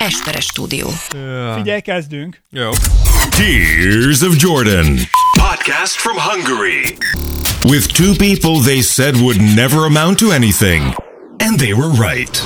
Esperes stúdió. Figyelj, kezdünk. Jó. Tears of Jordan. Podcast from Hungary. With two people they said would never amount to anything. And they were right.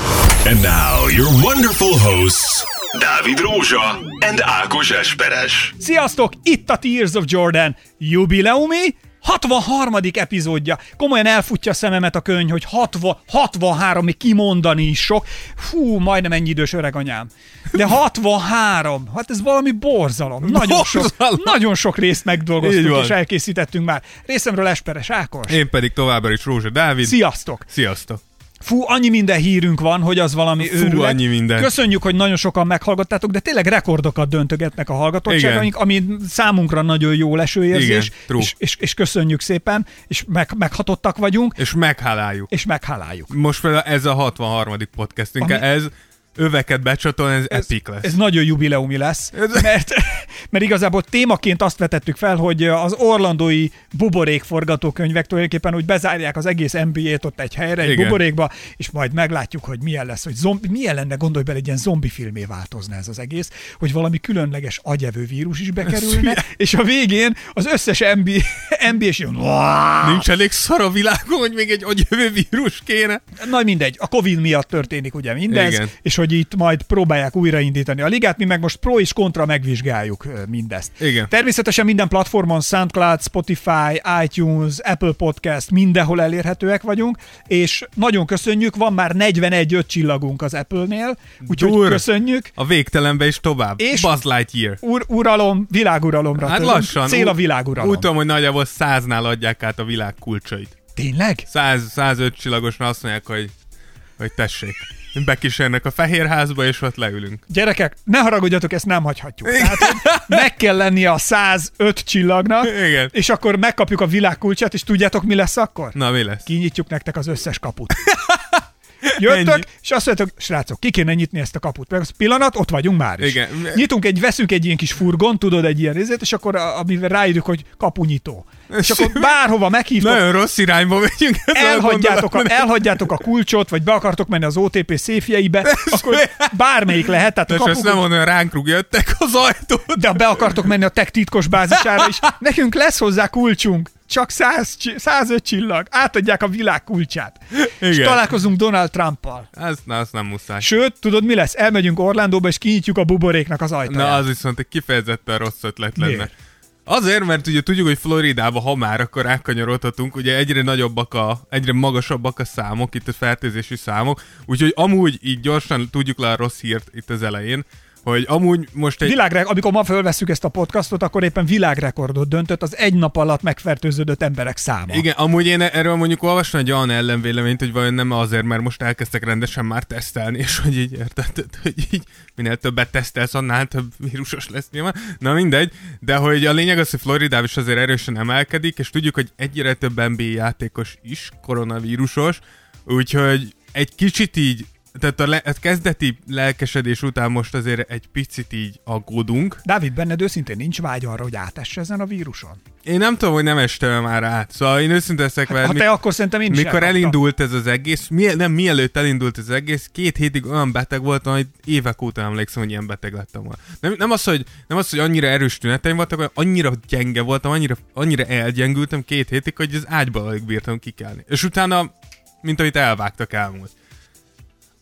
And now, your wonderful hosts, Dávid Rózsa and Ákos Esperes. Sziasztok, itt a Tears of Jordan jubileumi 63. epizódja. Komolyan elfutja a szememet a könyv, hogy 60, 63, még kimondani is sok. Fú, majdnem ennyi idős öreg anyám. De 63, hát ez valami borzalom. Nagyon, sok, Borzalom. nagyon sok részt megdolgoztunk és elkészítettünk már. Részemről Esperes Ákos. Én pedig továbbra is Rózsa Dávid. Sziasztok! Sziasztok. Fú, annyi minden hírünk van, hogy az valami Fú, őrület. annyi minden. Köszönjük, hogy nagyon sokan meghallgattátok, de tényleg rekordokat döntögetnek a hallgatottságaink, ami számunkra nagyon jó leső érzés, Igen, és, és, és, köszönjük szépen, és meg, meghatottak vagyunk, És megháláljuk. és megháláljuk. Most például ez a 63. podcastünk, Ami- ez öveket becsatol, ez, ez epic lesz. Ez nagyon jubileumi lesz, mert, mert igazából témaként azt vetettük fel, hogy az orlandói buborék forgatókönyvek tulajdonképpen úgy bezárják az egész NBA-t ott egy helyre, egy Igen. buborékba, és majd meglátjuk, hogy milyen lesz, hogy zombi, milyen lenne, gondolj bele, egy ilyen zombi filmé változna ez az egész, hogy valami különleges agyevő vírus is bekerülne, és a végén az összes NBA, NBA is jön, Nincs elég szar a világon, hogy még egy agyjövő vírus kéne. Na mindegy, a Covid miatt történik ugye mindez, Igen. és hogy itt majd próbálják újraindítani a ligát, mi meg most pro és kontra megvizsgáljuk mindezt. Igen. Természetesen minden platformon, SoundCloud, Spotify, iTunes, Apple Podcast, mindenhol elérhetőek vagyunk, és nagyon köszönjük, van már 41 öt csillagunk az Apple-nél, úgyhogy Dur. köszönjük. A végtelenbe is tovább. És- Buzz Lightyear. Ur- uralom, világuralomra Hát törünk. lassan. Cél a világuralom. Úgy tudom, hogy nagyjából száznál adják át a világ kulcsait. Tényleg? 100, 105 csillagosra azt mondják, hogy, hogy tessék. Bekísérnek a fehérházba, és ott leülünk. Gyerekek, ne haragudjatok, ezt nem hagyhatjuk. Tehát, meg kell lennie a 105 csillagnak, Igen. és akkor megkapjuk a világkulcsát, és tudjátok, mi lesz akkor? Na, mi lesz? Kinyitjuk nektek az összes kaput. Jöttök, Ennyi. és azt mondjátok, srácok, ki kéne nyitni ezt a kaput. Meg az pillanat, ott vagyunk már is. Igen. Nyitunk egy, veszünk egy ilyen kis furgon, tudod, egy ilyen részét, és akkor amivel ráírjuk, hogy kapunyitó. És akkor bárhova meghívtok, Nagyon rossz irányba megyünk. elhagyjátok a, elhagyjátok a kulcsot, vagy be akartok menni az OTP széfjeibe, akkor bármelyik lehet, tehát a kapuk, nem mondom, hogy ránk rúgjöttek az ajtót. de be akartok menni a tech titkos bázisára is, nekünk lesz hozzá kulcsunk. Csak 100, csi- 105 csillag. Átadják a világ kulcsát. És Igen. találkozunk Donald Trumpal. Ez, na, az nem muszáj. Sőt, tudod mi lesz? Elmegyünk Orlandóba, és kinyitjuk a buboréknak az ajtaját. Na, az viszont egy kifejezetten rossz ötlet lenne. Miért? Azért, mert ugye tudjuk, hogy Floridába, ha már, akkor rákanyarodhatunk, ugye egyre nagyobbak a, egyre magasabbak a számok, itt a fertőzési számok, úgyhogy amúgy így gyorsan tudjuk le a rossz hírt itt az elején, hogy amúgy most egy... Világre, amikor ma fölveszük ezt a podcastot, akkor éppen világrekordot döntött az egy nap alatt megfertőződött emberek száma. Igen, amúgy én erről mondjuk olvastam egy olyan ellenvéleményt, hogy vajon nem azért, mert most elkezdtek rendesen már tesztelni, és hogy így érted, hogy így minél többet tesztelsz, annál több vírusos lesz nyilván. Na mindegy, de hogy a lényeg az, hogy Floridában is azért erősen emelkedik, és tudjuk, hogy egyre több NBA játékos is koronavírusos, úgyhogy egy kicsit így tehát a, le, a kezdeti lelkesedés után most azért egy picit így aggódunk. Dávid, benned őszintén nincs vágy arra, hogy átesse ezen a víruson? Én nem tudom, hogy nem estem már át. Szóval én őszinte leszek veled, Ha mi- te, akkor szerintem én mikor elindult ez az egész, mi, nem mielőtt elindult ez az egész, két hétig olyan beteg voltam, hogy évek óta emlékszem, hogy ilyen beteg lettem volna. Nem, nem, az, hogy, nem az, hogy annyira erős tüneteim voltak, hanem annyira gyenge voltam, annyira, annyira elgyengültem két hétig, hogy az ágyból alig bírtam kikelni. És utána, mint amit elvágtak, elmúlt.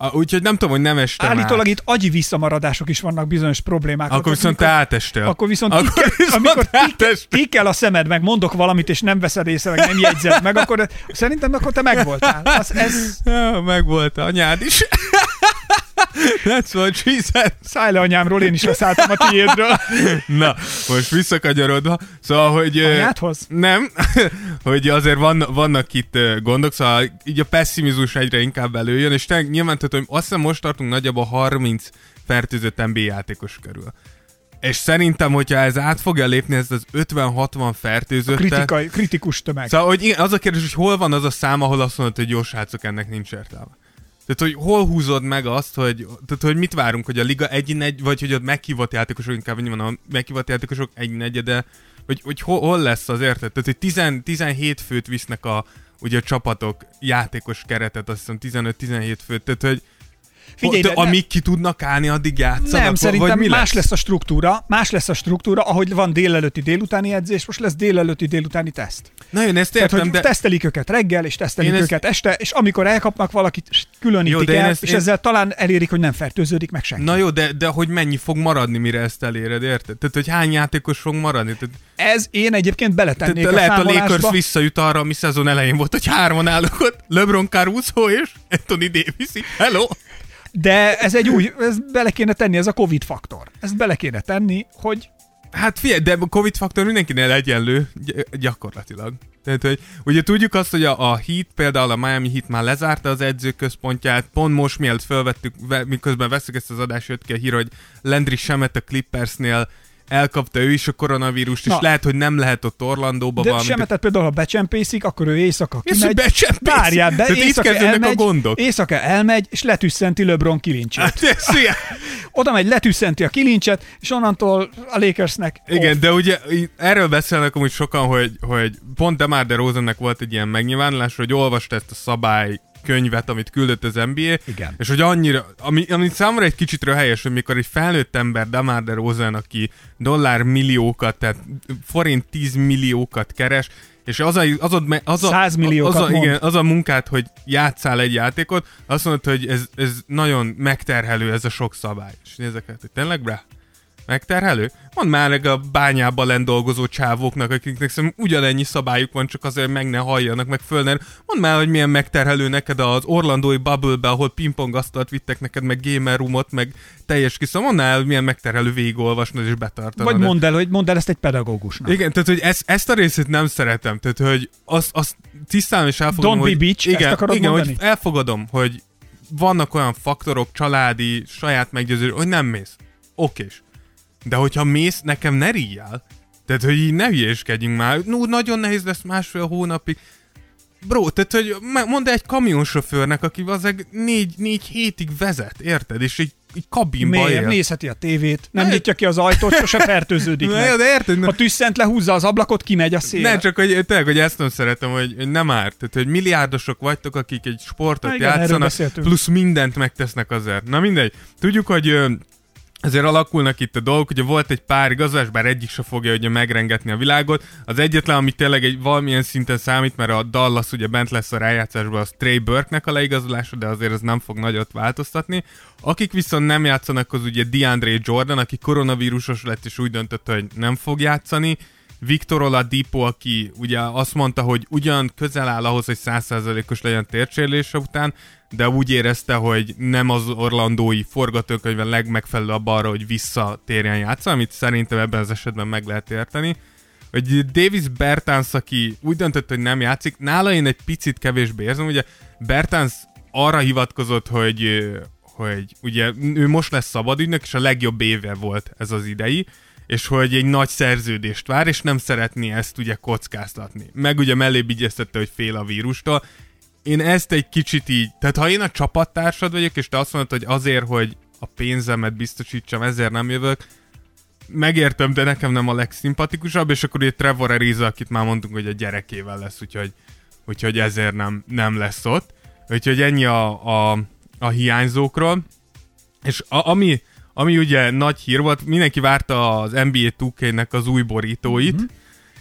A, úgyhogy nem tudom, hogy nem estem Állítólag át. itt agyi visszamaradások is vannak bizonyos problémák. Akkor viszont te átestél. Akkor viszont, akkor akkor viszont amikor tikkel a szemed, meg mondok valamit, és nem veszed észre, meg nem jegyzed meg, akkor szerintem akkor te megvoltál. Az, ez Ja, meg volt anyád is. That's what she said. szállj le anyámról, én is leszálltam a tiédről. Na, most visszakanyarodva, szóval, hogy... Anyádhoz? Nem, hogy azért van, vannak itt gondok, szóval így a pessimizmus egyre inkább előjön, és tényleg nyilván tudom, hogy azt hiszem most tartunk nagyjából 30 fertőzött NBA játékos körül. És szerintem, hogyha ez át fogja lépni ezt az 50-60 fertőzöttet... Kritikai, kritikus tömeg. Szóval, hogy igen, az a kérdés, hogy hol van az a szám, ahol azt mondod, hogy jó srácok, ennek nincs értelme. Tehát, hogy hol húzod meg azt, hogy, tehát, hogy mit várunk, hogy a liga egy negy, vagy hogy a meghívott játékosok, inkább nyilván a meghívott játékosok egy negyede, hogy, hogy hol, hol lesz az érted? Tehát, hogy 10, 17 főt visznek a, ugye a csapatok játékos keretet, azt hiszem 15-17 főt, tehát, hogy Figyelj, Figyelj, de ne- amíg ki tudnak állni, addig játszanak? Nem, szerintem vagy mi más lesz? a struktúra, más lesz a struktúra, ahogy van délelőtti délutáni edzés, most lesz délelőtti délutáni teszt. Na én ezt Tehát, értem, hogy de... tesztelik őket reggel, és tesztelik Én ezt- őket este, és amikor elkapnak valakit, különítik Jó, de el, ezt- és én- ezzel talán elérik, hogy nem fertőződik meg senki. Na jó, de, de hogy mennyi fog maradni, mire ezt eléred, érted? Tehát, hogy hány játékos fog maradni? Tehát, Ez én egyébként beletennék tehát a lehet a. Lakers visszajut arra, ami szezon elején volt, hogy hárman állok ott, LeBron Caruso és Anthony Davis. Hello! De ez egy új, ez bele kéne tenni, ez a Covid faktor. Ezt bele kéne tenni, hogy Hát figyelj, de a Covid faktor mindenkinél egyenlő, gy- gyakorlatilag. Tehát, hogy ugye tudjuk azt, hogy a, a Heat, például a Miami Heat már lezárta az edzőközpontját, pont most mielőtt felvettük, ve, miközben veszük ezt az adást, jött ki a hír, hogy Landry Shamet a Clippersnél elkapta ő is a koronavírust, és Na. lehet, hogy nem lehet ott Orlandóba de valami. semetet például, ha becsempészik, akkor ő éjszaka kimegy. becsempészik? Várjál be, Tehát itt éjszaka a elmegy, gondok. éjszaka elmegy, és letüsszenti LeBron kilincsét. Hát ez. Oda megy, letüsszenti a kilincset, és onnantól a Lakersnek Igen, off. de ugye erről beszélnek amúgy sokan, hogy, hogy pont DeMar DeRozannek volt egy ilyen megnyilvánulás, hogy olvasta ezt a szabály könyvet, amit küldött az NBA, Igen. és hogy annyira, ami, ami számomra egy kicsit helyes, hogy mikor egy felnőtt ember, DeMar DeRozan, aki dollár milliókat, tehát forint 10 milliókat keres, és az a, az a, az a, 100 milliókat az a, mond. igen, az a munkát, hogy játszál egy játékot, azt mondod, hogy ez, ez nagyon megterhelő ez a sok szabály. És nézek, hogy tényleg, bre? Megterhelő? Mondd már meg a bányában lent dolgozó csávóknak, akiknek szerintem ugyanennyi szabályuk van, csak azért meg ne halljanak, meg föl ne. Mondd már, hogy milyen megterhelő neked az orlandói bubble ahol pingpongasztalt vittek neked, meg gamer roomot, meg teljes kis. Mondd már, hogy milyen megterhelő végigolvasnod és betartanod. Vagy mondd el, hogy mondd el ezt egy pedagógusnak. Igen, tehát hogy ezt, ezt a részét nem szeretem, tehát hogy azt, azt tisztán is elfogadom, Don't be hogy... bitch, igen, ezt igen, mondani? hogy elfogadom, hogy vannak olyan faktorok, családi, saját meggyőződés, hogy nem mész. Okés. De hogyha mész, nekem ne ríjjál. Tehát, hogy így ne hülyéskedjünk már. No, nagyon nehéz lesz másfél hónapig. Bro, tehát, hogy mondd egy kamionsofőrnek, aki az négy, négy hétig vezet, érted? És egy, egy kabinba Miért? él. Nézheti a tévét, nem Ne- nyitja ki az ajtót, sose fertőződik Na, meg. de érted? Na- Ha tüsszent lehúzza az ablakot, kimegy a szél. Ne, csak hogy tényleg, hogy ezt nem szeretem, hogy, hogy nem árt. Tehát, hogy milliárdosok vagytok, akik egy sportot Na igen, játszanak, plusz mindent megtesznek azért. Na mindegy. Tudjuk, hogy ezért alakulnak itt a dolgok, ugye volt egy pár igazolás, bár egyik se fogja ugye megrengetni a világot. Az egyetlen, ami tényleg egy valamilyen szinten számít, mert a Dallas ugye bent lesz a rájátszásban, az Trey Burke-nek a leigazolása, de azért ez nem fog nagyot változtatni. Akik viszont nem játszanak, az ugye DeAndre Jordan, aki koronavírusos lett, és úgy döntött, hogy nem fog játszani. Victor Oladipo, aki ugye azt mondta, hogy ugyan közel áll ahhoz, hogy 100%-os legyen tércsérlése után, de úgy érezte, hogy nem az orlandói forgatókönyv a legmegfelelőbb arra, hogy visszatérjen játszani, amit szerintem ebben az esetben meg lehet érteni. Hogy Davis Bertans, aki úgy döntött, hogy nem játszik, nála én egy picit kevésbé érzem, ugye Bertans arra hivatkozott, hogy, hogy ugye ő most lesz szabadügynök, és a legjobb éve volt ez az idei, és hogy egy nagy szerződést vár, és nem szeretné ezt ugye kockáztatni. Meg ugye mellé vigyeztette, hogy fél a vírustól. Én ezt egy kicsit így, tehát ha én a csapattársad vagyok, és te azt mondod, hogy azért, hogy a pénzemet biztosítsam, ezért nem jövök, megértem, de nekem nem a legszimpatikusabb, és akkor ugye Trevor Ariza, akit már mondtunk, hogy a gyerekével lesz, úgyhogy, úgyhogy ezért nem, nem lesz ott. Úgyhogy ennyi a, a, a hiányzókról. És a, ami, ami ugye nagy hír volt, mindenki várta az NBA 2K-nek az új borítóit, mm-hmm.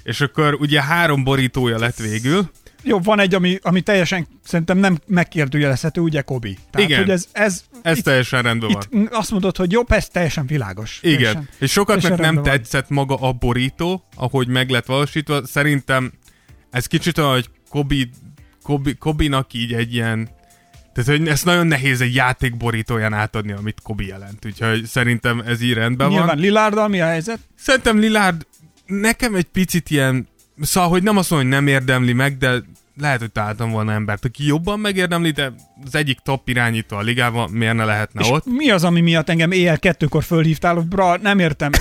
és akkor ugye három borítója lett végül. Jó, van egy, ami, ami teljesen szerintem nem megkérdőjelezhető, ugye Kobi. Tehát, Igen. hogy ez, ez Ez itt, teljesen rendben van. itt azt mondod, hogy jó, persze teljesen világos. Igen, Teljesen, és sokaknak nem van. tetszett maga a borító, ahogy meg lett valósítva. Szerintem ez kicsit olyan, hogy Kobi, Kobi, Kobinak így egy ilyen tehát, hogy ezt nagyon nehéz egy játék borítóján átadni, amit Kobi jelent. Úgyhogy szerintem ez így rendben Nyilván van. Lillarddal mi a helyzet? Szerintem Lillard nekem egy picit ilyen, szóval, hogy nem azt mondom, hogy nem érdemli meg, de lehet, hogy találtam volna embert, aki jobban megérdemli, de az egyik top irányító a ligában, miért ne lehetne És ott? mi az, ami miatt engem éjjel kettőkor fölhívtál, hogy bra, nem értem.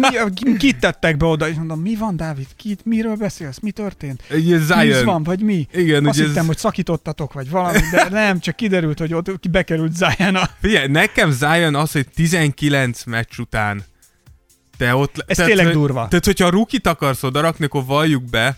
Mi, mi, kit tettek be oda? És mondom, mi van, Dávid? Kit, miről beszélsz? Mi történt? Zion. van, vagy mi? Igen, Azt hittem, ez... hogy szakítottatok, vagy valami, de nem, csak kiderült, hogy ott bekerült Zion a... Figyelj, nekem Zion az, hogy 19 meccs után te ott... Ez tényleg durva. Tehát, hogyha a rukit akarsz odarakni, akkor valljuk be,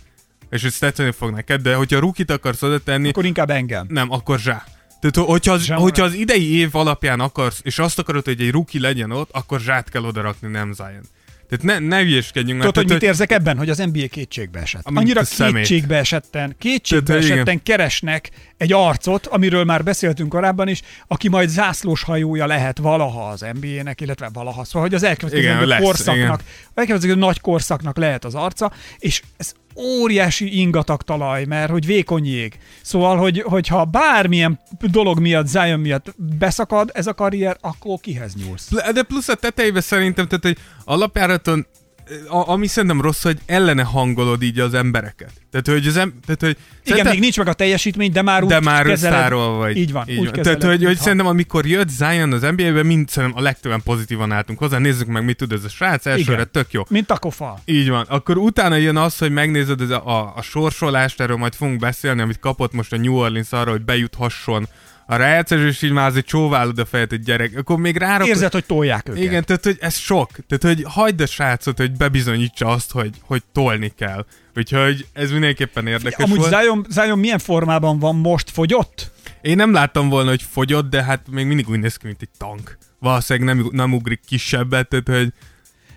és ez tetszeni fog neked, de hogyha a rukit akarsz oda tenni, Akkor inkább engem. nem, akkor zsá. Tehát, hogyha az, hogyha az idei év alapján akarsz, és azt akarod, hogy egy rookie legyen ott, akkor zsát kell odarakni, nem Zion. Tehát ne, ne hülyeskedjünk. Tudod, hogy mit érzek ebben? Hogy az NBA kétségbe esett. Annyira kétségbe esetten, kétségbe Tehát, igen. esetten keresnek egy arcot, amiről már beszéltünk korábban is, aki majd zászlós hajója lehet valaha az NBA-nek, illetve valaha, szóval, hogy az Igen, elkövetkező lesz, korszaknak, igen. elkövetkező nagy korszaknak lehet az arca, és ez óriási ingatag talaj, mert hogy vékony jég. Szóval, hogy, hogyha bármilyen dolog miatt, Zion miatt beszakad ez a karrier, akkor kihez nyúlsz? De plusz a tetejében szerintem, tehát, hogy alapjáraton a, ami szerintem rossz, hogy ellene hangolod így az embereket. Tehát, hogy az em- tehát, hogy Igen, még nincs meg a teljesítmény, de már úgy de már kezeled. vagy. Így van, úgy Tehát, kezeled, hogy, hogy mintha- szerintem amikor jött Zion az NBA-be, mind szerintem a legtöbben pozitívan álltunk hozzá. Nézzük meg, mit tud ez a srác, elsőre Igen. tök jó. Mint a kofa. Így van. Akkor utána jön az, hogy megnézed ez a, a, a sorsolást, erről majd fogunk beszélni, amit kapott most a New Orleans arra, hogy bejuthasson a rájátszás, és így már azért csóválod a fejet egy gyerek. Akkor még rárak... Érzed, hogy tolják őket. Igen, tehát hogy ez sok. Tehát, hogy hagyd a srácot, hogy bebizonyítsa azt, hogy, hogy tolni kell. Úgyhogy ez mindenképpen érdekes Amúgy volt. Zion, Zion milyen formában van most? Fogyott? Én nem láttam volna, hogy fogyott, de hát még mindig úgy néz ki, mint egy tank. Valószínűleg nem, nem ugrik kisebbet, tehát hogy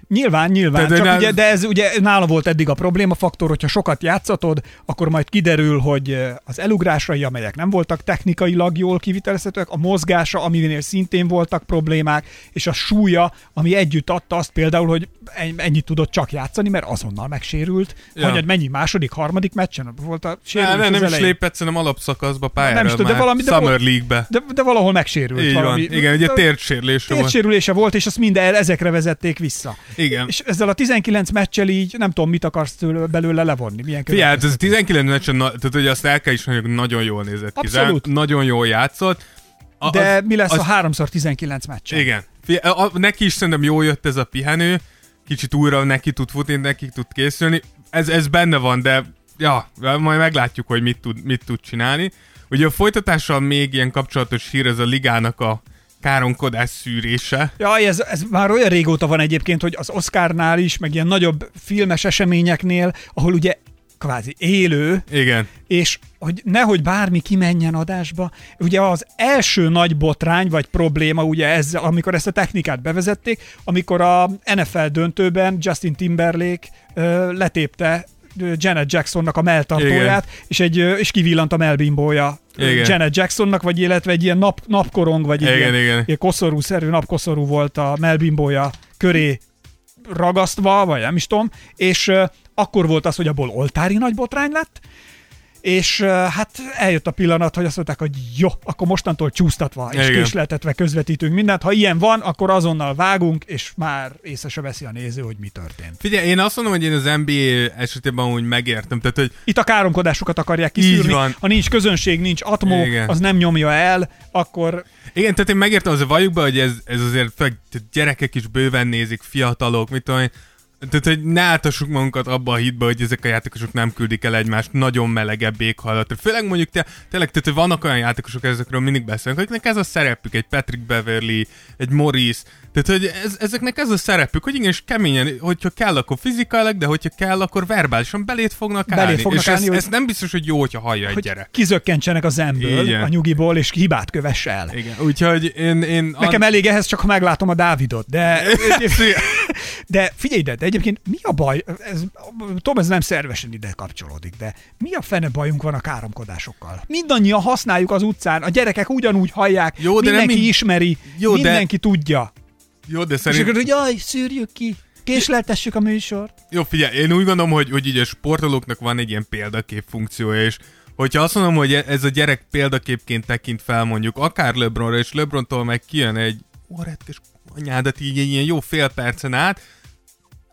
Nyilván, nyilván. Tehát, Csak hogy ugye, nem- de ez ugye nála volt eddig a probléma faktor, hogyha sokat játszatod, akkor majd kiderül, hogy az elugrásai, amelyek nem voltak technikailag jól kivitelezhetőek, a mozgása, aminél szintén voltak problémák, és a súlya, ami együtt adta azt például, hogy en- ennyit tudott csak játszani, mert azonnal megsérült. Ja. Hogy mennyi második, harmadik meccsen volt a sérülés ne, az nem is lépett szerintem alapszakaszba pályára Nem is tudom, de valami- de Summer League-be. De, de valahol megsérült. Így valami. van. Igen, ugye De- térdsérlése volt. Térdsérülése volt, és azt mind el- ezekre vezették vissza. Igen. És ezzel a 19 meccsel így nem tudom, mit akarsz tőle, belőle levonni. Milyen Figyelj, hát ez a következtetés. 19 meccsen, tehát hogy azt el kell is mondjuk, nagyon jól nézett ki. Abszolút. Zá- Nagyon jól játszott. A, De az- mi lesz az- a 3x19 meccsen? Igen. Figyelj, a, a, neki is szerintem jól jött ez a pihenő, kicsit újra neki tud futni, neki tud készülni. Ez, ez benne van, de ja, majd meglátjuk, hogy mit tud, mit tud csinálni. Ugye a folytatással még ilyen kapcsolatos hír, ez a ligának a káromkodás szűrése. Ja, ez, ez már olyan régóta van egyébként, hogy az Oscarnál is, meg ilyen nagyobb filmes eseményeknél, ahol ugye kvázi élő, Igen. és hogy nehogy bármi kimenjen adásba. Ugye az első nagy botrány, vagy probléma, ugye ez, amikor ezt a technikát bevezették, amikor a NFL döntőben Justin Timberlake ö, letépte Janet Jacksonnak a melltartóját, és, egy, és kivillant a melbimbója Igen. Janet Jacksonnak, vagy illetve egy ilyen nap, napkorong, vagy Igen, ilyen, igen. ilyen koszorúszerű, napkoszorú volt a melbimbója köré ragasztva, vagy nem is tudom, és uh, akkor volt az, hogy abból oltári nagy botrány lett, és hát eljött a pillanat, hogy azt mondták, hogy jó, akkor mostantól csúsztatva és Igen. késletetve közvetítünk mindent. Ha ilyen van, akkor azonnal vágunk, és már észre se veszi a néző, hogy mi történt. Figyelj, én azt mondom, hogy én az NBA esetében úgy megértem. Tehát, hogy Itt a káromkodásokat akarják Így kiszűrni. van. Ha nincs közönség, nincs atmó, Igen. az nem nyomja el, akkor Igen, tehát én megértem, azért valljuk be, hogy ez, ez azért főleg, gyerekek is bőven nézik, fiatalok, mit tudom én. Tehát, hogy ne áltassuk magunkat abba a hitbe, hogy ezek a játékosok nem küldik el egymást nagyon melegebb éghajlatra. Főleg mondjuk te, tényleg, tehát, hogy vannak olyan játékosok, ezekről mindig beszélünk, akiknek ez a szerepük, egy Patrick Beverly, egy Morris, tehát, hogy ez, ezeknek ez a szerepük, hogy igenis keményen, hogyha kell, akkor fizikailag, de hogyha kell, akkor verbálisan belét fognak Belét állni. fognak és állni, ez, hogy- ez, nem biztos, hogy jó, hogyha hallja egy hogy gyerek. kizökkentsenek a zemből, Igen. a nyugiból, és hibát kövess el. Igen, úgyhogy én... én Nekem elég ehhez, csak ha meglátom a Dávidot, de, de figyelj de egyébként mi a baj, ez, tudom, ez nem szervesen ide kapcsolódik, de mi a fene bajunk van a káromkodásokkal? Mindannyian használjuk az utcán, a gyerekek ugyanúgy hallják, Jó, de mindenki mind- ismeri, Jó, de- mindenki tudja. Jó, de És szerint... akkor, hogy jaj, szűrjük ki, késleltessük a műsort. Jó, figyelj, én úgy gondolom, hogy, hogy így a sportolóknak van egy ilyen példakép funkciója, és hogyha azt mondom, hogy ez a gyerek példaképként tekint fel mondjuk akár LeBronra, és LeBrontól meg kijön egy ó, retkes anyádat így egy ilyen jó fél percen át,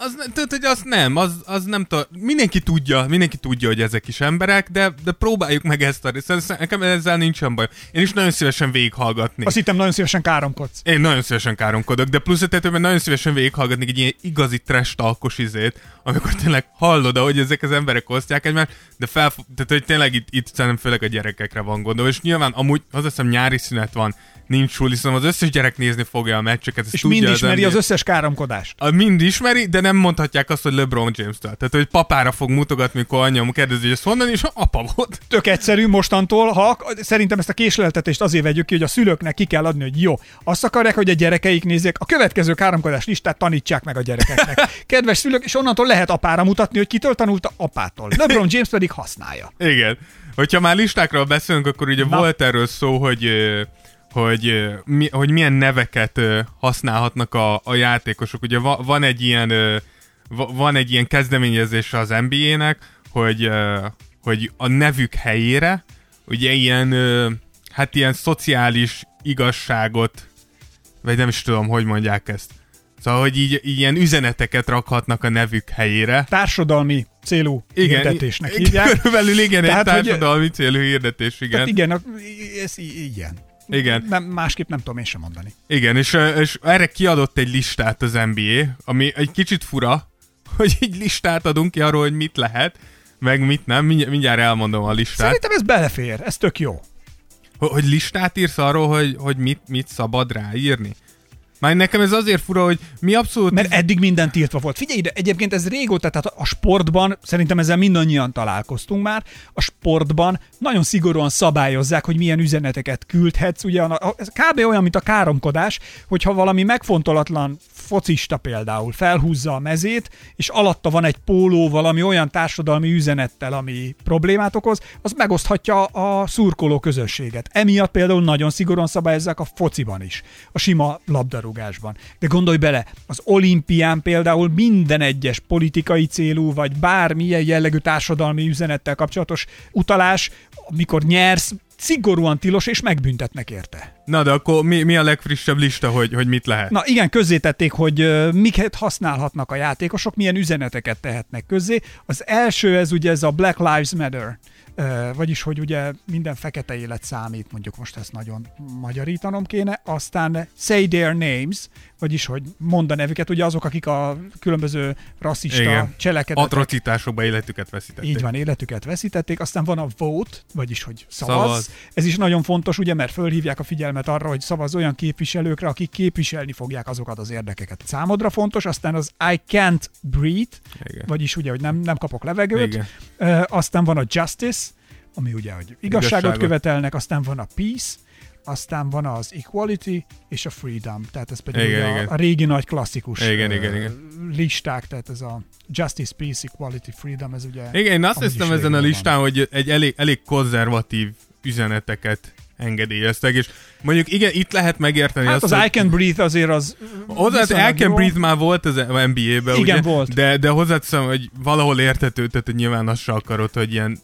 az, tudod, hogy az nem, az, az nem tudom, mindenki tudja, mindenki tudja, hogy ezek is emberek, de, de próbáljuk meg ezt a részt, nekem ezzel nincsen baj. Én is nagyon szívesen végighallgatni. Azt hittem nagyon szívesen káromkodsz. Én nagyon szívesen káromkodok, de plusz a tetőben nagyon szívesen végighallgatnék egy ilyen igazi trash talkos izét, amikor tényleg hallod, ahogy ezek az emberek osztják egymást, de fel, tehát hogy tényleg itt, itt szerintem főleg a gyerekekre van gondolva, és nyilván amúgy az hiszem nyári szünet van, nincs suli, szóval az összes gyerek nézni fogja a meccseket, ezt És tudja mind ismeri NBA. az összes káromkodást. A mind ismeri, de nem mondhatják azt, hogy LeBron James-től. Tehát, hogy papára fog mutogatni, mikor anyám kérdezi, hogy ez honnan, és apa volt. Tök egyszerű mostantól, ha szerintem ezt a késleltetést azért vegyük ki, hogy a szülőknek ki kell adni, hogy jó, azt akarják, hogy a gyerekeik nézzék, a következő káromkodás listát tanítsák meg a gyerekeknek. Kedves szülők, és onnantól lehet apára mutatni, hogy kitől tanulta apától. LeBron James pedig használja. Igen. Hogyha már listákról beszélünk, akkor ugye Na. volt erről szó, hogy hogy, mi, hogy milyen neveket használhatnak a, a játékosok. Ugye va, van egy ilyen van egy ilyen kezdeményezés az NBA-nek, hogy, hogy a nevük helyére ugye ilyen hát ilyen szociális igazságot vagy nem is tudom, hogy mondják ezt. Szóval, hogy így, így ilyen üzeneteket rakhatnak a nevük helyére. Társadalmi célú Igen, hirdetésnek hívják. Körülbelül igen, Tehát, egy hogy- társadalmi célú hirdetés, igen. Tehát igen, ez igen. Igen. Nem, másképp nem tudom én sem mondani. Igen, és, és erre kiadott egy listát az NBA, ami egy kicsit fura, hogy egy listát adunk ki arról, hogy mit lehet, meg mit nem. Mindj- mindjárt elmondom a listát. Szerintem ez belefér, ez tök jó. Hogy, hogy listát írsz arról, hogy, hogy mit, mit szabad ráírni? Már nekem ez azért fura, hogy mi abszolút... Mert eddig minden tiltva volt. Figyelj ide, egyébként ez régóta, tehát a sportban, szerintem ezzel mindannyian találkoztunk már, a sportban nagyon szigorúan szabályozzák, hogy milyen üzeneteket küldhetsz. Ugye ez kb. olyan, mint a káromkodás, hogyha valami megfontolatlan focista például felhúzza a mezét, és alatta van egy póló valami olyan társadalmi üzenettel, ami problémát okoz, az megoszthatja a szurkoló közösséget. Emiatt például nagyon szigorúan szabályozzák a fociban is, a sima labdarúgásban. De gondolj bele, az olimpián például minden egyes politikai célú, vagy bármilyen jellegű társadalmi üzenettel kapcsolatos utalás, amikor nyersz, szigorúan tilos, és megbüntetnek érte. Na, de akkor mi, mi a legfrissebb lista, hogy, hogy mit lehet? Na igen, közzétették, hogy miket használhatnak a játékosok, milyen üzeneteket tehetnek közzé. Az első, ez ugye ez a Black Lives Matter, vagyis, hogy ugye minden fekete élet számít, mondjuk most ezt nagyon magyarítanom kéne, aztán say their names, vagyis, hogy mond a nevüket, ugye azok, akik a különböző rasszista Igen. cselekedetek Atrocitásokba életüket veszítették. így van, életüket veszítették, aztán van a vote, vagyis hogy szavaz. Szavaz. Ez is nagyon fontos, ugye, mert fölhívják a figyelmet arra, hogy szavaz olyan képviselőkre, akik képviselni fogják azokat az érdekeket. Számodra fontos, aztán az I can't breathe, Igen. vagyis ugye, hogy nem, nem kapok levegőt. Igen. Ö, aztán van a justice, ami ugye, hogy igazságot, Igazságot. követelnek, aztán van a peace, aztán van az equality és a freedom, tehát ez pedig Igen, igen. A, a régi nagy klasszikus Igen, ö, igen, igen. listák, tehát ez a justice, peace, equality, freedom, ez ugye... Igen, én azt hiszem ezen a régen van. listán, hogy egy elég, elég konzervatív üzeneteket engedélyeztek, és mondjuk igen, itt lehet megérteni Hát azt, az hogy... I Can Breathe azért az Hozzá, viszonylag El Can jó. Breathe már volt az NBA-ben, Igen, ugye? volt. De, de hozzáteszem, hogy valahol értető, tehát hogy nyilván azt se akarod, hogy ilyen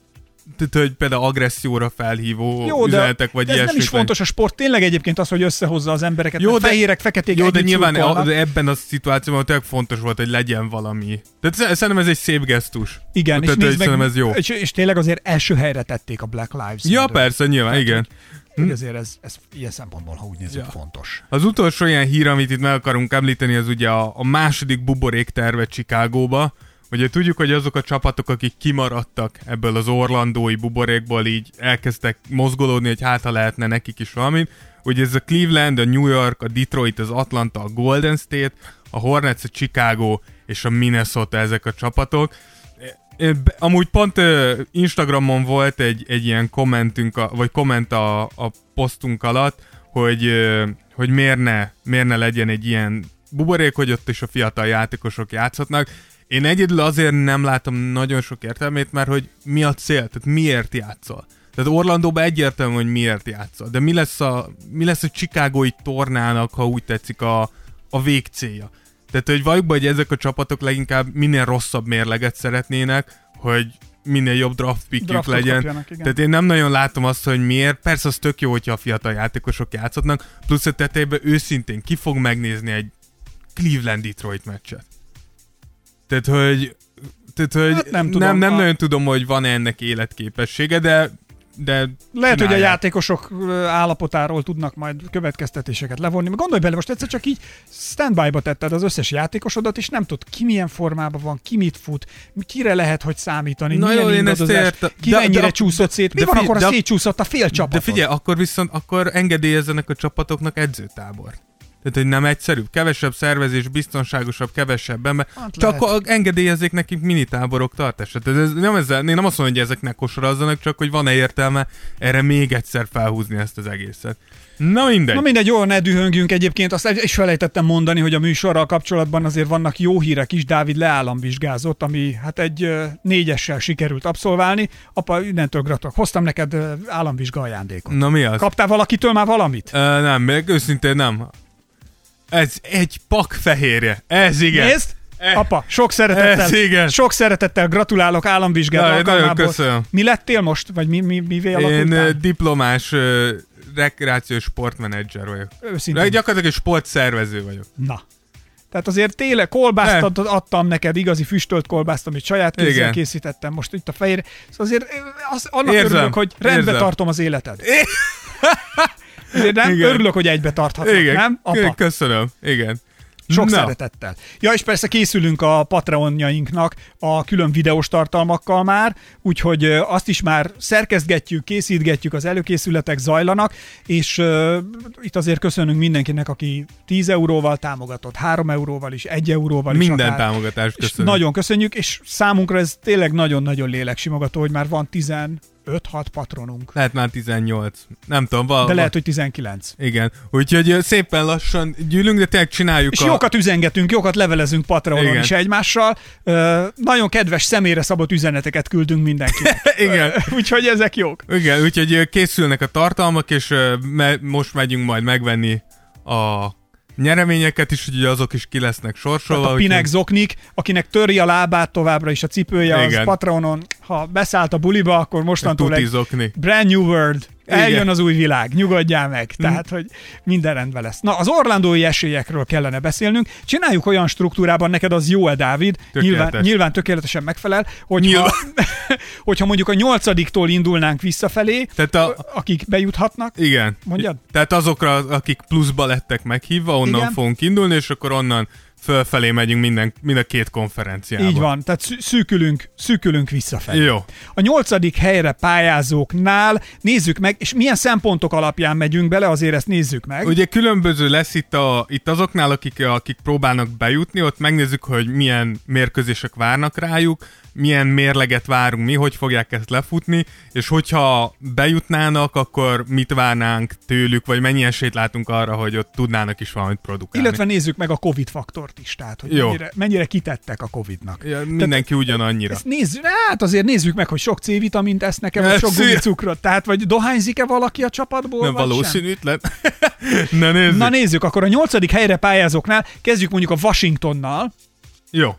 tehát, hogy például agresszióra felhívó Jó, de, üzenetek, vagy de ez nem is fontos a sport, tényleg egyébként az, hogy összehozza az embereket, Jó, de- fehérek, feketék Jó, de nyilván a, de ebben a szituációban tényleg fontos volt, hogy legyen valami. Tehát sz- szerintem ez egy szép gesztus. Igen, és Tehát, nézd hogy meg, szerintem ez jó. És, és tényleg azért első helyre tették a Black Lives Ja, Matter. persze, nyilván, Tehát, igen. Hogy azért ez, ez ilyen szempontból, ha úgy nézzük, Ja. fontos. Az utolsó ilyen hír, amit itt meg akarunk említeni, az ugye a, a második buborék terve Chicagóba. Ugye tudjuk, hogy azok a csapatok, akik kimaradtak ebből az orlandói buborékból, így elkezdtek mozgolódni, hogy hát ha lehetne nekik is valami. Ugye ez a Cleveland, a New York, a Detroit, az Atlanta, a Golden State, a Hornets, a Chicago és a Minnesota ezek a csapatok. Amúgy pont Instagramon volt egy, egy ilyen kommentünk, vagy komment a, a posztunk alatt, hogy, hogy miért, ne, miért ne legyen egy ilyen buborék, hogy ott is a fiatal játékosok játszhatnak. Én egyedül azért nem látom nagyon sok értelmét, mert hogy mi a cél, tehát miért játszol. Tehát Orlandóban egyértelmű, hogy miért játszol. De mi lesz a, mi lesz a Chicagói tornának, ha úgy tetszik, a, a végcélja. Tehát, hogy be, hogy ezek a csapatok leginkább minél rosszabb mérleget szeretnének, hogy minél jobb draft pickjük legyen. kapjanak, igen. Tehát én nem nagyon látom azt, hogy miért. Persze az tök jó, hogyha a fiatal játékosok játszhatnak, plusz a tetejében őszintén ki fog megnézni egy Cleveland-Detroit meccset. Tehát, hogy, tehát, hogy Hát nem tudom, nem, nem a- nagyon tudom, hogy van-e ennek életképessége, de de Lehet, hogy a csinálják. játékosok állapotáról tudnak majd következtetéseket levonni. Mert Gondolj bele, most egyszer csak így standby-ba tetted az összes játékosodat, és nem tudod, ki milyen formában van, ki mit fut, kire lehet, hogy számítani, Na milyen jó, én ezt értem. ki De- mennyire de- csúszott szét. Mi de van figyelj, akkor, ha ak- szétcsúszott a fél csapat? De figyelj, akkor viszont akkor engedélyezzenek a csapatoknak edzőtábor. Tehát, hogy nem egyszerűbb, kevesebb szervezés, biztonságosabb, kevesebb ember. Hát csak lehet. engedélyezzék nekik minitáborok tartását. Tehát ez nem ezzel, én nem azt mondom, hogy ezeknek kosarazzanak, csak hogy van-e értelme erre még egyszer felhúzni ezt az egészet. Na mindegy. Na mindegy, jól ne dühöngjünk egyébként, azt is felejtettem mondani, hogy a műsorral kapcsolatban azért vannak jó hírek is, Dávid leállamvizsgázott, ami hát egy négyessel sikerült abszolválni. Apa, innentől gratulálok. Hoztam neked államvizsga ajándékot. Na mi az? Kaptál valakitől már valamit? Ö, nem, őszintén nem. Ez egy pak fehérje. Ez igen. Nézd! Eh, Apa, sok szeretettel, ez igen. sok szeretettel gratulálok államvizsgát Na, nagyon köszönöm. Mi lettél most? Vagy mi, mi, mi Én alakultál? diplomás ö, rekreációs sportmenedzser vagyok. Őszintén. Gyakorlatilag egy sportszervező vagyok. Na. Tehát azért tényleg kolbászt ad, adtam neked, igazi füstölt kolbászt, amit saját kézzel Igen. készítettem most itt a fejére. Szóval azért ö, az, annak Érzem, örülök, hogy rendbe érzem. tartom az életed. Nem Igen. örülök, hogy egybe tarthatlak, Igen, nem? Apa, köszönöm. Igen. sok Na. szeretettel. Ja, és persze készülünk a Patreonjainknak a külön videós tartalmakkal már, úgyhogy azt is már szerkesztgetjük, készítgetjük, az előkészületek zajlanak, és uh, itt azért köszönünk mindenkinek, aki 10 euróval támogatott, 3 euróval is, 1 euróval is Minden támogatást És köszönöm. nagyon köszönjük, és számunkra ez tényleg nagyon-nagyon léleksimogató, hogy már van 15-6 patronunk. Lehet már 18. Nem tudom, val- De lehet, hogy 19. Igen. Úgyhogy szépen lassan gyűlünk, de tényleg csináljuk És a... jókat üzengetünk, jókat levelezünk Patreonon is egymással. Ö, nagyon kedves személyre szabott üzeneteket küldünk mindenkinek. Igen. Úgyhogy ezek jók. Igen, úgyhogy készülnek a tartalmak, és me- most megyünk majd megvenni a nyereményeket is, úgyhogy azok is ki lesznek sorsolva. Tehát a úgyhogy- Pinek Zoknik, akinek töri a lábát továbbra is a cipője, az Igen. Patreonon, ha beszállt a buliba, akkor mostantól egy brand new world. Eljön Igen. az új világ, nyugodjál meg. Tehát, hogy minden rendben lesz. Na, az orlandói esélyekről kellene beszélnünk. Csináljuk olyan struktúrában, neked az jó-e, Dávid? Tökéletes. Nyilván, nyilván tökéletesen megfelel, hogyha, hogyha mondjuk a nyolcadiktól indulnánk visszafelé, Tehát a, akik bejuthatnak, igen. Mondjad. Tehát azokra, akik pluszba lettek meghívva, onnan Igen. fogunk indulni, és akkor onnan fölfelé megyünk minden, mind a két konferenciába. így van, tehát szű- szűkülünk, szűkülünk visszafelé. Jó. A nyolcadik helyre pályázóknál nézzük meg, és milyen szempontok alapján megyünk bele, azért ezt nézzük meg. Ugye különböző lesz itt, a, itt azoknál, akik, akik próbálnak bejutni, ott megnézzük, hogy milyen mérkőzések várnak rájuk, milyen mérleget várunk mi, hogy fogják ezt lefutni, és hogyha bejutnának, akkor mit várnánk tőlük, vagy mennyi esélyt látunk arra, hogy ott tudnának is valamit produkálni. Illetve nézzük meg a Covid faktort is, tehát hogy Jó. mennyire, mennyire kitettek a Covidnak. Ja, mindenki ugyanannyira. Ezt nézzük, hát azért nézzük meg, hogy sok C-vitamint esznek-e, vagy sok gumicukrot. Tehát, vagy dohányzik-e valaki a csapatból, Nem valószínűtlen. Na nézzük. Na nézzük, akkor a nyolcadik helyre pályázóknál kezdjük mondjuk a Washingtonnal. Jó.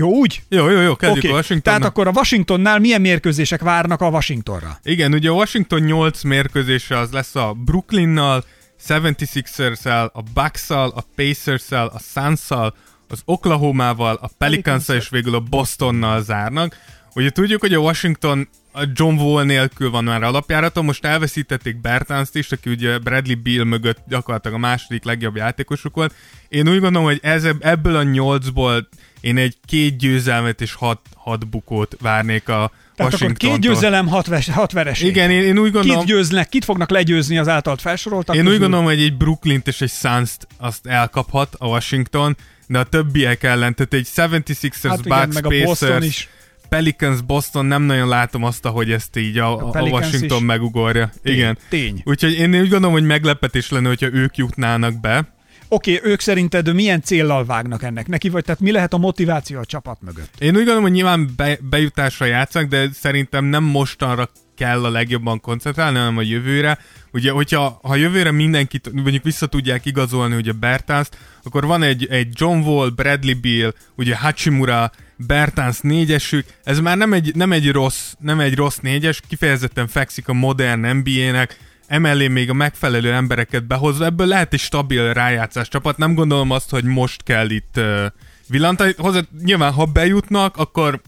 Jó, úgy? Jó, jó, jó, kezdjük Oké. a Washington. Tehát akkor a Washingtonnál milyen mérkőzések várnak a Washingtonra? Igen, ugye a Washington 8 mérkőzése az lesz a Brooklynnal, 76ers-el, a Bucks-szal, a Pacers-el, a Suns-szal, az Oklahomával, a pelicans és végül a Bostonnal zárnak. Ugye tudjuk, hogy a Washington a John Wall nélkül van már alapjáraton, most elveszítették Bertánzt is, aki ugye Bradley Beal mögött gyakorlatilag a második legjobb játékosuk volt. Én úgy gondolom, hogy ez, ebből a nyolcból én egy két győzelmet és hat, hat bukót várnék a Tehát akkor két győzelem, hat, ves, hat vereség. Igen, én, én úgy gondolom... Kit győznek, kit fognak legyőzni az általad felsoroltak Én úgy közül? gondolom, hogy egy Brooklyn-t és egy Suns-t azt elkaphat a Washington, de a többiek ellen, tehát egy 76ers, hát Bucks, igen, meg a Boston Pacers, is. Pelicans, Boston, nem nagyon látom azt, hogy ezt így a, a, a Washington megugorja. Igen. Tény. Úgyhogy én úgy gondolom, hogy meglepetés lenne, hogyha ők jutnának be. Oké, okay, ők szerinted milyen céllal vágnak ennek neki, vagy tehát mi lehet a motiváció a csapat mögött? Én úgy gondolom, hogy nyilván be, bejutásra játszanak, de szerintem nem mostanra kell a legjobban koncentrálni, hanem a jövőre. Ugye, hogyha ha jövőre mindenkit mondjuk vissza tudják igazolni ugye Bertánzt, akkor van egy, egy John Wall, Bradley Beal, ugye Hachimura, Bertans négyesük, ez már nem egy, nem egy rossz, nem egy rossz négyes, kifejezetten fekszik a modern NBA-nek, emellé még a megfelelő embereket behozva, ebből lehet egy stabil rájátszás csapat. Nem gondolom azt, hogy most kell itt uh, villantani. Hozzá, nyilván, ha bejutnak, akkor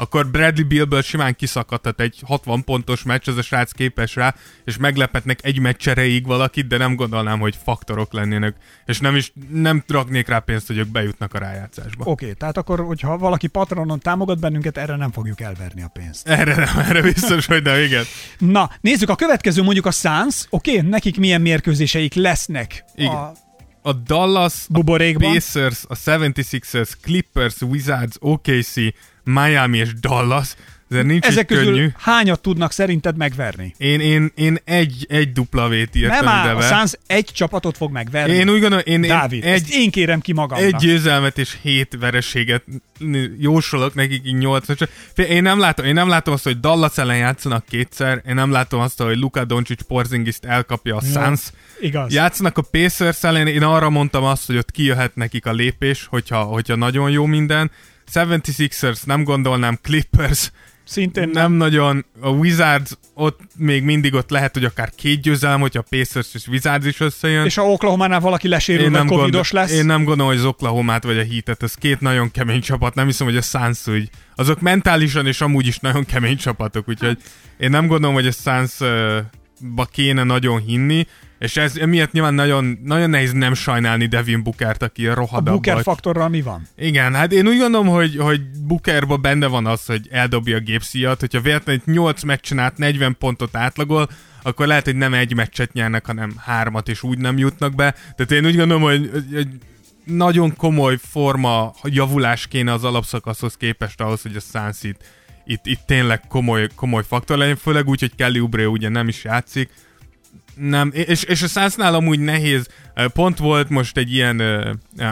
akkor Bradley Billből simán kiszakadhat egy 60 pontos meccs, ez a srác képes rá, és meglepetnek egy meccs erejéig valakit, de nem gondolnám, hogy faktorok lennének, és nem is nem raknék rá pénzt, hogy ők bejutnak a rájátszásba. Oké, okay, tehát akkor, hogyha valaki patronon támogat bennünket, erre nem fogjuk elverni a pénzt. Erre nem, erre biztos, hogy nem, igen. Na, nézzük, a következő mondjuk a Suns, oké, okay, nekik milyen mérkőzéseik lesznek Igen. a A Dallas, a Buborékban. Pacers, a 76ers, Clippers, Wizards, OKC, Miami és Dallas. Ez nincs Ezek közül könnyű. hányat tudnak szerinted megverni? Én, én, én egy, egy dupla vét írtam Nem áll, a. Suns egy csapatot fog megverni. Én úgy gondolom, én, én Dávid, egy, ezt egy, én kérem ki magamnak. egy győzelmet és hét vereséget jósolok nekik így nyolc. Én nem, látom, én nem látom azt, hogy Dallas ellen játszanak kétszer, én nem látom azt, hogy Luka Doncic Porzingist elkapja a Suns. Igaz. Játszanak a Pacers ellen, én arra mondtam azt, hogy ott kijöhet nekik a lépés, hogyha, hogyha nagyon jó minden. 76ers nem gondolnám, Clippers. Szintén nem nagyon, a Wizards ott még mindig ott lehet, hogy akár két győzelem, hogyha a Pacers és Wizards is összejön. És ha Oklahoma-nál valaki lesérül, vagy covidos lesz, én nem gondolom, hogy az Oklahoma-t vagy a Heat-et, ez két nagyon kemény csapat, nem hiszem, hogy a Suns úgy, azok mentálisan és amúgy is nagyon kemény csapatok, úgyhogy én nem gondolom, hogy a Suns-ba kéne nagyon hinni, és ez emiatt nyilván nagyon, nagyon nehéz nem sajnálni Devin Bookert, aki a a rohadabb Booker vagy. faktorral mi van? Igen, hát én úgy gondolom, hogy, hogy Bookerba benne van az, hogy eldobja a gépszíjat, hogyha véletlenül egy 8 meccsen át 40 pontot átlagol, akkor lehet, hogy nem egy meccset nyernek, hanem hármat, és úgy nem jutnak be. Tehát én úgy gondolom, hogy, hogy- hogy nagyon komoly forma javulás kéne az alapszakaszhoz képest ahhoz, hogy a Suns itt, itt, itt tényleg komoly, komoly faktor legyen, főleg úgy, hogy Kelly Oubre ugye nem is játszik, nem, és, és a Sunsnál amúgy nehéz, pont volt most egy ilyen,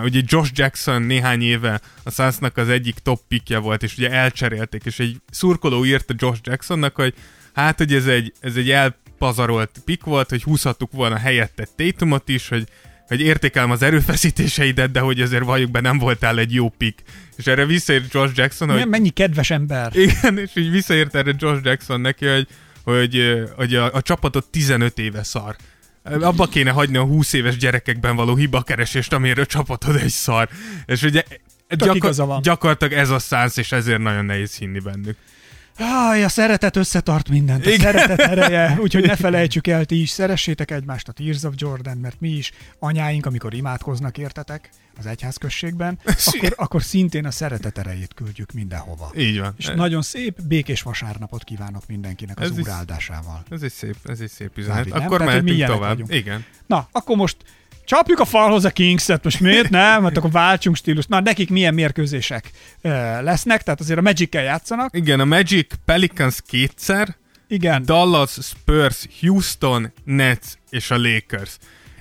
ugye Josh Jackson néhány éve a Sunsnak az egyik top pickje volt, és ugye elcserélték, és egy szurkoló írta Josh Jacksonnak, hogy hát, hogy ez egy, ez egy elpazarolt pick volt, hogy húzhattuk volna helyette Tatumot is, hogy hogy értékelem az erőfeszítéseidet, de hogy azért valljuk be, nem voltál egy jó pick. És erre visszaért Josh Jackson, hogy mennyi kedves ember. igen, és így visszaért erre Josh Jackson neki, hogy, hogy, hogy a, a csapatot 15 éve szar. Abba kéne hagyni a 20 éves gyerekekben való hibakeresést, amire a csapatod egy szar. És ugye van. gyakorlatilag ez a szánsz, és ezért nagyon nehéz hinni bennük. Áj, a szeretet összetart mindent. A Igen. szeretet ereje, úgyhogy ne felejtsük el, ti is szeressétek egymást a Tears of Jordan, mert mi is, anyáink, amikor imádkoznak, értetek, az egyházközségben, akkor, akkor szintén a szeretet erejét küldjük mindenhova. Így van. És nagyon szép, békés vasárnapot kívánok mindenkinek az Ez Úr áldásával. Ez egy szép, ez egy szép üzenet. Dávid, nem? Akkor Tehát, mehetünk tovább. vagyunk. Igen. Na, akkor most csapjuk a falhoz a Kings-et, most miért nem? Hát akkor váltsunk stílust. Na, nekik milyen mérkőzések ö, lesznek, tehát azért a Magic-kel játszanak. Igen, a Magic Pelicans kétszer, Igen, Dallas, Spurs, Houston, Nets és a Lakers.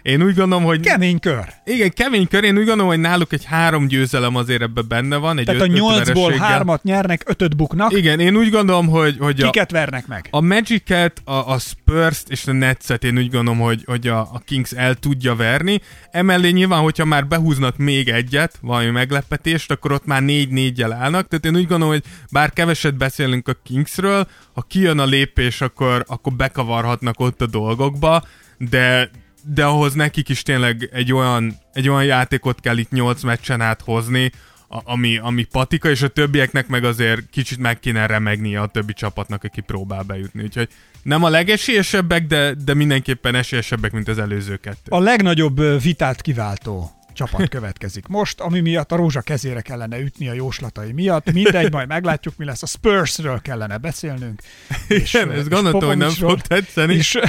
Én úgy gondolom, hogy... kemény kör. Igen, kemény kör, én úgy gondolom, hogy náluk egy három győzelem azért ebbe benne van. Egy Tehát a öt- öt nyolcból hármat nyernek, ötöt buknak. Igen, én úgy gondolom, hogy, hogy a, Kiket vernek meg? a Magic-et, a, a Spurs-t és a Nets-et én úgy gondolom, hogy, hogy a, a Kings el tudja verni. Emellé nyilván, hogyha már behúznak még egyet, valami meglepetést, akkor ott már négy négyel állnak. Tehát én úgy gondolom, hogy bár keveset beszélünk a Kingsről, ha kijön a lépés, akkor, akkor bekavarhatnak ott a dolgokba, de de ahhoz nekik is tényleg egy olyan, egy olyan játékot kell itt 8 meccsen át hozni, ami, ami patika, és a többieknek meg azért kicsit meg kéne remegnie a többi csapatnak, aki próbál bejutni. Úgyhogy nem a legesélyesebbek, de, de mindenképpen esélyesebbek, mint az előző kettő. A legnagyobb vitát kiváltó csapat következik most, ami miatt a rózsa kezére kellene ütni a jóslatai miatt. Mindegy, majd meglátjuk, mi lesz. A Spursről kellene beszélnünk. És, Igen, ezt gondoltam, hogy nem fog tetszeni. És,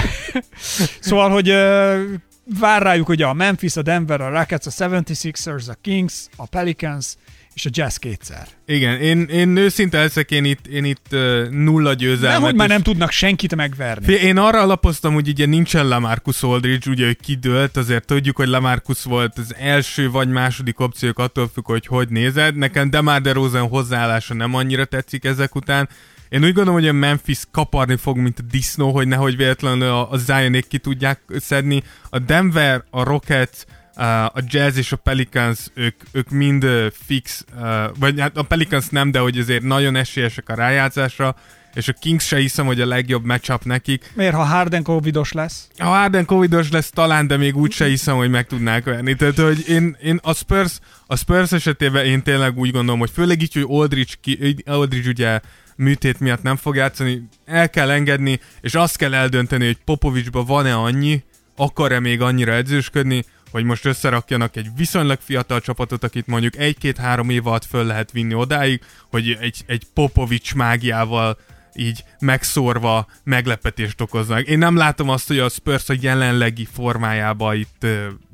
szóval, hogy vár rájuk ugye a Memphis, a Denver, a Rockets, a 76ers, a Kings, a Pelicans és a Jazz kétszer. Igen, én, én őszinte leszek, én itt, én itt uh, nulla győzelmet. Nem, hogy már nem tudnak senkit megverni. Fé, Én arra alapoztam, hogy ugye nincsen Lamarcus Aldridge, ugye hogy kidőlt, azért tudjuk, hogy Lamarcus volt az első vagy második opciók, attól függ, hogy hogy nézed. Nekem Demar DeRozan hozzáállása nem annyira tetszik ezek után. Én úgy gondolom, hogy a Memphis kaparni fog, mint a disznó, hogy nehogy véletlenül a, a Zionék ki tudják szedni. A Denver, a Rockets, a Jazz és a Pelicans, ők, ők mind uh, fix, uh, vagy hát a Pelicans nem, de hogy azért nagyon esélyesek a rájátszásra, és a Kings se hiszem, hogy a legjobb matchup nekik. Miért, ha Harden covidos lesz? Ha Harden covidos lesz talán, de még úgy se hiszem, hogy meg tudnák venni. Tehát, hogy én, én a Spurs, a Spurs esetében én tényleg úgy gondolom, hogy főleg így, hogy Aldridge, ki, Aldridge ugye műtét miatt nem fog játszani, el kell engedni, és azt kell eldönteni, hogy Popovicsban van-e annyi, akar-e még annyira edzősködni, hogy most összerakjanak egy viszonylag fiatal csapatot, akit mondjuk egy-két-három év alatt föl lehet vinni odáig, hogy egy, egy Popovics mágiával így megszórva meglepetést okoznak. Én nem látom azt, hogy a Spurs a jelenlegi formájába itt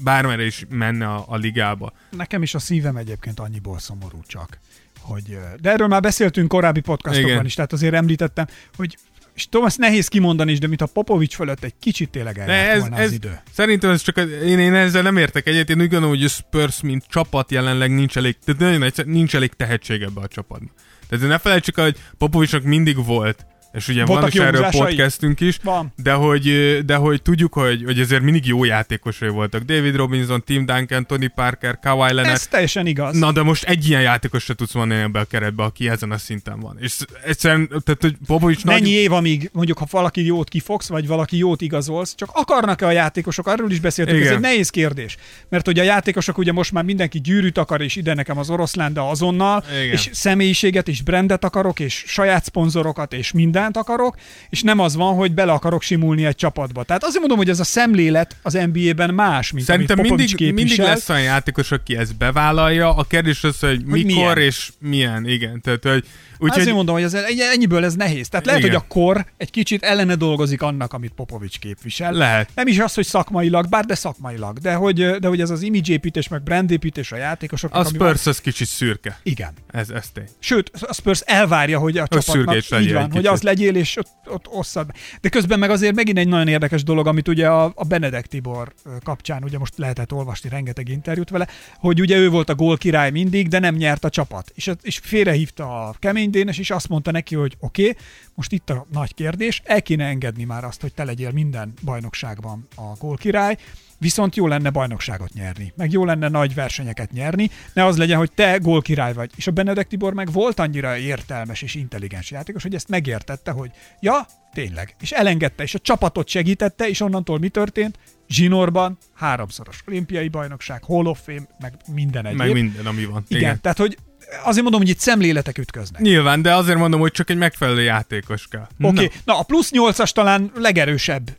bármere is menne a, a ligába. Nekem is a szívem egyébként annyiból szomorú csak. Hogy, de erről már beszéltünk korábbi podcastokban Igen. is, tehát azért említettem, hogy és Thomas nehéz kimondani is, de mint a Popovics fölött egy kicsit tényleg el volna ez, az idő. Szerintem ez csak, én, én ezzel nem értek egyet, én úgy gondolom, hogy a Spurs mint csapat jelenleg nincs elég, tehát nagyon egyszer, nincs elég tehetség ebbe a csapatban. Tehát ne felejtsük el, hogy Popovicsnak mindig volt és ugye Voltak van is erről podcastünk is, van. De, hogy, de hogy tudjuk, hogy, hogy ezért mindig jó játékosai voltak. David Robinson, Tim Duncan, Tony Parker, Kawhi Leonard. Ez teljesen igaz. Na, de most egy ilyen játékos se tudsz mondani ebbe a keretbe, aki ezen a szinten van. És egyszerűen, tehát, hogy Popovics Mennyi nagy... év, amíg mondjuk, ha valaki jót kifogsz, vagy valaki jót igazolsz, csak akarnak-e a játékosok? Arról is beszéltünk, Igen. ez egy nehéz kérdés. Mert ugye a játékosok ugye most már mindenki gyűrűt akar, és ide nekem az oroszlán, de azonnal, Igen. és személyiséget, és brandet akarok, és saját szponzorokat, és minden mindent akarok, és nem az van, hogy bele akarok simulni egy csapatba. Tehát azért mondom, hogy ez a szemlélet az NBA-ben más, mint Szerintem amit mindig, képvisel. mindig lesz olyan játékos, aki ezt bevállalja. A kérdés az, hogy, hogy mikor milyen? és milyen. Igen, tehát hogy Úgyhogy... Azért mondom, hogy ez, ennyiből ez nehéz. Tehát lehet, Igen. hogy a kor egy kicsit ellene dolgozik annak, amit Popovics képvisel. Lehet. Nem is az, hogy szakmailag, bár de szakmailag, de hogy, de hogy ez az image-építés, meg brandépítés a játékosok. A Spurs az kicsit szürke. Igen. Ez, ez tény. Sőt, a Spurs elvárja, hogy a, a csapatnak így van, hogy az legyél, és ott, ott osszad. De közben meg azért megint egy nagyon érdekes dolog, amit ugye a, a Benedek Tibor kapcsán, ugye most lehetett olvasni rengeteg interjút vele, hogy ugye ő volt a gól király mindig, de nem nyert a csapat. És, és félrehívta a kemény Dénes, és azt mondta neki, hogy oké, okay, most itt a nagy kérdés, el kéne engedni már azt, hogy te legyél minden bajnokságban a gólkirály, viszont jó lenne bajnokságot nyerni, meg jó lenne nagy versenyeket nyerni, ne az legyen, hogy te gólkirály vagy. És a Benedek Tibor meg volt annyira értelmes és intelligens játékos, hogy ezt megértette, hogy ja, tényleg, és elengedte, és a csapatot segítette, és onnantól mi történt? Zsinorban háromszoros olimpiai bajnokság, Hall of Fame, meg minden egyéb. Meg minden, ami van. Igen, Igen. tehát hogy azért mondom, hogy itt szemléletek ütköznek. Nyilván, de azért mondom, hogy csak egy megfelelő játékos kell. Oké, okay. na. na a plusz 8-as talán legerősebb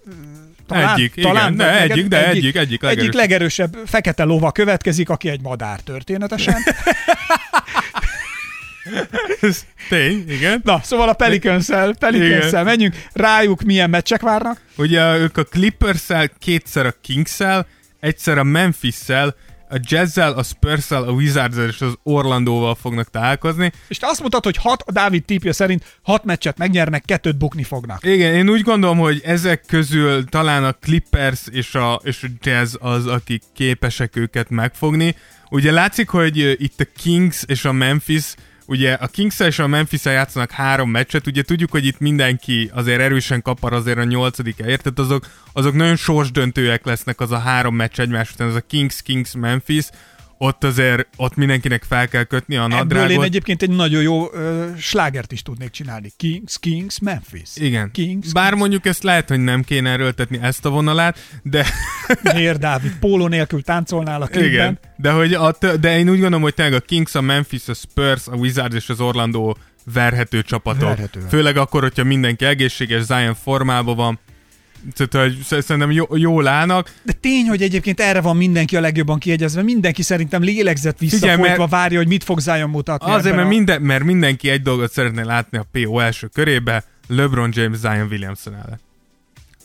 talán, egyik, talán, igen, de egyik, de egyik, egyik, egyik legerősebb. Egyik legerősebb fekete lova következik, aki egy madár történetesen. Tény, igen. Na, szóval a Pelicans-el, pelicans menjünk, rájuk milyen meccsek várnak? Ugye ők a Clippers-el, kétszer a Kings-el, egyszer a Memphis-szel, a Jazzel, a spurs a wizards és az Orlandóval fognak találkozni. És te azt mutat, hogy hat, a Dávid típje szerint hat meccset megnyernek, kettőt bukni fognak. Igen, én úgy gondolom, hogy ezek közül talán a Clippers és a, és a Jazz az, akik képesek őket megfogni. Ugye látszik, hogy itt a Kings és a Memphis ugye a kings és a memphis játszanak három meccset, ugye tudjuk, hogy itt mindenki azért erősen kapar azért a nyolcadik helyért, tehát azok, azok nagyon sorsdöntőek lesznek az a három meccs egymás után, az a Kings, Kings, Memphis, ott azért, ott mindenkinek fel kell kötni a nadrágot. Ebből én egyébként egy nagyon jó ö, slágert is tudnék csinálni. Kings, Kings, Memphis. Igen. Kings, Bár Kings. mondjuk ezt lehet, hogy nem kéne erőltetni ezt a vonalát, de... Miért, Dávid? Póló nélkül táncolnál a klipben? Igen, de, hogy a, de én úgy gondolom, hogy tényleg a Kings, a Memphis, a Spurs, a Wizards és az Orlando verhető csapatok. Verhető. Főleg akkor, hogyha mindenki egészséges, Zion formában van, tehát, hogy szerintem jó, jól állnak. De tény, hogy egyébként erre van mindenki a legjobban kiegyezve. Mindenki szerintem lélegzett visszafolytva várja, hogy mit fog Zion mutatni. Azért, mert, a... minden, mert mindenki egy dolgot szeretne látni a PO első körébe, LeBron James Zion Williamson ellen.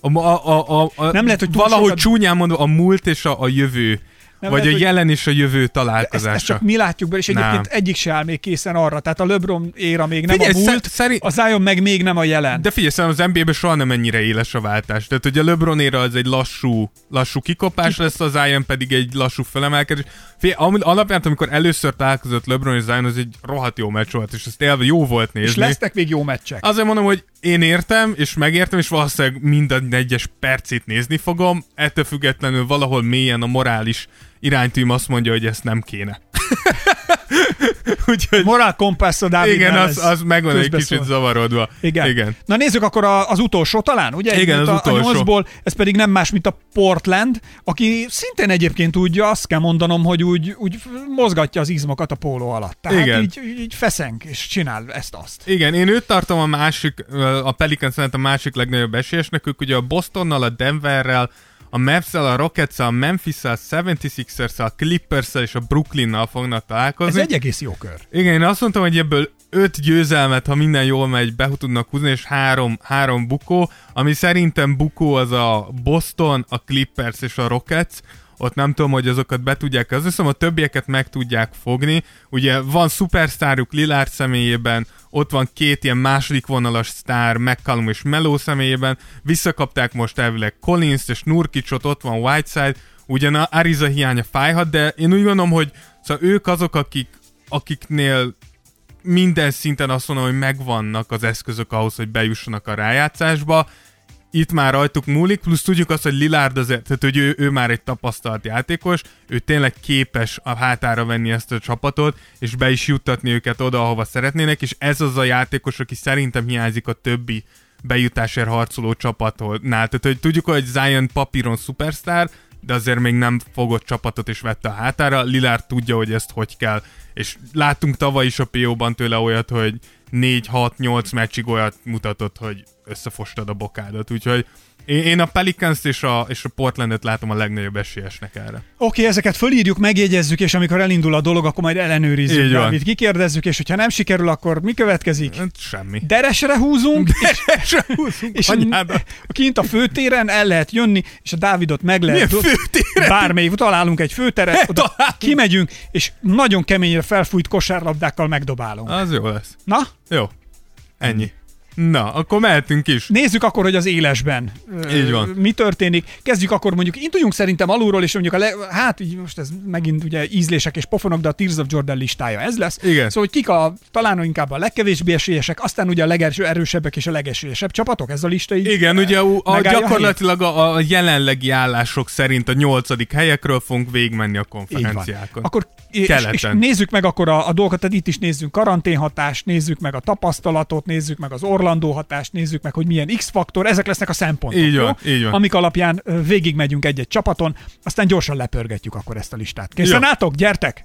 A, a, a, a, a, Nem lehet, hogy valahogy sokat... csúnyán mondva a múlt és a, a jövő nem Vagy lehet, a jelen és a jövő találkozása. Ezt, ezt csak mi látjuk be, és egyébként nem. egyik se áll még készen arra. Tehát a LeBron éra még nem figyelj, a múlt, szerint... a Zion meg még nem a jelen. De figyelj, szerintem az NBA-ben soha nem ennyire éles a váltás. Tehát, hogy a LeBron éra az egy lassú, lassú kikopás Ki... lesz, a Zion pedig egy lassú felemelkedés. Figyelj, alapján, amikor először találkozott LeBron és Zion, az egy rohadt jó meccs volt, és ezt élve jó volt nézni. És lesznek még jó meccsek. Azért mondom, hogy én értem, és megértem, és valószínűleg minden egyes percét nézni fogom, ettől függetlenül valahol mélyen a morális iránytűm azt mondja, hogy ezt nem kéne. Úgyhogy Compass a Dávid igen, az, az megvan egy kicsit zavarodva. Igen. igen. Na nézzük akkor a, az utolsó talán, ugye? Igen, az a, utolsó. A nyolcból, ez pedig nem más, mint a Portland, aki szintén egyébként úgy, azt kell mondanom, hogy úgy, úgy mozgatja az izmokat a póló alatt. Tehát Igen. Így, így, feszeng, és csinál ezt-azt. Igen, én őt tartom a másik, a Pelicans a másik legnagyobb esélyesnek, ők ugye a Bostonnal, a Denverrel, a mavs a rockets a memphis a 76ers a clippers és a Brooklynnal fognak Ez találkozni. egy egész jó kör. Igen, én azt mondtam, hogy ebből öt győzelmet, ha minden jól megy, be tudnak húzni, és három, három bukó, ami szerintem bukó az a Boston, a Clippers és a Rockets, ott nem tudom, hogy azokat be tudják, az hiszem a többieket meg tudják fogni. Ugye van szupersztárjuk Lillard személyében, ott van két ilyen második vonalas sztár, McCallum és Melo személyében, visszakapták most elvileg Collins és Nurkicsot, ott van Whiteside, ugyan a Ariza hiánya fájhat, de én úgy gondolom, hogy szóval ők azok, akik, akiknél minden szinten azt mondom, hogy megvannak az eszközök ahhoz, hogy bejussanak a rájátszásba. Itt már rajtuk múlik, plusz tudjuk azt, hogy Lillard azért, tehát hogy ő, ő már egy tapasztalt játékos, ő tényleg képes a hátára venni ezt a csapatot, és be is juttatni őket oda, ahova szeretnének, és ez az a játékos, aki szerintem hiányzik a többi bejutásért harcoló csapatnál. Tehát, hogy tudjuk, hogy Zion papíron szupersztár, de azért még nem fogott csapatot és vette a hátára. Lillard tudja, hogy ezt hogy kell. És láttunk tavaly is a PO-ban tőle olyat, hogy 4-6-8 meccsig olyat mutatott, hogy összefostad a bokádat. Úgyhogy én, a Pelicans és a, és a Portlandet látom a legnagyobb esélyesnek erre. Oké, okay, ezeket fölírjuk, megjegyezzük, és amikor elindul a dolog, akkor majd ellenőrizzük. Így. Dávid, kikérdezzük, és hogyha nem sikerül, akkor mi következik? Hát semmi. Deresre húzunk, és, és Anyába. kint a főtéren el lehet jönni, és a Dávidot meg lehet... Milyen főtéren? Bármelyik, találunk egy főteret, oda Találunk. kimegyünk, és nagyon keményre felfújt kosárlabdákkal megdobálunk. Az jó lesz. Na, Jó. Ennyi. Na, akkor mehetünk is. nézzük akkor, hogy az élesben Így van. mi történik. Kezdjük akkor mondjuk, induljunk szerintem alulról, és mondjuk a le, hát így most ez megint ugye ízlések és pofonok, de a Tears of Jordan listája ez lesz. Igen. Szóval, hogy kik a talán inkább a legkevésbé esélyesek, aztán ugye a legerősebbek és a legesélyesebb csapatok, ez a lista így Igen, ugye a, gyakorlatilag a, a jelenlegi állások szerint a nyolcadik helyekről fogunk végigmenni a konferenciákon. Akkor és, Keleten. és nézzük meg akkor a, a dolgokat, tehát itt is nézzünk karanténhatást, nézzük meg a tapasztalatot, nézzük meg az Orlandó hatást, nézzük meg, hogy milyen X-faktor, ezek lesznek a szempontok, Így van, jó? így van. amik alapján végigmegyünk egy-egy csapaton, aztán gyorsan lepörgetjük akkor ezt a listát. Készen Jó. álltok? Gyertek!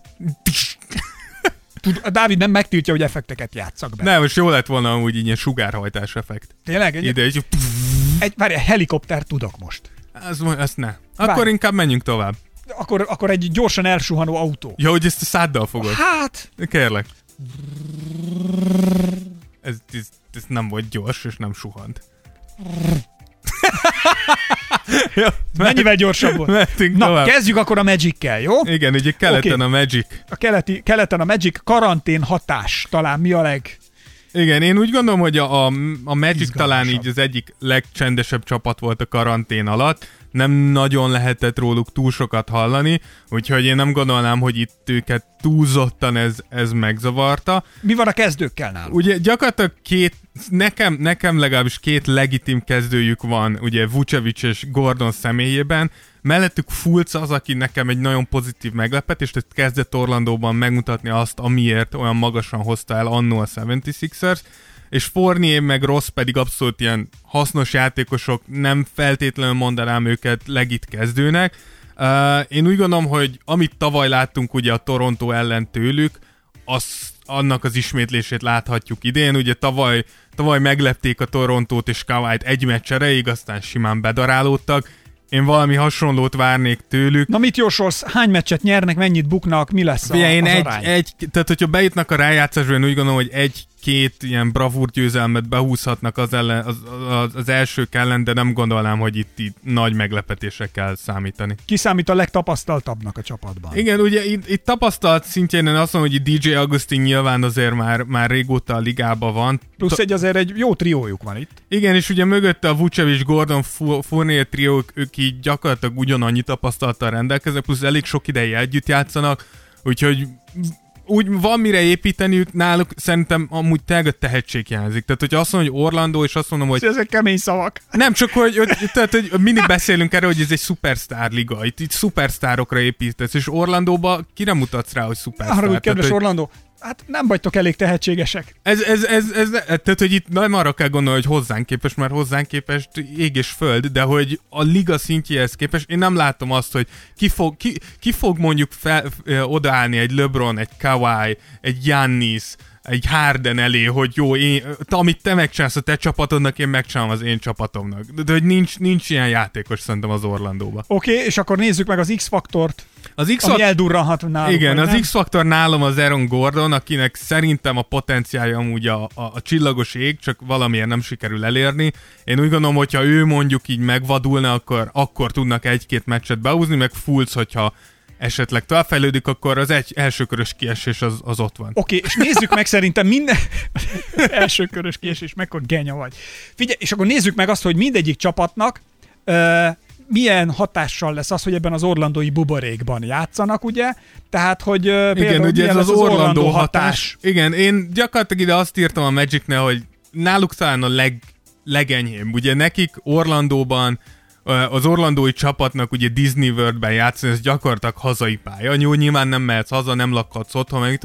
Tud, a Dávid nem megtiltja, hogy effekteket játszak be. Nem, most jó lett volna úgy így ilyen sugárhajtás effekt. Tényleg? Egy, Ide, így, egy, várj, helikopter tudok most. ez, ezt ne. Akkor Várj. inkább menjünk tovább. Akkor, akkor egy gyorsan elsuhanó autó. Ja, hogy ezt a száddal fogod. Hát, Kérlek. Ez, ez, ez nem volt gyors, és nem suhant. Jó, mennyivel gyorsabb volt? mehetünk Na, tovább. kezdjük akkor a Magic-kel, jó? Igen, ugye keleten Oké. a Magic. a keleti, keleten a Magic karantén hatás talán mi a leg... Igen, én úgy gondolom, hogy a, a, a Magic talán így az egyik legcsendesebb csapat volt a karantén alatt. Nem nagyon lehetett róluk túl sokat hallani, úgyhogy én nem gondolnám, hogy itt őket túlzottan ez, ez megzavarta. Mi van a kezdőkkel náluk? Ugye gyakorlatilag két, nekem, nekem legalábbis két legitim kezdőjük van, ugye Vucevic és Gordon személyében, mellettük Fulc az, aki nekem egy nagyon pozitív meglepetés, tehát kezdett Orlandóban megmutatni azt, amiért olyan magasan hozta el annó a 76ers, és Fournier meg Ross pedig abszolút ilyen hasznos játékosok, nem feltétlenül mondanám őket legit kezdőnek. Uh, én úgy gondolom, hogy amit tavaly láttunk ugye a Toronto ellen tőlük, az, annak az ismétlését láthatjuk idén. Ugye tavaly, tavaly meglepték a Torontót és Kawait egy meccs erejéig, aztán simán bedarálódtak. Én valami hasonlót várnék tőlük. Na mit jósolsz? Hány meccset nyernek, mennyit buknak, mi lesz a, Figyelj, én az egy, arány? egy, tehát hogyha bejutnak a rájátszásba, én úgy gondolom, hogy egy-két ilyen bravúr győzelmet behúzhatnak az, ellen, az, az, az elsők ellen, de nem gondolnám, hogy itt, itt nagy meglepetésre kell számítani. Ki számít a legtapasztaltabbnak a csapatban? Igen, ugye itt, itt tapasztalt szintjén én azt mondom, hogy DJ Augustin nyilván azért már, már régóta a ligában van. Plusz egy azért egy jó triójuk van itt. Igen, és ugye mögötte a Vucevic, Gordon, Fu- Fournier triók, ők így gyakorlatilag ugyanannyi tapasztalattal rendelkeznek, plusz elég sok ideig együtt játszanak, úgyhogy úgy van mire építeniük, náluk szerintem amúgy a tehetség hiányzik. Tehát, hogy azt mondom, hogy Orlando, és azt mondom, hogy Ezek kemény szavak. nem csak, hogy, hogy, tehát, hogy mindig beszélünk erről, hogy ez egy szupersztár liga, itt, itt szupersztárokra építesz, és Orlandóba kire mutatsz rá, hogy szupersztár? Arra, hogy Tehát, kedves hogy Orlando, hát nem vagytok elég tehetségesek. ez, ez, ez, ez, tehát, hogy itt nem arra kell gondolni, hogy hozzánk képest, mert hozzánk képest ég és föld, de hogy a liga szintjéhez képest én nem látom azt, hogy ki fog, ki, ki fog mondjuk fel, ö, odaállni egy LeBron, egy Kawhi, egy Giannis, egy Harden elé, hogy jó, én, te, amit te megcsinálsz a te csapatodnak, én megcsinálom az én csapatomnak. De, de hogy nincs, nincs ilyen játékos szerintem az Orlandóba. Oké, okay, és akkor nézzük meg az X-faktort, Az X ami eldurranhat náluk. igen, az? X-faktor nálam az Aaron Gordon, akinek szerintem a potenciálja amúgy a, a, a csillagos ég, csak valamiért nem sikerül elérni. Én úgy gondolom, hogyha ő mondjuk így megvadulna, akkor, akkor tudnak egy-két meccset behúzni, meg Fulc, hogyha esetleg továbbfejlődik, akkor az egy elsőkörös kiesés az, az ott van. Oké, és nézzük meg szerintem minden... Első körös kiesés, mekkor genya vagy. Figyelj, és akkor nézzük meg azt, hogy mindegyik csapatnak ö, milyen hatással lesz az, hogy ebben az orlandói buborékban játszanak, ugye? Tehát, hogy ö, Igen, például ugye milyen ez az lesz Orlandó hatás. Igen, én gyakorlatilag ide azt írtam a Magicne, hogy náluk talán a leg, legenyhébb. Ugye nekik Orlandóban az orlandói csapatnak ugye Disney Worldben játszani, ez gyakorlatilag hazai pálya. Jó, nyilván nem mehetsz haza, nem lakhatsz otthon, meg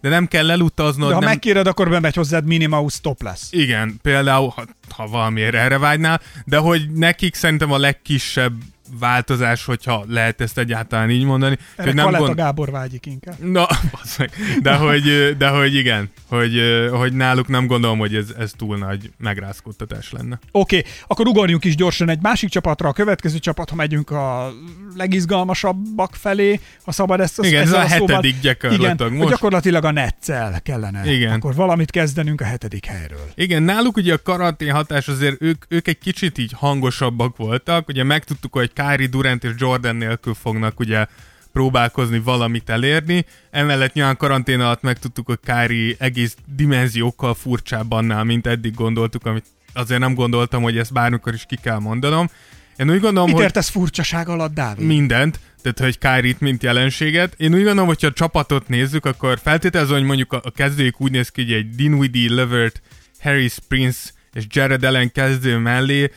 de nem kell elutaznod. De ha nem... megkéred, akkor bemegy hozzád Minimaus top lesz. Igen, például, ha, ha valamiért erre vágynál, de hogy nekik szerintem a legkisebb változás, hogyha lehet ezt egyáltalán így mondani. Erre hogy nem Kaleta gond... Gábor vágyik inkább. Na, bassz meg. de hogy, de hogy igen, hogy, hogy náluk nem gondolom, hogy ez, ez túl nagy megrázkódtatás lenne. Oké, okay, akkor ugorjunk is gyorsan egy másik csapatra, a következő csapat, ha megyünk a legizgalmasabbak felé, ha szabad ezt Igen, ez ezzel a szóval- hetedik gyakorlatilag Igen, most. gyakorlatilag a Netzel kellene. Igen. Akkor valamit kezdenünk a hetedik helyről. Igen, náluk ugye a karantén hatás azért ők, ők egy kicsit így hangosabbak voltak, ugye megtudtuk, hogy Kyrie Durant és Jordan nélkül fognak ugye próbálkozni valamit elérni. Emellett nyilván karantén alatt megtudtuk, hogy Kyrie egész dimenziókkal furcsább annál, mint eddig gondoltuk, amit azért nem gondoltam, hogy ezt bármikor is ki kell mondanom. Én úgy gondolom, Mit hogy értesz furcsaság alatt, Dávid? mindent, tehát hogy Kyrie-t, mint jelenséget. Én úgy gondolom, hogyha a csapatot nézzük, akkor feltételező, hogy mondjuk a, a kezdőjük úgy néz ki, hogy egy Dinwiddie, Levert, Harris, Prince és Jared Allen kezdő mellé,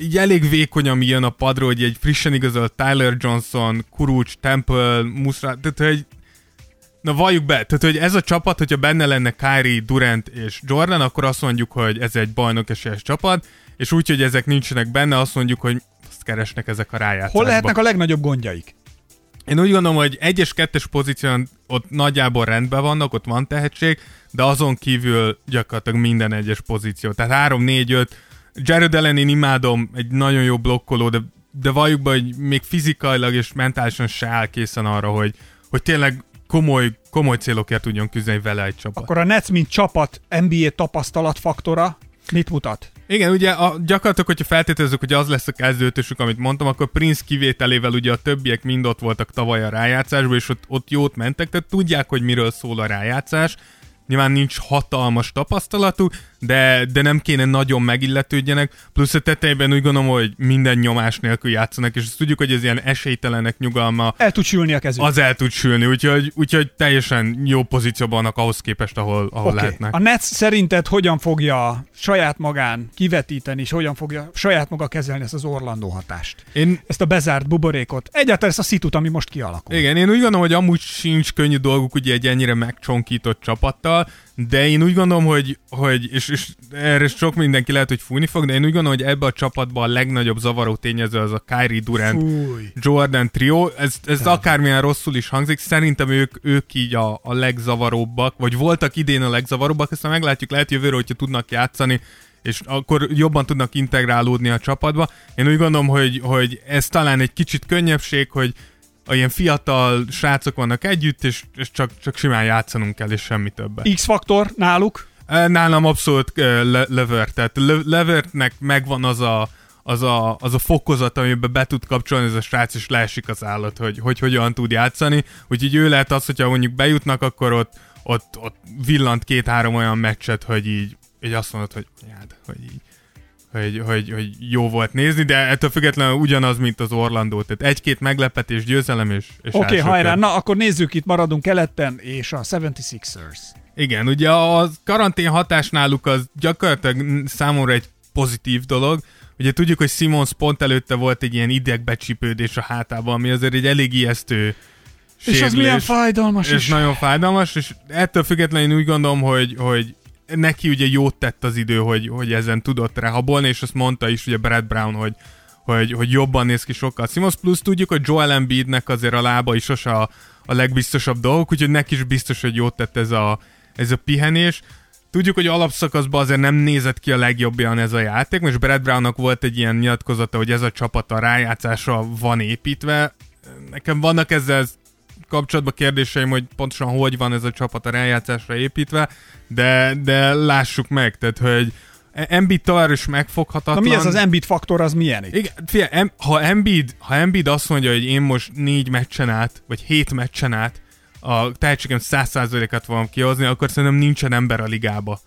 így elég vékony, ami jön a padról, hogy egy frissen igazolt Tyler Johnson, Kurucs, Temple, Musra, tehát hogy Na valljuk be, tehát hogy ez a csapat, hogyha benne lenne Kyrie, Durant és Jordan, akkor azt mondjuk, hogy ez egy bajnok esélyes csapat, és úgy, hogy ezek nincsenek benne, azt mondjuk, hogy azt keresnek ezek a rájátszásba. Hol lehetnek a legnagyobb gondjaik? Én úgy gondolom, hogy egyes, kettes pozíción ott nagyjából rendben vannak, ott van tehetség, de azon kívül gyakorlatilag minden egyes pozíció. Tehát 3, 4, 5. Jared Allen én imádom, egy nagyon jó blokkoló, de, de valljuk be, hogy még fizikailag és mentálisan se áll készen arra, hogy, hogy tényleg komoly, komoly célokért tudjon küzdeni vele egy csapat. Akkor a Nets, mint csapat NBA tapasztalat faktora mit mutat? Igen, ugye a, gyakorlatilag, hogyha feltételezzük, hogy az lesz a kezdőtösük, amit mondtam, akkor Prince kivételével ugye a többiek mind ott voltak tavaly a rájátszásban, és ott, ott jót mentek, tehát tudják, hogy miről szól a rájátszás. Nyilván nincs hatalmas tapasztalatuk, de, de nem kéne nagyon megilletődjenek, plusz a tetejében úgy gondolom, hogy minden nyomás nélkül játszanak, és azt tudjuk, hogy ez ilyen esélytelenek nyugalma, El tud sülni a kezük. az el tud sülni, úgyhogy, úgyhogy teljesen jó pozícióban vannak ahhoz képest, ahol, ahol Oké. lehetnek. A Nets szerinted hogyan fogja saját magán kivetíteni, és hogyan fogja saját maga kezelni ezt az Orlandó hatást? Én, Ezt a bezárt buborékot. Egyáltalán ezt a szitut, ami most kialakul. Igen, én úgy gondolom, hogy amúgy sincs könnyű dolguk ugye egy ennyire megcsonkított csapattal, de én úgy gondolom, hogy, hogy és, és erre sok mindenki lehet, hogy fújni fog, de én úgy gondolom, hogy ebbe a csapatban a legnagyobb zavaró tényező az a Kyrie Durant Fúj. Jordan trio, ez, ez akármilyen rosszul is hangzik, szerintem ők, ők így a, a legzavaróbbak, vagy voltak idén a legzavaróbbak, aztán meglátjuk, lehet jövőre, hogyha tudnak játszani, és akkor jobban tudnak integrálódni a csapatba. Én úgy gondolom, hogy, hogy ez talán egy kicsit könnyebbség, hogy ilyen fiatal srácok vannak együtt, és, és csak, csak simán játszanunk kell, és semmi többet. X-faktor náluk. Nálam abszolút le- Levert, tehát Le- Levertnek megvan az a, az a, az a fokozat, amiben be tud kapcsolni ez a srác, és leesik az állat, hogy, hogy hogyan tud játszani. Úgyhogy ő lehet az, hogyha mondjuk bejutnak, akkor ott, ott, ott villant két-három olyan meccset, hogy így, így azt mondod, hogy hogy így hogy, hogy, hogy jó volt nézni, de ettől függetlenül ugyanaz, mint az Orlandó. Tehát egy-két meglepetés, győzelem és, és Oké, okay, hajrá, na akkor nézzük, itt maradunk keleten, és a 76ers. Igen, ugye a karantén hatás náluk az gyakorlatilag számomra egy pozitív dolog. Ugye tudjuk, hogy Simons pont előtte volt egy ilyen idegbecsípődés a hátában, ami azért egy elég ijesztő És az sérülés. milyen fájdalmas és is. nagyon fájdalmas, és ettől függetlenül én úgy gondolom, hogy, hogy neki ugye jót tett az idő, hogy, hogy ezen tudott rehabolni, és azt mondta is ugye Brad Brown, hogy, hogy, hogy jobban néz ki sokkal. Simons Plus tudjuk, hogy Joel Embiidnek azért a lába is sose a, a legbiztosabb dolgok, úgyhogy neki is biztos, hogy jót tett ez a, ez a pihenés. Tudjuk, hogy alapszakaszban azért nem nézett ki a legjobbjan ez a játék, most Brad Brownnak volt egy ilyen nyilatkozata, hogy ez a csapat a rájátszásra van építve. Nekem vannak ezzel kapcsolatban kérdéseim, hogy pontosan hogy van ez a csapat a rájátszásra építve, de, de lássuk meg, tehát, hogy Embiid tovább is Na megfoghatatlan. mi ez az Embiid faktor, az milyen itt? Igen, figyelj, em, ha, Embiid, ha Embiid azt mondja, hogy én most négy meccsen át, vagy hét meccsen át a tehetségem 100%-át fogom kihozni, akkor szerintem nincsen ember a ligába,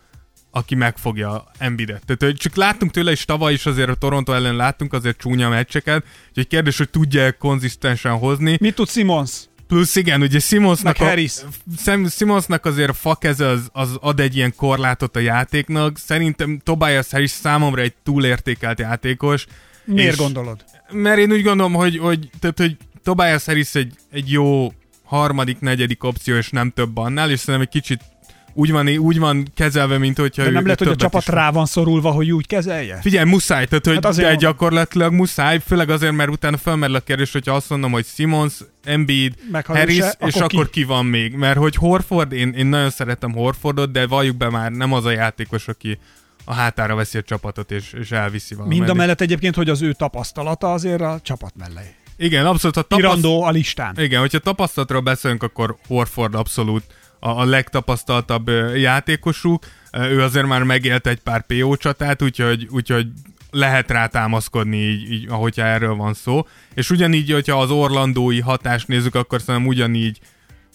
aki megfogja Embiidet. Tehát hogy csak láttunk tőle is tavaly is azért a Toronto ellen láttunk azért csúnya meccseket, úgyhogy kérdés, hogy tudja konzisztensen hozni. Mit tud Simons? Plusz igen, ugye Simonsnak, a, Simonsnak azért a fakeze az, az ad egy ilyen korlátot a játéknak. Szerintem Tobias Harris számomra egy túlértékelt játékos. Miért és- gondolod? Mert én úgy gondolom, hogy, hogy, tehát, hogy Tobias Harris egy, egy jó harmadik, negyedik opció, és nem több annál, és szerintem egy kicsit úgy van, úgy van kezelve, mint hogyha De nem lehet, hogy a csapat rá van szorulva, hogy úgy kezelje? Figyelj, muszáj, tehát hogy Hát azért de gyakorlatilag muszáj, főleg azért, mert utána felmerül a kérdés, hogyha azt mondom, hogy Simons, Embiid, Harris, se, és akkor akkor ki? ki? van még? Mert hogy Horford, én, én nagyon szeretem Horfordot, de valljuk be már nem az a játékos, aki a hátára veszi a csapatot és, és elviszi valameddig. Mind a mellett egyébként, hogy az ő tapasztalata azért a csapat mellé. Igen, abszolút. Ha tapaszt... Pirandó a listán. Igen, hogyha tapasztalatról beszélünk, akkor Horford abszolút a, a legtapasztaltabb játékosuk. Ő azért már megélt egy pár PO csatát, úgyhogy, úgyhogy lehet rá támaszkodni, így, így, ahogyha erről van szó. És ugyanígy, hogyha az orlandói hatást nézzük, akkor szerintem ugyanígy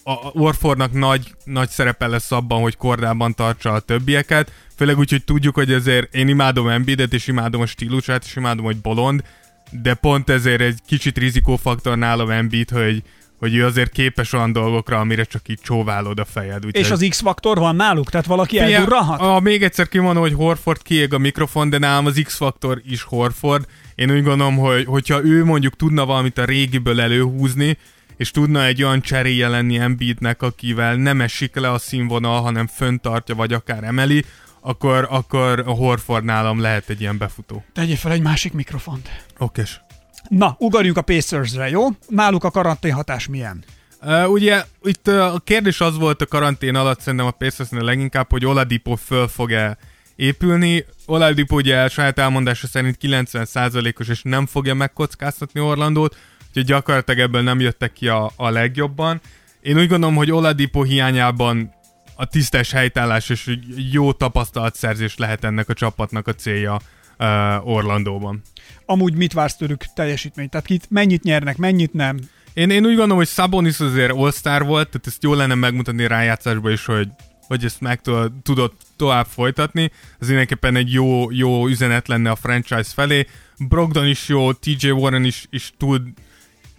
a Orfordnak nagy, nagy szerepe lesz abban, hogy kordában tartsa a többieket, főleg úgy, hogy tudjuk, hogy ezért én imádom Embiidet, és imádom a stílusát, és imádom, hogy bolond, de pont ezért egy kicsit rizikófaktor nálam Embiid, hogy, hogy ő azért képes olyan dolgokra, amire csak így csóválod a fejed. Úgyhogy... És az X-faktor van náluk? Tehát valaki Figyelj, eldurranhat? A, még egyszer kimondom, hogy Horford kiég a mikrofon, de nálam az X-faktor is Horford. Én úgy gondolom, hogy hogyha ő mondjuk tudna valamit a régiből előhúzni, és tudna egy olyan cseréje lenni Embiidnek, akivel nem esik le a színvonal, hanem föntartja, vagy akár emeli, akkor, akkor a Horford nálam lehet egy ilyen befutó. Tegyél fel egy másik mikrofont. Okés. Na, ugorjunk a Pacersre, jó? Náluk a karanténhatás milyen? Uh, ugye itt uh, a kérdés az volt a karantén alatt szerintem a Pacersnél leginkább, hogy Oladipo föl fog-e épülni. Oladipo ugye saját elmondása szerint 90%-os és nem fogja megkockáztatni Orlandót, úgyhogy gyakorlatilag ebből nem jöttek ki a, a legjobban. Én úgy gondolom, hogy Oladipo hiányában a tisztes helytállás és jó tapasztalatszerzés lehet ennek a csapatnak a célja uh, Orlandóban. Amúgy mit vársz tőlük teljesítményt? Tehát kit, mennyit nyernek, mennyit nem? Én, én úgy gondolom, hogy Sabonis azért all volt, tehát ezt jó lenne megmutatni rájátszásba is, hogy, hogy ezt meg tudod, tovább folytatni. Ez mindenképpen egy jó, jó üzenet lenne a franchise felé. Brogdon is jó, TJ Warren is, is tud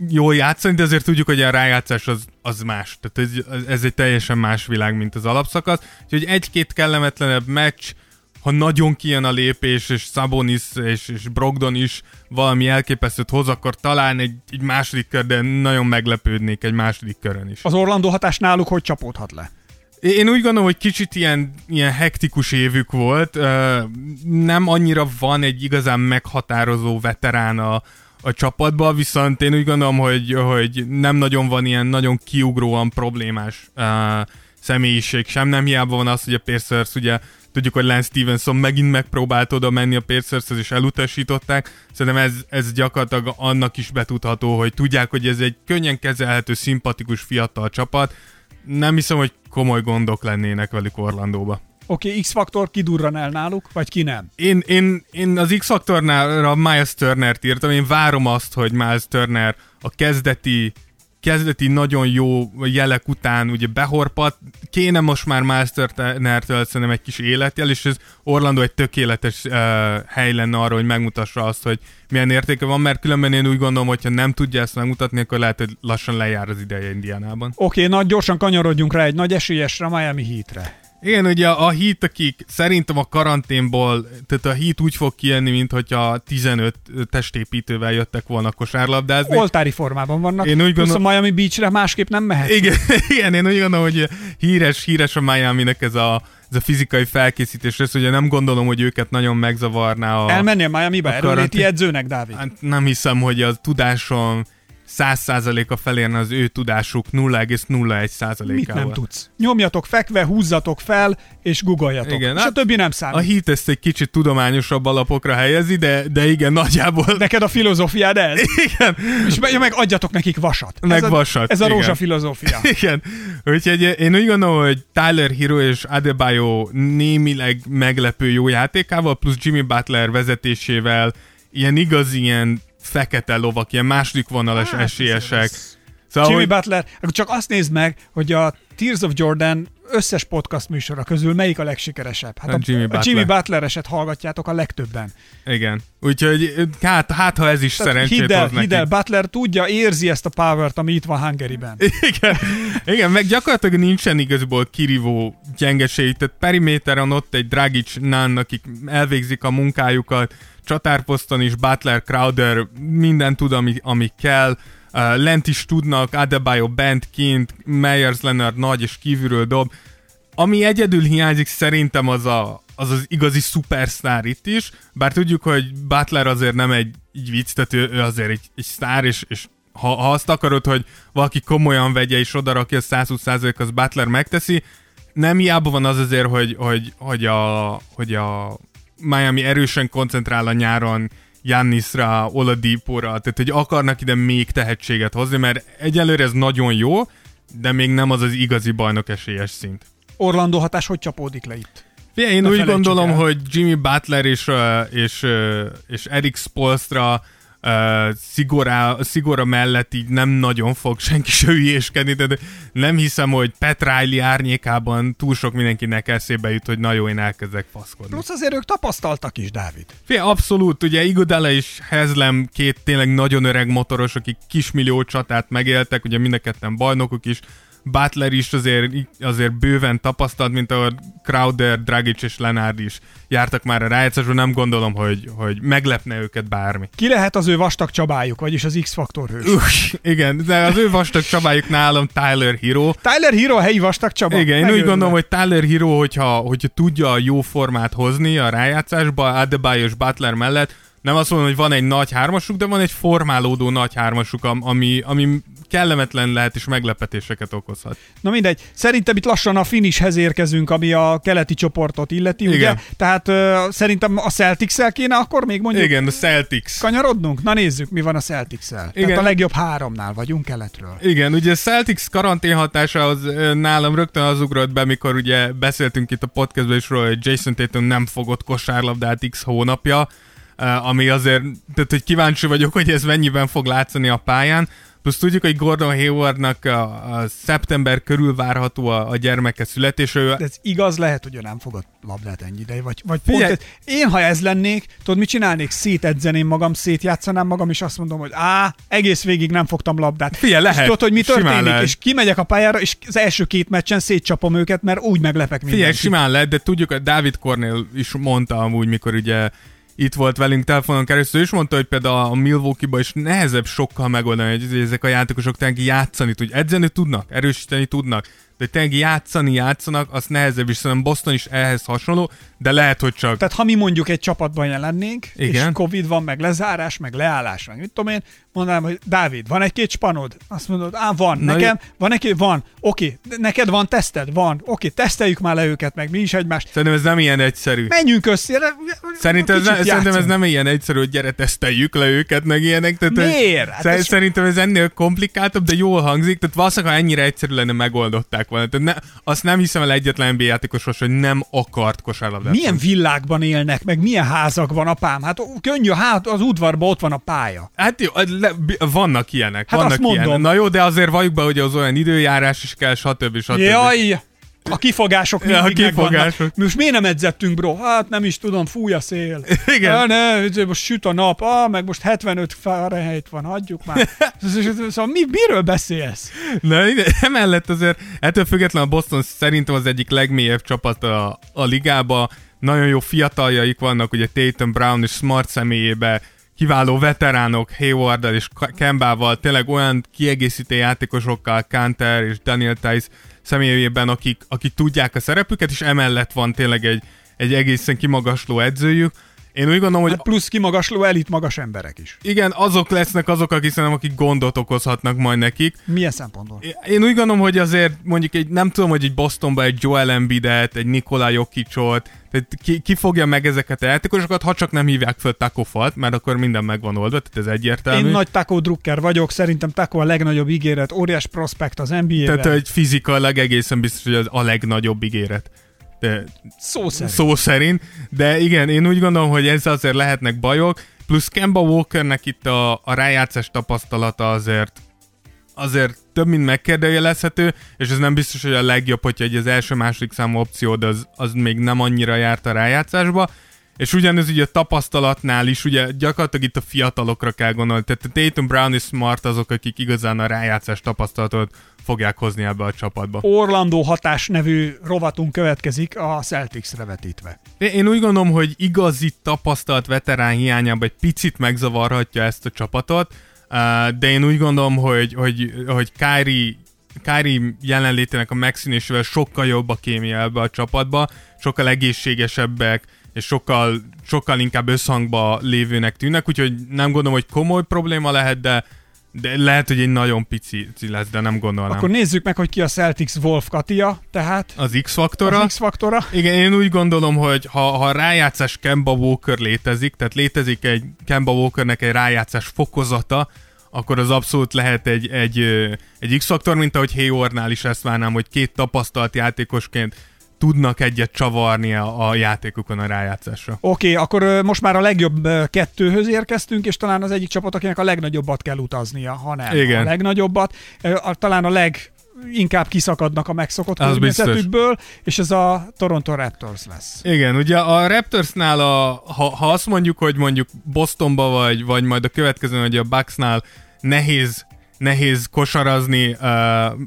jól játszani, de azért tudjuk, hogy a rájátszás az, az más. Tehát ez, ez egy teljesen más világ, mint az alapszakasz. Úgyhogy egy-két kellemetlenebb meccs, ha nagyon kijön a lépés, és Sabonis és, és Brogdon is valami elképesztőt hoz, akkor talán egy, egy második kör, de nagyon meglepődnék egy második körön is. Az Orlandó hatás náluk hogy csapódhat le? Én úgy gondolom, hogy kicsit ilyen, ilyen hektikus évük volt. Nem annyira van egy igazán meghatározó veterán a, a csapatban, viszont én úgy gondolom, hogy, hogy nem nagyon van ilyen nagyon kiugróan problémás uh, személyiség sem. Nem hiába van az, hogy a Pacers ugye tudjuk, hogy Lance Stevenson megint megpróbált oda menni a Pacershez, és elutasították. Szerintem ez, ez gyakorlatilag annak is betudható, hogy tudják, hogy ez egy könnyen kezelhető, szimpatikus fiatal csapat. Nem hiszem, hogy komoly gondok lennének velük Orlandóba. Oké, okay, X-faktor kidurran el náluk, vagy ki nem? Én, én, én az X-faktornál a Miles Turner-t írtam, én várom azt, hogy Miles Turner a kezdeti kezdeti nagyon jó jelek után ugye behorpat, kéne most már Masternertől szerintem egy kis életjel, és ez Orlando egy tökéletes uh, hely lenne arra, hogy megmutassa azt, hogy milyen értéke van, mert különben én úgy gondolom, hogyha nem tudja ezt megmutatni, akkor lehet, hogy lassan lejár az ideje Indiánában. Oké, okay, nagy gyorsan kanyarodjunk rá egy nagy esélyesre, Miami Heatre. Igen, ugye a hit, akik szerintem a karanténból, tehát a hit úgy fog kijönni, mint hogyha 15 testépítővel jöttek volna kosárlabdázni. Oltári formában vannak. Én úgy gondolom, a Miami Beachre másképp nem mehet. Igen, igen, én úgy gondolom, hogy híres, híres a Miami-nek ez a, ez a fizikai felkészítés lesz, ugye nem gondolom, hogy őket nagyon megzavarná a... Elmennél Miami-ba erőléti edzőnek, Dávid? Hát nem hiszem, hogy a tudásom 100%-a felérne az ő tudásuk 0,01%-ával. Mit nem tudsz? Nyomjatok fekve, húzzatok fel, és googoljatok. Igen, és hát a többi nem számít. A hit ezt egy kicsit tudományosabb alapokra helyezi, de, de igen, nagyjából... Neked a filozófiád ez? Igen. És ja, meg adjatok nekik vasat. Meg ez vasat. A, ez a rózsa filozófia. Igen. Úgyhogy én úgy gondolom, hogy Tyler Hero és Adebayo némileg meglepő jó játékával, plusz Jimmy Butler vezetésével ilyen igazi ilyen fekete lovak, ilyen második vonalas hát, esélyesek. Szóval, Jimmy hogy... Butler, csak azt nézd meg, hogy a Tears of Jordan összes podcast műsora közül melyik a legsikeresebb? Hát a, a, Jimmy, Butler. a Jimmy Butler eset hallgatjátok a legtöbben. Igen. Úgyhogy hát, hát ha ez is Tehát szerencsét hidd el, hidd el, Butler tudja, érzi ezt a power-t, ami itt van Hungary-ben. Igen, igen meg gyakorlatilag nincsen igazából kirívó gyengeség. Tehát periméteren ott egy Dragic Nán, akik elvégzik a munkájukat, csatárposzton is Butler, Crowder, minden tud, ami, ami kell. Lent is tudnak, Adebayo bent, kint, Meyers Leonard nagy és kívülről dob. Ami egyedül hiányzik szerintem az a, az, az igazi szupersztár itt is, bár tudjuk, hogy Butler azért nem egy, egy vicc, tehát ő, ő azért egy, egy sztár, és, és ha, ha azt akarod, hogy valaki komolyan vegye és odarakja a 120% az Butler megteszi, nem hiába van az azért, hogy, hogy, hogy, a, hogy a Miami erősen koncentrál a nyáron Jannisra, Oladipóra, tehát hogy akarnak ide még tehetséget hozni, mert egyelőre ez nagyon jó, de még nem az az igazi bajnok esélyes szint. Orlando hatás hogy csapódik le itt? Fia, én ne úgy gondolom, el. hogy Jimmy Butler és, és, és Eric Spolstra uh, szigorá, szigora mellett így nem nagyon fog senki se hülyéskedni, de nem hiszem, hogy Pat Riley árnyékában túl sok mindenkinek eszébe jut, hogy na jó, én elkezdek faszkodni. Plusz azért ők tapasztaltak is, Dávid. Fé, abszolút, ugye Igodala és Hezlem két tényleg nagyon öreg motoros, akik kismillió csatát megéltek, ugye mind a ketten bajnokok is, Butler is azért, azért bőven tapasztalt, mint a Crowder, Dragic és Lenard is jártak már a rájátszásban, nem gondolom, hogy, hogy meglepne őket bármi. Ki lehet az ő vastag csabájuk, vagyis az X-faktor hős? Uff, igen, de az ő vastag csabályuk nálam Tyler Hero. Tyler Hero a helyi vastag csaba? Igen, én úgy gondolom, hogy Tyler Hero, hogyha, hogyha tudja a jó formát hozni a rájátszásba, Adebayo és Butler mellett, nem azt mondom, hogy van egy nagy hármasuk, de van egy formálódó nagy hármasuk, ami, ami kellemetlen lehet és meglepetéseket okozhat. Na mindegy, szerintem itt lassan a finishhez érkezünk, ami a keleti csoportot illeti, Igen. ugye? Tehát uh, szerintem a celtics kéne akkor még mondjuk... Igen, a Celtics. Kanyarodnunk? Na nézzük, mi van a Celtics-el. Igen. Tehát a legjobb háromnál vagyunk keletről. Igen, ugye a Celtics karantén hatása az nálam rögtön az ugrott be, mikor ugye beszéltünk itt a podcastban is róla, hogy Jason Tatum nem fogott kosárlabdát x hónapja, ami azért, tehát hogy kíváncsi vagyok, hogy ez mennyiben fog látszani a pályán. Plusz tudjuk, hogy Gordon Haywardnak a, a szeptember körül várható a, a gyermeke születése. De ez igaz lehet, hogy ő nem fogad labdát ennyi ideje, vagy, vagy pont ez, én, ha ez lennék, tudod, mit csinálnék? Szétedzeném magam, szétjátszanám magam, és azt mondom, hogy á, egész végig nem fogtam labdát. Figyelj, lehet. És tudod, hogy mi történik? Lehet. És kimegyek a pályára, és az első két meccsen szétcsapom őket, mert úgy meglepek mindenkit. Figyelj, simán lehet, de tudjuk, hogy David Cornél is mondta amúgy, mikor ugye itt volt velünk telefonon keresztül, és mondta, hogy például a Milwaukee-ba is nehezebb sokkal megoldani, hogy ezek a játékosok tényleg játszani tud, edzeni tudnak, erősíteni tudnak, de tényleg játszani játszanak, az nehezebb, és szerintem Boston is ehhez hasonló, de lehet, hogy csak... Tehát ha mi mondjuk egy csapatban jelennénk, Igen. és Covid van, meg lezárás, meg leállás, meg mit tudom én, mondanám, hogy Dávid, van egy-két spanod? Azt mondod, á, van, Na nekem, j- van egy van, oké, neked van teszted? Van, oké, teszteljük már le őket, meg mi is egymást. Szerintem ez nem ilyen egyszerű. Menjünk össze. Szerintem ez, ne, szerintem ez nem ilyen egyszerű, hogy gyere, teszteljük le őket, meg ilyenek. Tehát Miért? Hát ez szerintem ez ennél komplikáltabb, de jól hangzik, tehát valószínűleg, ha ennyire egyszerű lenne, megoldották volna. Tehát ne, azt nem hiszem el egyetlen NBA játékosról, hogy nem akart kosárlabdát. Milyen világban élnek, meg milyen házakban, apám? Hát könnyű, hát az udvarban ott van a pálya. Hát jó, le, vannak ilyenek. Hát vannak azt mondom. Ilyenek. Na jó, de azért valljuk be, hogy az olyan időjárás is kell, stb. stb. Jaj! A kifogások Ja, a mindig kifogások. megvannak. Most miért nem edzettünk, bro? Hát nem is tudom, fúj a szél. Igen. Ah, ne, most süt a nap, ah, meg most 75 Fahrenheit van, hagyjuk már. Szóval mi, miről beszélsz? Na, emellett azért ettől függetlenül a Boston szerintem az egyik legmélyebb csapat a, a ligába. Nagyon jó fiataljaik vannak, ugye Tatum Brown és Smart személyébe, kiváló veteránok hayward és Kembával, tényleg olyan kiegészítő játékosokkal, Kanter és Daniel Tice személyében, akik, akik tudják a szerepüket, és emellett van tényleg egy, egy egészen kimagasló edzőjük. Én úgy gondolom, hogy Hát plusz kimagasló elit magas emberek is. igen, azok lesznek azok, akik szerintem, akik gondot okozhatnak majd nekik. Milyen szempontból? Én úgy gondolom, hogy azért mondjuk egy, nem tudom, hogy egy Bostonba egy Joel Embiidet, egy Nikola Jokicot, tehát ki, ki, fogja meg ezeket a játékosokat, ha csak nem hívják föl Taco Falt, mert akkor minden megvan oldva, tehát ez egyértelmű. Én nagy Taco Drucker vagyok, szerintem Taco a legnagyobb ígéret, óriás prospekt az NBA-ben. Tehát, hogy fizikailag egészen biztos, hogy az a legnagyobb ígéret. De, Szó szerint. szó szerint. De igen, én úgy gondolom, hogy ezzel azért lehetnek bajok. Plusz Kemba Walkernek itt a, a rájátszás tapasztalata azért azért több, mint megkérdőjelezhető, és ez nem biztos, hogy a legjobb, hogyha egy az első-második számú opciód az, az még nem annyira járt a rájátszásba, és ugyanez ugye a tapasztalatnál is, ugye gyakorlatilag itt a fiatalokra kell gondolni, tehát a Tatum Brown és Smart azok, akik igazán a rájátszás tapasztalatot fogják hozni ebbe a csapatba. Orlandó hatás nevű rovatunk következik a Celticsre vetítve. Én- úgy gondolom, hogy igazi tapasztalt veterán hiányában egy picit megzavarhatja ezt a csapatot, uh, de én úgy gondolom, hogy, hogy, hogy Kyrie, Kyrie jelenlétének a megszűnésével sokkal jobb a kémia ebbe a csapatba, sokkal egészségesebbek, és sokkal, sokkal inkább összhangba lévőnek tűnnek, úgyhogy nem gondolom, hogy komoly probléma lehet, de, de lehet, hogy egy nagyon pici, lesz, de nem gondolnám. Akkor nézzük meg, hogy ki a Celtics Wolf Katia, tehát az X-faktora. az X-faktora. Igen, én úgy gondolom, hogy ha, ha rájátszás Kemba Walker létezik, tehát létezik egy Kemba Walkernek egy rájátszás fokozata, akkor az abszolút lehet egy, egy, egy X-faktor, mint ahogy Haywardnál is ezt várnám, hogy két tapasztalt játékosként tudnak egyet csavarni a, a játékukon a rájátszásra. Oké, okay, akkor most már a legjobb kettőhöz érkeztünk, és talán az egyik csapat, akinek a legnagyobbat kell utaznia, ha nem Igen. a legnagyobbat. A- Talán a leg inkább kiszakadnak a megszokott környezetükből, és ez a Toronto Raptors lesz. Igen, ugye a Raptorsnál, a, ha, ha azt mondjuk, hogy mondjuk Bostonba vagy, vagy majd a következő, hogy a Bucksnál nehéz nehéz kosarazni uh,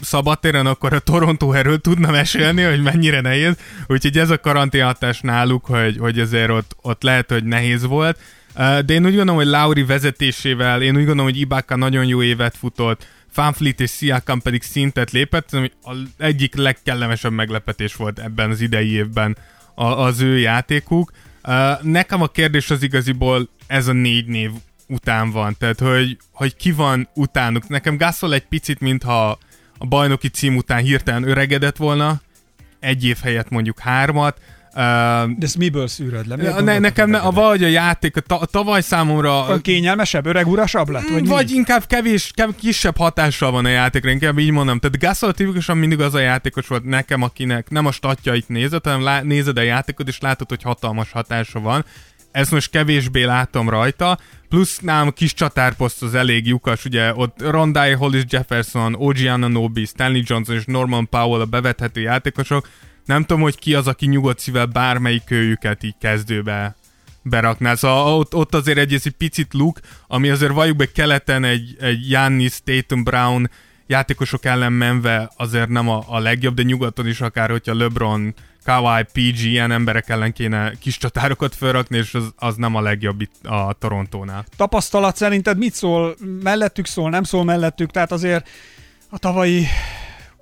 szabadtéren, akkor a Toronto erről tudna mesélni, hogy mennyire nehéz. Úgyhogy ez a karanténhatás náluk, hogy, hogy azért ott, ott lehet, hogy nehéz volt. Uh, de én úgy gondolom, hogy Lauri vezetésével, én úgy gondolom, hogy Ibaka nagyon jó évet futott, Fanfleet és Siakam pedig szintet lépett, ami egyik legkellemesebb meglepetés volt ebben az idei évben a, az ő játékuk. Uh, nekem a kérdés az igaziból ez a négy név után van, tehát hogy, hogy ki van utánuk. Nekem Gasol egy picit, mintha a bajnoki cím után hirtelen öregedett volna, egy év helyett mondjuk hármat. Uh, De ezt miből szűröd le? Miért ne, nekem ne, a, valahogy a játék, a, ta, a tavaly számomra Akkor kényelmesebb, öreg urasabb lett? Vagy, vagy, mi? vagy inkább kevés, kev, kisebb hatással van a játékra, inkább így mondom. Tehát Gasol tipikusan mindig az a játékos volt nekem, akinek nem a statjait nézed, hanem lá, nézed a játékot, és látod, hogy hatalmas hatása van. Ezt most kevésbé látom rajta, plusz nálam kis csatárposzt az elég lyukas, ugye ott Rondai, Hollis Jefferson, OG Ananobi, Stanley Johnson és Norman Powell a bevethető játékosok. Nem tudom, hogy ki az, aki nyugodt szívvel bármelyik őjüket így kezdőbe berakná. Szóval ott, ott azért egy, egy picit luk, ami azért valljuk be keleten egy, egy Giannis, Tatum Brown játékosok ellen menve azért nem a, a legjobb, de nyugaton is akár, hogyha LeBron, Kawhi, PG, ilyen emberek ellen kéne kis csatárokat felrakni, és az, az nem a legjobb itt a Torontónál. Tapasztalat szerinted mit szól? Mellettük szól, nem szól mellettük? Tehát azért a tavalyi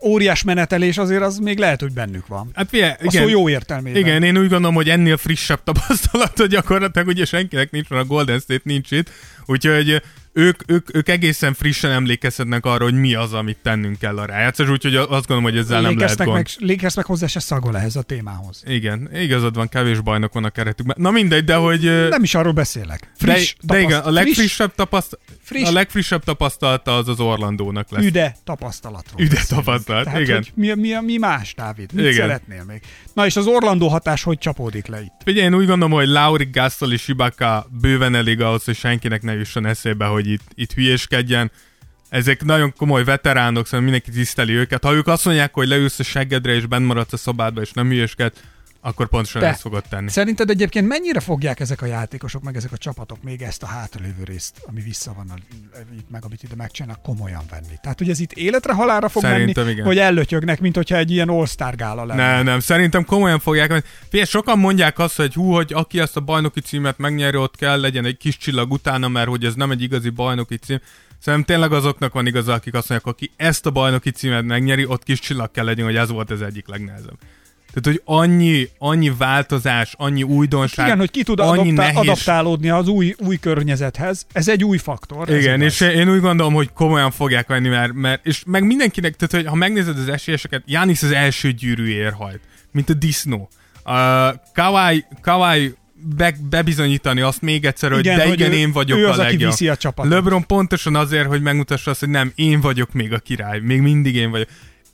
óriás menetelés azért az még lehet, hogy bennük van. Hát figyelj, A szó jó értelmében. Igen, én úgy gondolom, hogy ennél frissebb tapasztalat, hogy gyakorlatilag ugye senkinek nincs, mert a Golden State nincs itt, úgyhogy ők, ők, ők egészen frissen emlékezhetnek arra, hogy mi az, amit tennünk kell a rájátszás, úgyhogy azt gondolom, hogy ezzel nem lehet gond. Meg, Lakers meg hozzá se szagol ehhez a témához. Igen, igazad van, kevés bajnok van a keretükben. Na mindegy, de hogy... Nem is arról beszélek. Friss, de, de igen, a legfrissebb, tapaszt... friss. a legfrissebb tapasztalata az az Orlandónak lesz. Üde tapasztalatról. Üde tapasztalat, Tehát, igen. Mi, mi, mi más, Dávid? Mit igen. szeretnél még? Na és az Orlandó hatás hogy csapódik le itt? Figyelj, én úgy gondolom, hogy Lauri Gassol és Ibaka bőven elég ahhoz, hogy senkinek ne jusson eszébe, hogy itt, itt hülyéskedjen. Ezek nagyon komoly veteránok, szóval mindenki tiszteli őket. Ha ők azt mondják, hogy leülsz a seggedre és benn maradsz a szobádba és nem hülyésked, akkor pontosan ezt fogod tenni. Szerinted egyébként mennyire fogják ezek a játékosok, meg ezek a csapatok még ezt a hátralévő részt, ami vissza van, a, itt meg amit ide megcsinálnak, komolyan venni? Tehát, hogy ez itt életre halára fog Szerintem menni, igen. hogy ellötyögnek, mint hogyha egy ilyen all-star gála lenne. Nem, nem, szerintem komolyan fogják venni. Figyelj, sokan mondják azt, hogy hú, hogy aki ezt a bajnoki címet megnyeri, ott kell legyen egy kis csillag utána, mert hogy ez nem egy igazi bajnoki cím. Szerintem tényleg azoknak van igaza, akik azt mondják, aki ezt a bajnoki címet megnyeri, ott kis csillag kell legyen, hogy ez volt az egyik legnehezebb. Tehát, hogy annyi, annyi változás, annyi újdonság, Igen, hogy ki tud annyi adaptál, nehéz... adaptálódni az új, új környezethez. Ez egy új faktor. Igen, és én úgy gondolom, hogy komolyan fogják venni, mert, mert és meg mindenkinek, tehát, hogy ha megnézed az esélyeseket, Jánisz az első gyűrűért hajt, mint a disznó. Uh, Kawai, Kawai be, bebizonyítani azt még egyszer, igen, hogy de igen, ő, én vagyok ő az, a legjobb. viszi a csapatot. LeBron pontosan azért, hogy megmutassa azt, hogy nem, én vagyok még a király, még mindig én vagyok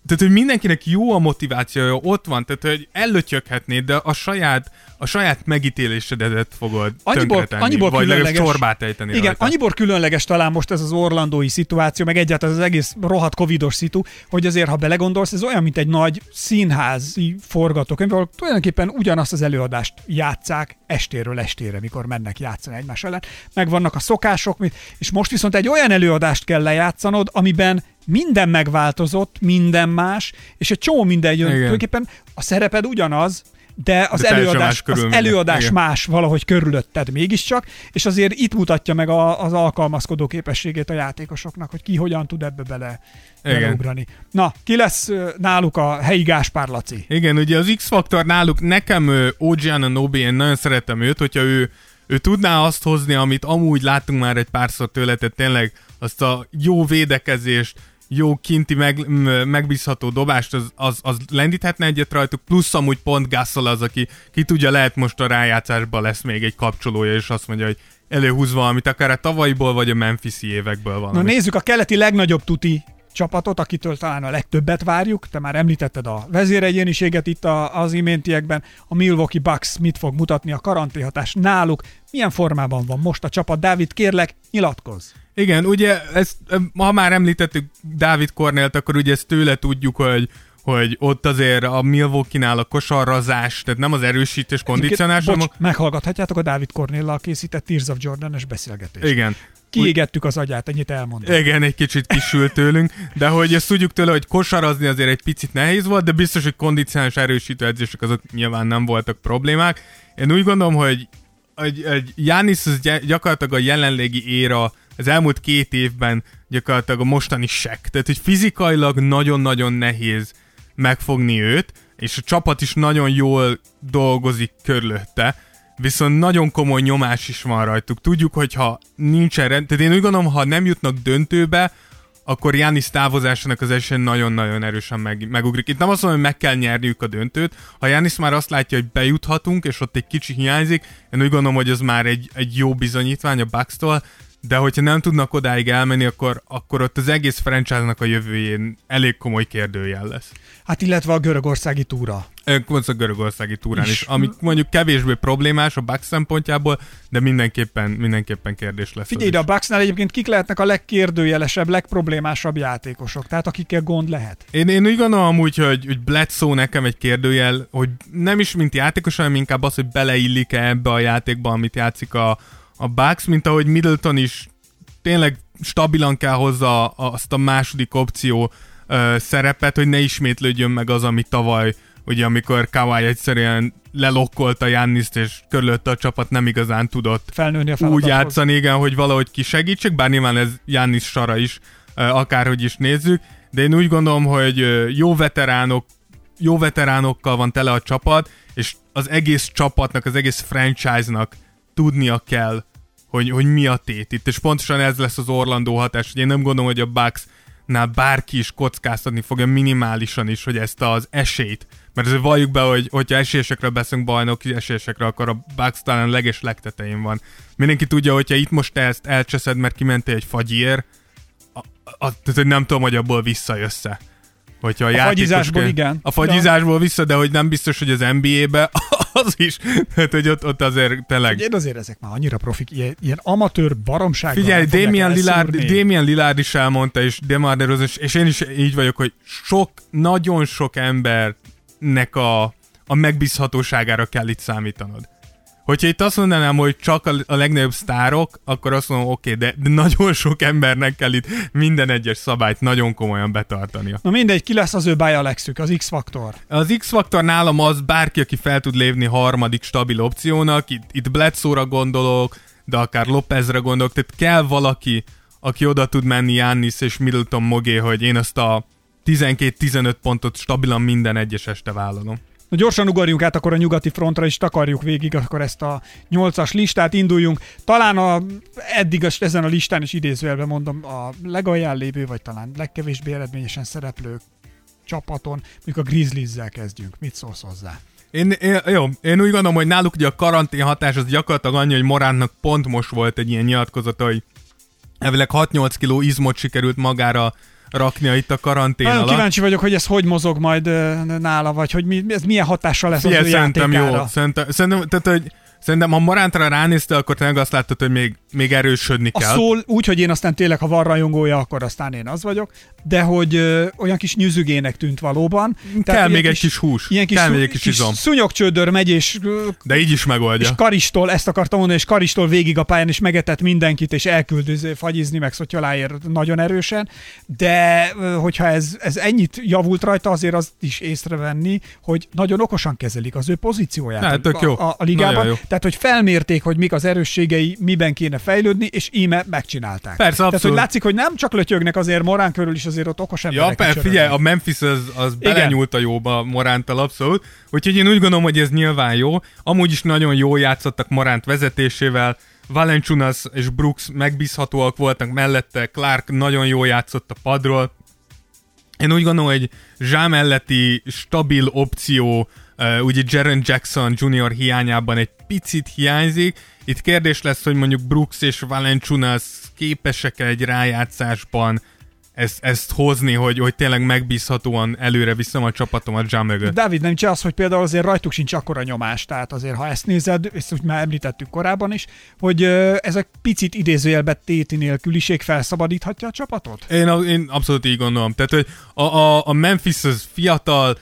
tehát, hogy mindenkinek jó a motivációja, ott van, tehát, hogy ellötyöghetnéd, de a saját, a saját megítélésedet fogod annyiból, annyiból vagy különleges, csorbát ejteni Igen, rajta. annyiból különleges talán most ez az orlandói szituáció, meg egyáltalán az egész rohadt covidos szitu, hogy azért, ha belegondolsz, ez olyan, mint egy nagy színházi forgatókönyv, ahol tulajdonképpen ugyanazt az előadást játszák estéről estére, mikor mennek játszani egymás ellen. Megvannak a szokások, és most viszont egy olyan előadást kell lejátszanod, amiben minden megváltozott, minden más, és egy csomó minden jön. Igen. Tulajdonképpen a szereped ugyanaz, de az de előadás, az előadás Igen. más valahogy körülötted mégiscsak, és azért itt mutatja meg a, az alkalmazkodó képességét a játékosoknak, hogy ki hogyan tud ebbe bele, beleugrani. Na, ki lesz náluk a helyi Gáspár Laci? Igen, ugye az X-faktor náluk, nekem Ojian Nobi, én nagyon szeretem őt, hogyha ő, ő tudná azt hozni, amit amúgy láttunk már egy párszor tőle, tehát tényleg azt a jó védekezést, jó kinti meg, megbízható dobást, az, az, az lendíthetne egyet rajtuk, plusz amúgy pont Gasol az, aki ki tudja, lehet most a rájátszásban lesz még egy kapcsolója, és azt mondja, hogy előhúz valamit, akár a tavalyiból, vagy a Memphis-i évekből van. Na nézzük a keleti legnagyobb tuti csapatot, akitől talán a legtöbbet várjuk. Te már említetted a vezéregyéniséget itt a, az iméntiekben. A Milwaukee Bucks mit fog mutatni a karanténhatás náluk? Milyen formában van most a csapat? Dávid, kérlek, nyilatkozz! Igen, ugye, ezt, ha már említettük Dávid Kornélt, akkor ugye ezt tőle tudjuk, hogy hogy ott azért a Milwaukee-nál a kosarrazás, tehát nem az erősítés, kondicionálás. Bocs, hanem... meghallgathatjátok a Dávid Kornéllal készített Tears of Jordan-es beszélgetést. Igen. Kiégettük az agyát, ennyit elmondom. Igen, egy kicsit kisült tőlünk, de hogy ezt tudjuk tőle, hogy kosarazni azért egy picit nehéz volt, de biztos, hogy kondicionális erősítő edzések azok nyilván nem voltak problémák. Én úgy gondolom, hogy egy, egy Jánisz az gyakorlatilag a jelenlegi éra az elmúlt két évben gyakorlatilag a mostani sek. Tehát, hogy fizikailag nagyon-nagyon nehéz megfogni őt, és a csapat is nagyon jól dolgozik körülötte, viszont nagyon komoly nyomás is van rajtuk. Tudjuk, hogy ha nincsen rend, tehát én úgy gondolom, ha nem jutnak döntőbe, akkor Jánisz távozásának az esély nagyon-nagyon erősen meg, megugrik. Itt nem azt mondom, hogy meg kell nyerniük a döntőt. Ha Jánisz már azt látja, hogy bejuthatunk, és ott egy kicsi hiányzik, én úgy gondolom, hogy ez már egy, egy jó bizonyítvány a Bucks-tól, de hogyha nem tudnak odáig elmenni, akkor, akkor ott az egész franchise-nak a jövőjén elég komoly kérdőjel lesz. Hát illetve a görögországi túra. Pont a görögországi túrán is, is mondjuk kevésbé problémás a Bucks szempontjából, de mindenképpen, mindenképpen kérdés lesz. Figyelj, de a Bucksnál egyébként kik lehetnek a legkérdőjelesebb, legproblémásabb játékosok, tehát akikkel gond lehet? Én, én úgy gondolom amúgy, hogy, hogy Bledsoe nekem egy kérdőjel, hogy nem is mint játékos, hanem inkább az, hogy beleillik-e ebbe a játékba, amit játszik a, a Bucks, mint ahogy Middleton is tényleg stabilan kell hozza azt a második opció ö, szerepet, hogy ne ismétlődjön meg az, ami tavaly, ugye amikor Kawai egyszerűen lelokkolta Janniszt, és körülötte a csapat nem igazán tudott Felnőni a úgy játszani, igen, hogy valahogy kisegítsek, bár nyilván ez Jannis sara is, ö, akárhogy is nézzük, de én úgy gondolom, hogy jó veteránok, jó veteránokkal van tele a csapat, és az egész csapatnak, az egész franchise-nak tudnia kell hogy, hogy mi a tét itt, és pontosan ez lesz az Orlandó hatás, hogy én nem gondolom, hogy a Bucks nál bárki is kockáztatni fogja minimálisan is, hogy ezt az esélyt, mert azért valljuk be, hogy hogyha esélyesekről beszélünk bajnoki esélyesekre, akkor a Bucks talán leges legtetején van. Mindenki tudja, hogyha itt most te ezt elcseszed, mert kimentél egy fagyér, a, a, tehát nem tudom, hogy abból visszajössze. Hogyha a, A fagyizásból igen. A fagyizásból vissza, de hogy nem biztos, hogy az NBA-be az is. Tehát, hogy ott, ott azért tényleg... Én azért ezek már annyira profik, ilyen, ilyen amatőr baromság. Figyelj, Damien Lillard, Damien Lillard is elmondta, és Demar DeRozan, és én is így vagyok, hogy sok, nagyon sok embernek a, a megbízhatóságára kell itt számítanod. Hogyha itt azt mondanám, hogy csak a, legnagyobb sztárok, akkor azt mondom, oké, okay, de, de nagyon sok embernek kell itt minden egyes szabályt nagyon komolyan betartania. Na mindegy, ki lesz az ő Alexük, az X-faktor? Az X-faktor nálam az bárki, aki fel tud lépni harmadik stabil opciónak, itt, itt Bledsoe-ra gondolok, de akár Lopezre gondolok, tehát kell valaki, aki oda tud menni Jannis és Middleton mogé, hogy én azt a 12-15 pontot stabilan minden egyes este vállalom. Na gyorsan ugorjunk át akkor a nyugati frontra, és takarjuk végig akkor ezt a nyolcas listát, induljunk. Talán a, eddig a, ezen a listán is idézőjelben mondom, a legalján lévő, vagy talán legkevésbé eredményesen szereplő csapaton, mondjuk a Grizzlies-zel kezdjünk. Mit szólsz hozzá? Én, én, jó, én úgy gondolom, hogy náluk ugye a karantén hatás az gyakorlatilag annyi, hogy Moránnak pont most volt egy ilyen nyilatkozata, hogy elvileg 6-8 kiló izmot sikerült magára raknia itt a karantén Nagyon alatt. kíváncsi vagyok, hogy ez hogy mozog majd nála, vagy hogy mi, ez milyen hatással lesz Figyelj, az ő szerintem játékára. jó. Szerintem, szerintem, tehát, hogy Szerintem, ha Morántra ránézte, akkor tényleg azt láttad, hogy még, még erősödni A kell. szól úgy, hogy én aztán tényleg, ha van rajongója, akkor aztán én az vagyok, de hogy ö, olyan kis nyüzügének tűnt valóban. kell ilyen még egy kis hús. Ilyen kis, kell még egy kis izom. szúnyogcsődör megy, és, De így is megoldja. és karistól, ezt akartam mondani, és karistól végig a pályán, és megetett mindenkit, és elküldöző fagyizni, meg szotyoláért nagyon erősen, de hogyha ez, ez ennyit javult rajta, azért azt is észrevenni, hogy nagyon okosan kezelik az ő pozícióját Hát, tök a, jó. a, a ligában. Nagyon jó. Tehát, hogy felmérték, hogy mik az erősségei, miben kéne fejlődni, és íme megcsinálták. Persze, Tehát, hogy abszolút. látszik, hogy nem csak lötyögnek azért Morán körül is azért ott okos emberek Ja, persze, figyelj, a Memphis az, az belenyúlt a jóba Morántal abszolút, úgyhogy én úgy gondolom, hogy ez nyilván jó. Amúgy is nagyon jól játszottak Moránt vezetésével, Valenciunas és Brooks megbízhatóak voltak mellette, Clark nagyon jól játszott a padról. Én úgy gondolom, hogy Zsá melletti stabil opció, ugye Jaren Jackson Jr. hiányában egy picit hiányzik. Itt kérdés lesz, hogy mondjuk Brooks és Valenciunas képesek egy rájátszásban ezt, ezt hozni, hogy, hogy tényleg megbízhatóan előre viszem a csapatomat Zsá mögött. Dávid, nem csak az, hogy például azért rajtuk sincs akkora nyomás, tehát azért, ha ezt nézed, ezt úgy már említettük korábban is, hogy ezek picit idézőjelbe téti nélküliség felszabadíthatja a csapatot? Én, én abszolút így gondolom. Tehát, hogy a, a, a Memphis az fiatal,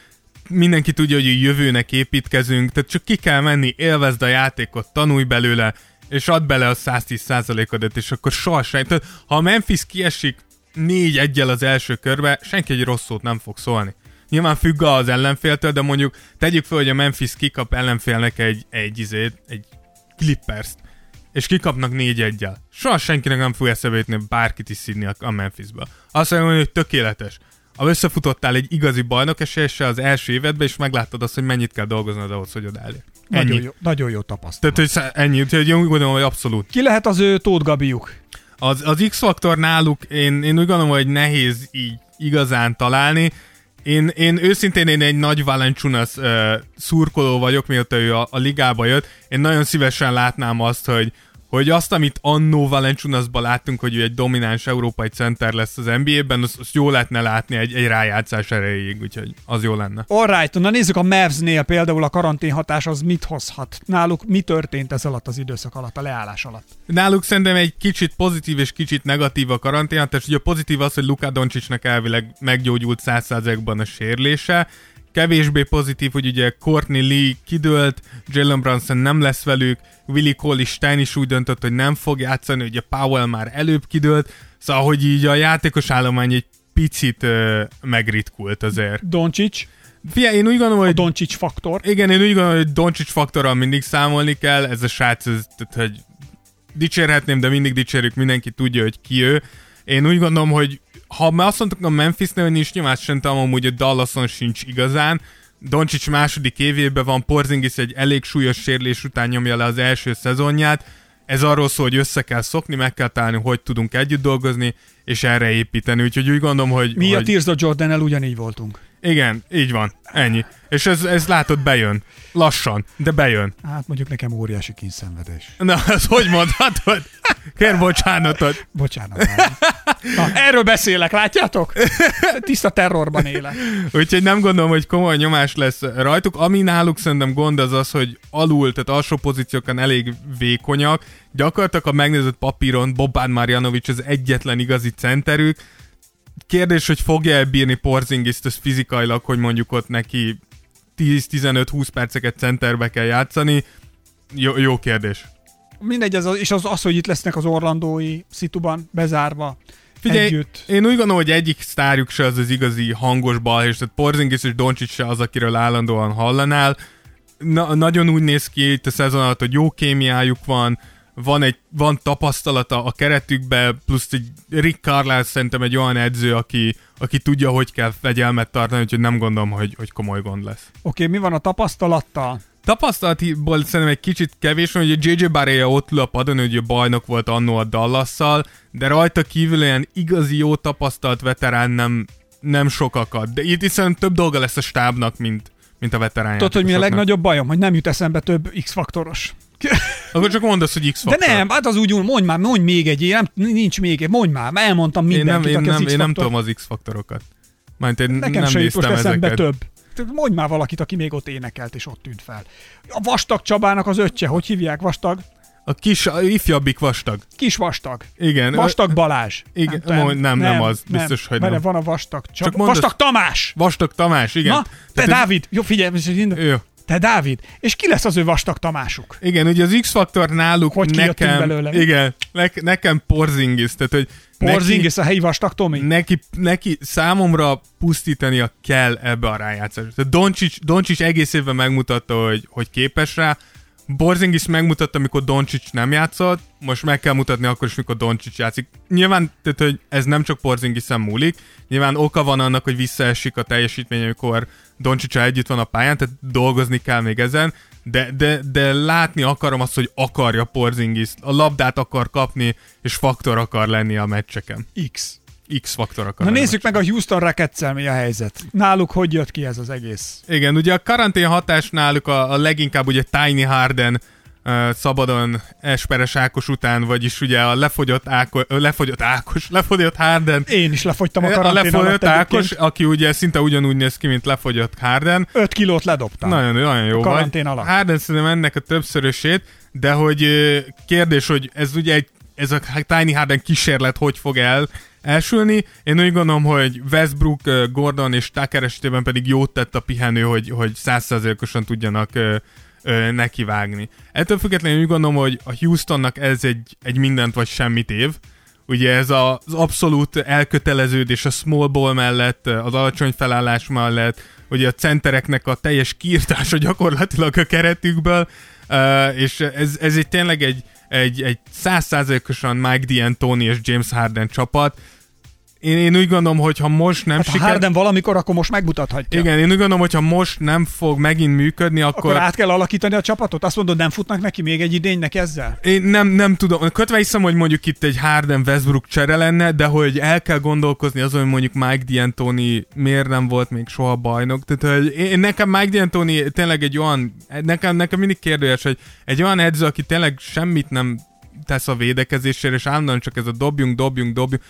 mindenki tudja, hogy jövőnek építkezünk, tehát csak ki kell menni, élvezd a játékot, tanulj belőle, és add bele a 110%-odat, és akkor sohasem. Tehát, ha a Memphis kiesik négy egyel az első körbe, senki egy rossz szót nem fog szólni. Nyilván függ az ellenféltől, de mondjuk tegyük fel, hogy a Memphis kikap ellenfélnek egy, egy, izét, egy Clippers-t, és kikapnak négy egyel. Soha senkinek nem fog eszebe jutni bárkit is szidni a, Memphisbe. Azt mondja, hogy tökéletes. Ha összefutottál egy igazi bajnok esélyessel az első évedben, és megláttad azt, hogy mennyit kell dolgoznod ahhoz, hogy. Nagyon Ennyi. jó, nagyon jó tapasztalat. Tehát, hogy ennyi, úgyhogy én úgy gondolom, hogy abszolút. Ki lehet az ő Tóth Gabiuk? Az, az X-faktor náluk, én, én úgy gondolom, hogy nehéz így igazán találni. Én, én őszintén én egy nagy Valenciunas uh, szurkoló vagyok, mióta ő a, a ligába jött. Én nagyon szívesen látnám azt, hogy, hogy azt, amit annó Valenciunasban láttunk, hogy ő egy domináns európai center lesz az NBA-ben, azt, azt jó lehetne látni egy, egy rájátszás erejéig, úgyhogy az jó lenne. Alright, na nézzük a Mavs-nél például a karanténhatás az mit hozhat. Náluk mi történt ez alatt az időszak alatt, a leállás alatt? Náluk szerintem egy kicsit pozitív és kicsit negatív a karantén, tehát ugye a pozitív az, hogy Luka Doncsicsnak elvileg meggyógyult 100%-ban a sérülése, kevésbé pozitív, hogy ugye Courtney Lee kidőlt, Jalen Brunson nem lesz velük, Willie Cole is úgy döntött, hogy nem fog játszani, ugye Powell már előbb kidőlt, szóval hogy így a játékos állomány egy picit uh, megritkult azért. Doncsics, Figyelj, én úgy gondolom, a hogy Doncsics faktor. igen, én úgy gondolom, hogy Doncsics faktorral mindig számolni kell, ez a srác, ez, tehát, hogy dicsérhetném, de mindig dicsérjük, mindenki tudja, hogy ki ő. Én úgy gondolom, hogy ha már azt mondtuk a Memphisnél, hogy nincs nyomás, szerintem amúgy a Dallason sincs igazán. Doncsics második évében van, Porzingis egy elég súlyos sérülés után nyomja le az első szezonját. ez arról szól, hogy össze kell szokni, meg kell találni, hogy tudunk együtt dolgozni, és erre építeni. Úgyhogy úgy gondolom, hogy... Mi hogy... a Tears of Jordan-el ugyanígy voltunk. Igen, így van. Ennyi. És ez, ez látod, bejön. Lassan, de bejön. Hát mondjuk nekem óriási kínszenvedés. Na, ez hogy mondhatod? Kér bocsánatot. Bocsánat. Na, erről beszélek, látjátok? Tiszta terrorban élek. Úgyhogy nem gondolom, hogy komoly nyomás lesz rajtuk. Ami náluk szerintem gond az az, hogy alul, tehát alsó pozíciókon elég vékonyak. Gyakorlatilag, ha megnézed papíron, Bobán Marjanovics az egyetlen igazi centerük. Kérdés, hogy fogja elbírni Porzingiszt ez fizikailag, hogy mondjuk ott neki 10-15-20 perceket centerbe kell játszani. Jó, jó kérdés. Mindegy, ez az, és az, az, hogy itt lesznek az orlandói szituban bezárva. Figyelj, együtt. én úgy gondolom, hogy egyik sztárjuk se az az igazi hangos balhés, tehát Porzingis és Doncsics se az, akiről állandóan hallanál. Na, nagyon úgy néz ki itt a szezon alatt, hogy jó kémiájuk van, van, egy, van tapasztalata a keretükbe, plusz egy Rick Carlisle szerintem egy olyan edző, aki, aki tudja, hogy kell fegyelmet tartani, úgyhogy nem gondolom, hogy, hogy komoly gond lesz. Oké, okay, mi van a tapasztalattal? Tapasztalatiból szerintem egy kicsit kevés, hogy JJ Barea ott ül a padon, hogy bajnok volt annó a dallas de rajta kívül ilyen igazi jó tapasztalt veterán nem, nem sokakat. De itt hiszen több dolga lesz a stábnak, mint, mint a veterán. Tudod, hogy mi a legnagyobb bajom? Hogy nem jut eszembe több X-faktoros. Akkor csak mondasz, hogy x De nem, hát az úgy, mondj már, mondj még egy, nem, nincs még egy, mondj már, elmondtam én mindenkit, nem, én, nem, én nem tudom az X-faktorokat. Majd én Nekem nem sem jut most eszembe ezeket. több. Mondj már valakit, aki még ott énekelt és ott tűnt fel. A Vastag Csabának az öccse, hogy hívják Vastag? A kis, a ifjabbik vastag. Kis Vastag. Igen. Vastag Balázs. Igen, nem, nem, nem az, biztos, hogy Mert nem. van a Vastag Csaba. Csak mondd Vastag Tamás! Vastag Tamás, igen. Na, te Tehát Dávid! Jó, figyelj, most mind- Jó. Te Dávid! És ki lesz az ő Vastag Tamásuk? Igen, ugye az X-faktor náluk Hogy nekem, belőle? igen, ne, nekem Porzingis, tehát hogy Porzingis a helyi Vastag Tomi? neki, neki számomra pusztítania kell ebbe a rájátszásba. Tehát Doncsics, Doncsics egész évben megmutatta, hogy, hogy képes rá, Borzingis megmutatta, amikor Doncsics nem játszott, most meg kell mutatni akkor is, mikor Doncsics játszik. Nyilván, tehát, hogy ez nem csak Porzingisen múlik, nyilván oka van annak, hogy visszaesik a teljesítmény, amikor Doncsics együtt van a pályán, tehát dolgozni kell még ezen, de, de, de látni akarom azt, hogy akarja Porzingis, a labdát akar kapni, és faktor akar lenni a meccseken. X. X-faktor akar Na a nézzük meg a Houston rockets mi a helyzet. Náluk hogy jött ki ez az egész? Igen, ugye a karantén hatás náluk a, a leginkább ugye Tiny Harden uh, szabadon Esperes Ákos után, vagyis ugye a lefogyott, Áko, lefogyott Ákos, lefogyott Harden, Én is lefogytam a a karantén lefogyott alatt Ákos, aki ugye szinte ugyanúgy néz ki, mint lefogyott Harden. 5 kilót ledobtam. Nagyon, nagyon jó A karantén vagy. alatt. Harden szerintem ennek a többszörösét, de hogy kérdés, hogy ez ugye egy, ez a Tiny Harden kísérlet hogy fog el elsülni. Én úgy gondolom, hogy Westbrook, Gordon és Tucker esetében pedig jót tett a pihenő, hogy, hogy százszerzékosan tudjanak nekivágni. Ettől függetlenül úgy gondolom, hogy a Houstonnak ez egy, egy mindent vagy semmit év. Ugye ez a, az abszolút elköteleződés a small ball mellett, az alacsony felállás mellett, ugye a centereknek a teljes kiirtása gyakorlatilag a keretükből, és ez, ez egy tényleg egy, egy, egy százszázalékosan Mike D'Antoni és James Harden csapat. Én, én úgy gondolom, hogy ha most nem Hát ha siker... Harden valamikor, akkor most megmutathatja. Igen, én úgy gondolom, hogy ha most nem fog megint működni, akkor... Akkor át kell alakítani a csapatot? Azt mondod, nem futnak neki még egy idénynek ezzel? Én nem, nem tudom, kötve hiszem, hogy mondjuk itt egy Harden Westbrook csere lenne, de hogy el kell gondolkozni azon, hogy mondjuk Mike D'Antoni miért nem volt még soha bajnok. Tehát, hogy én, nekem Mike D'Antoni tényleg egy olyan, nekem, nekem mindig kérdőjes, hogy egy olyan edző, aki tényleg semmit nem tesz a védekezésére, és állandóan csak ez a dobjunk, dobjunk, dobjunk.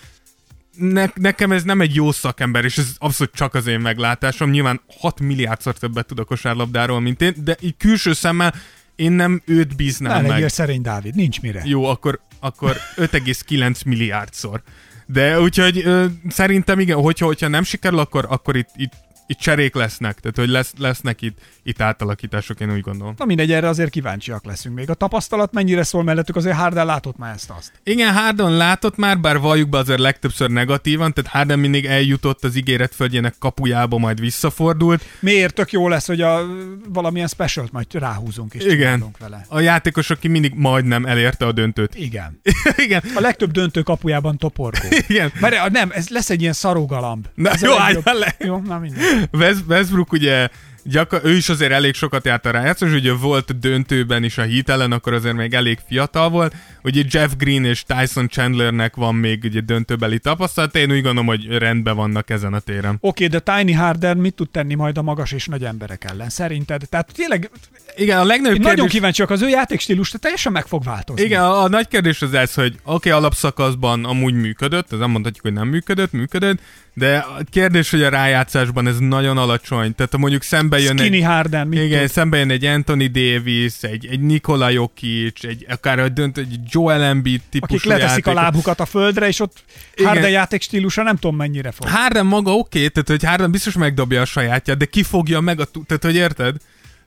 Ne, nekem ez nem egy jó szakember, és ez abszolút csak az én meglátásom. Nyilván 6 milliárdszor többet tud a kosárlabdáról, mint én, de így külső szemmel én nem őt bíznám Ne meg. legyél szerény, Dávid, nincs mire. Jó, akkor, akkor 5,9 milliárdszor. De úgyhogy ö, szerintem igen, hogyha, hogyha nem sikerül, akkor, akkor itt, itt, itt cserék lesznek, tehát hogy lesz, lesznek itt, itt átalakítások, én úgy gondolom. Na mindegy, erre azért kíváncsiak leszünk még. A tapasztalat mennyire szól mellettük, azért Harden látott már ezt azt. Igen, Harden látott már, bár valljuk be azért legtöbbször negatívan, tehát Harden mindig eljutott az ígéret földjének kapujába, majd visszafordult. Miért tök jó lesz, hogy a valamilyen specialt majd ráhúzunk és Igen. vele. A játékos, aki mindig majdnem elérte a döntőt. Igen. igen, A legtöbb döntő kapujában toporgó. igen. Mert nem, ez lesz egy ilyen szarógalamb. Na, ez jó, legjobb. le. Jó, na mindegy. West, Westbrook ugye gyakor- ő is azért elég sokat járt a rájátszás, ugye volt döntőben is a hit ellen, akkor azért még elég fiatal volt. Ugye Jeff Green és Tyson Chandlernek van még ugye döntőbeli tapasztalat, én úgy gondolom, hogy rendben vannak ezen a téren. Oké, de Tiny Harden mit tud tenni majd a magas és nagy emberek ellen, szerinted? Tehát tényleg Igen, a legnagyobb kérdés... nagyon kíváncsi vagyok, az ő játékstílus teljesen meg fog változni. Igen, a, a nagy kérdés az ez, hogy oké, okay, alapszakaszban amúgy működött, ez nem mondhatjuk, hogy nem működött, működött, de a kérdés, hogy a rájátszásban ez nagyon alacsony. Tehát ha mondjuk szembe jön Skinny egy... Harden, mit Igen, tud? szembe jön egy Anthony Davis, egy, egy Nikola Jokic, egy, akár egy, dönt, egy Joel Embiid típusú akik leteszik a játék. lábukat a földre, és ott Igen. Harden játékstílusa nem tudom mennyire fog. Harden maga oké, okay, tehát hogy Harden biztos megdobja a sajátját, de ki fogja meg a... Tehát, hogy érted?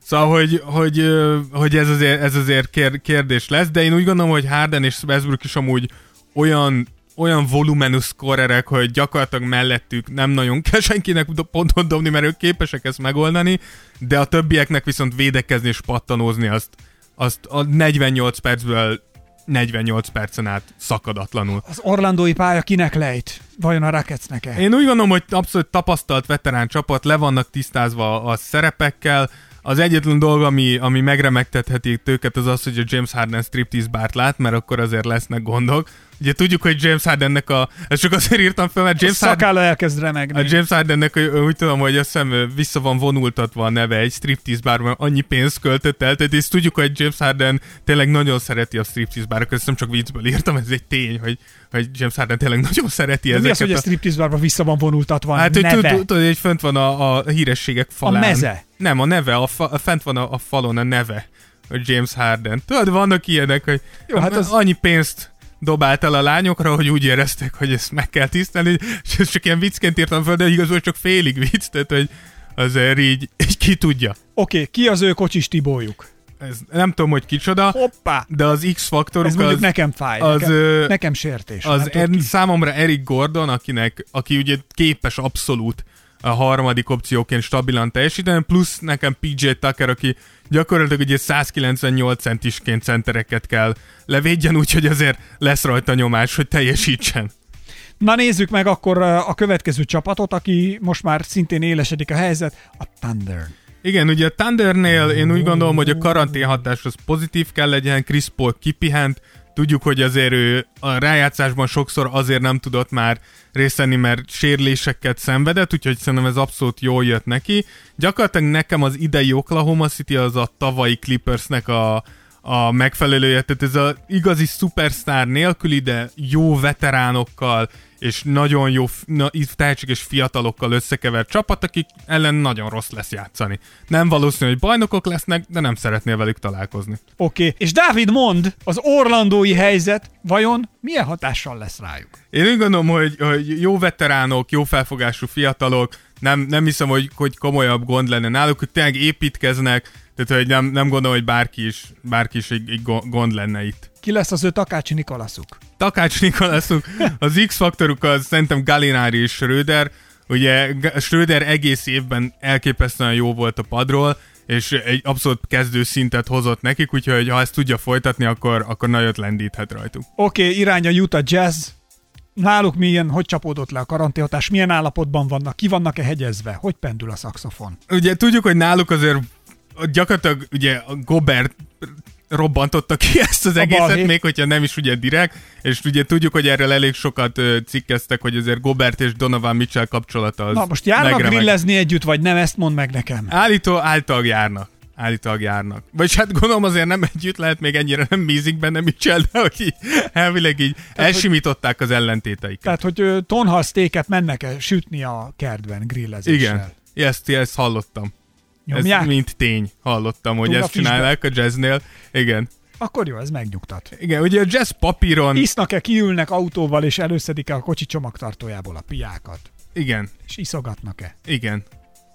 Szóval, hogy, hogy, hogy ez azért, ez azért kér, kérdés lesz, de én úgy gondolom, hogy Harden és Westbrook is amúgy olyan olyan volumenű scorerek, hogy gyakorlatilag mellettük nem nagyon kell senkinek pontot dobni, mert ők képesek ezt megoldani, de a többieknek viszont védekezni és pattanózni azt, azt a 48 percből 48 percen át szakadatlanul. Az orlandói pálya kinek lejt? Vajon a Rocketsnek-e? Én úgy gondolom, hogy abszolút tapasztalt veterán csapat, le vannak tisztázva a szerepekkel. Az egyetlen dolog, ami, ami megremegtetheti őket, az az, hogy a James Harden striptease bárt lát, mert akkor azért lesznek gondok. Ugye tudjuk, hogy James Hardennek a... Ezt csak azért írtam fel, mert a James Harden... szakálla elkezd remegni. A James Hardennek úgy tudom, hogy azt hiszem vissza van vonultatva a neve egy striptease bárban, annyi pénzt költött el, tehát ezt tudjuk, hogy James Harden tényleg nagyon szereti a striptease bárokat, ezt nem csak viccből írtam, ez egy tény, hogy, hogy James Harden tényleg nagyon szereti De mi ezeket. az, hogy a a... striptease barba vissza van vonultatva a Hát, hogy tudod, hogy fönt van a, a hírességek falán. meze? Nem, a neve, a fa, a fent van a, a falon a neve, hogy James Harden. Tudod, vannak ilyenek, hogy Jó, hát az- annyi pénzt dobált el a lányokra, hogy úgy érezték, hogy ezt meg kell tisztelni, és ezt csak ilyen viccként írtam fel, de igazából csak félig vicc, tehát hogy azért így, így ki tudja. Oké, ki az ő kocsis Tibójuk? Ez, nem tudom, hogy kicsoda, Hoppá! de az Ez X-faktoruk mondjuk az, nekem fáj. az, nekem, ö, nekem sértés. az ki? számomra Eric Gordon, akinek, aki ugye képes abszolút a harmadik opcióként stabilan teljesíteni, plusz nekem PJ Tucker, aki gyakorlatilag ugye 198 centisként centereket kell levédjen, úgyhogy azért lesz rajta nyomás, hogy teljesítsen. Na nézzük meg akkor a következő csapatot, aki most már szintén élesedik a helyzet, a Thunder. Igen, ugye a Thundernél én úgy gondolom, hogy a karantén hatás az pozitív kell legyen, Chris Paul kipihent, tudjuk, hogy azért ő a rájátszásban sokszor azért nem tudott már részt venni, mert sérüléseket szenvedett, úgyhogy szerintem ez abszolút jól jött neki. Gyakorlatilag nekem az idei Oklahoma City az a tavalyi Clippersnek a, a megfelelője, tehát ez az igazi szupersztár nélküli, de jó veteránokkal és nagyon jó, na, tehetséges fiatalokkal összekevert csapat, akik ellen nagyon rossz lesz játszani. Nem valószínű, hogy bajnokok lesznek, de nem szeretnél velük találkozni. Oké, okay. és Dávid mond, az orlandói helyzet vajon milyen hatással lesz rájuk? Én úgy gondolom, hogy, hogy jó veteránok, jó felfogású fiatalok, nem, nem hiszem, hogy, hogy komolyabb gond lenne náluk, hogy tényleg építkeznek, tehát hogy nem, nem gondolom, hogy bárki is, bárki is egy, egy go- gond lenne itt. Ki lesz az ő Takácsi Nikolaszuk? Takács Nikolaszuk, az X-faktoruk az szerintem Galinari és Schröder, ugye Schröder egész évben elképesztően jó volt a padról, és egy abszolút kezdő szintet hozott nekik, úgyhogy ha ezt tudja folytatni, akkor, akkor nagyot lendíthet rajtuk. Oké, okay, irány a Utah Jazz. Náluk milyen, hogy csapódott le a karanténhatás, milyen állapotban vannak, ki vannak-e hegyezve, hogy pendül a szaxofon? Ugye tudjuk, hogy náluk azért gyakorlatilag ugye a Gobert robbantotta ki ezt az A egészet, balhé. még hogyha nem is ugye direkt, és ugye tudjuk, hogy erről elég sokat cikkeztek, hogy azért Gobert és Donovan Mitchell kapcsolata az Na most járnak megremeg. grillezni együtt, vagy nem, ezt mondd meg nekem. Állító, által járnak. Állítólag járnak. Vagyis hát gondolom azért nem együtt lehet, még ennyire nem bízik benne Mitchell, de hogy így, elvileg így elsimították az ellentéteiket. Tehát, hogy ö, tonhal sztéket mennek-e sütni a kertben grillezéssel? Igen. Ezt, ezt hallottam. Nyomják? Ez mint tény hallottam, hogy Túl a ezt csinálják a jazznél. Igen. Akkor jó, ez megnyugtat. Igen, ugye a jazz papíron... Isznak-e, kiülnek autóval, és előszedik-e a kocsi csomagtartójából a piákat? Igen, És iszogatnak-e? igen.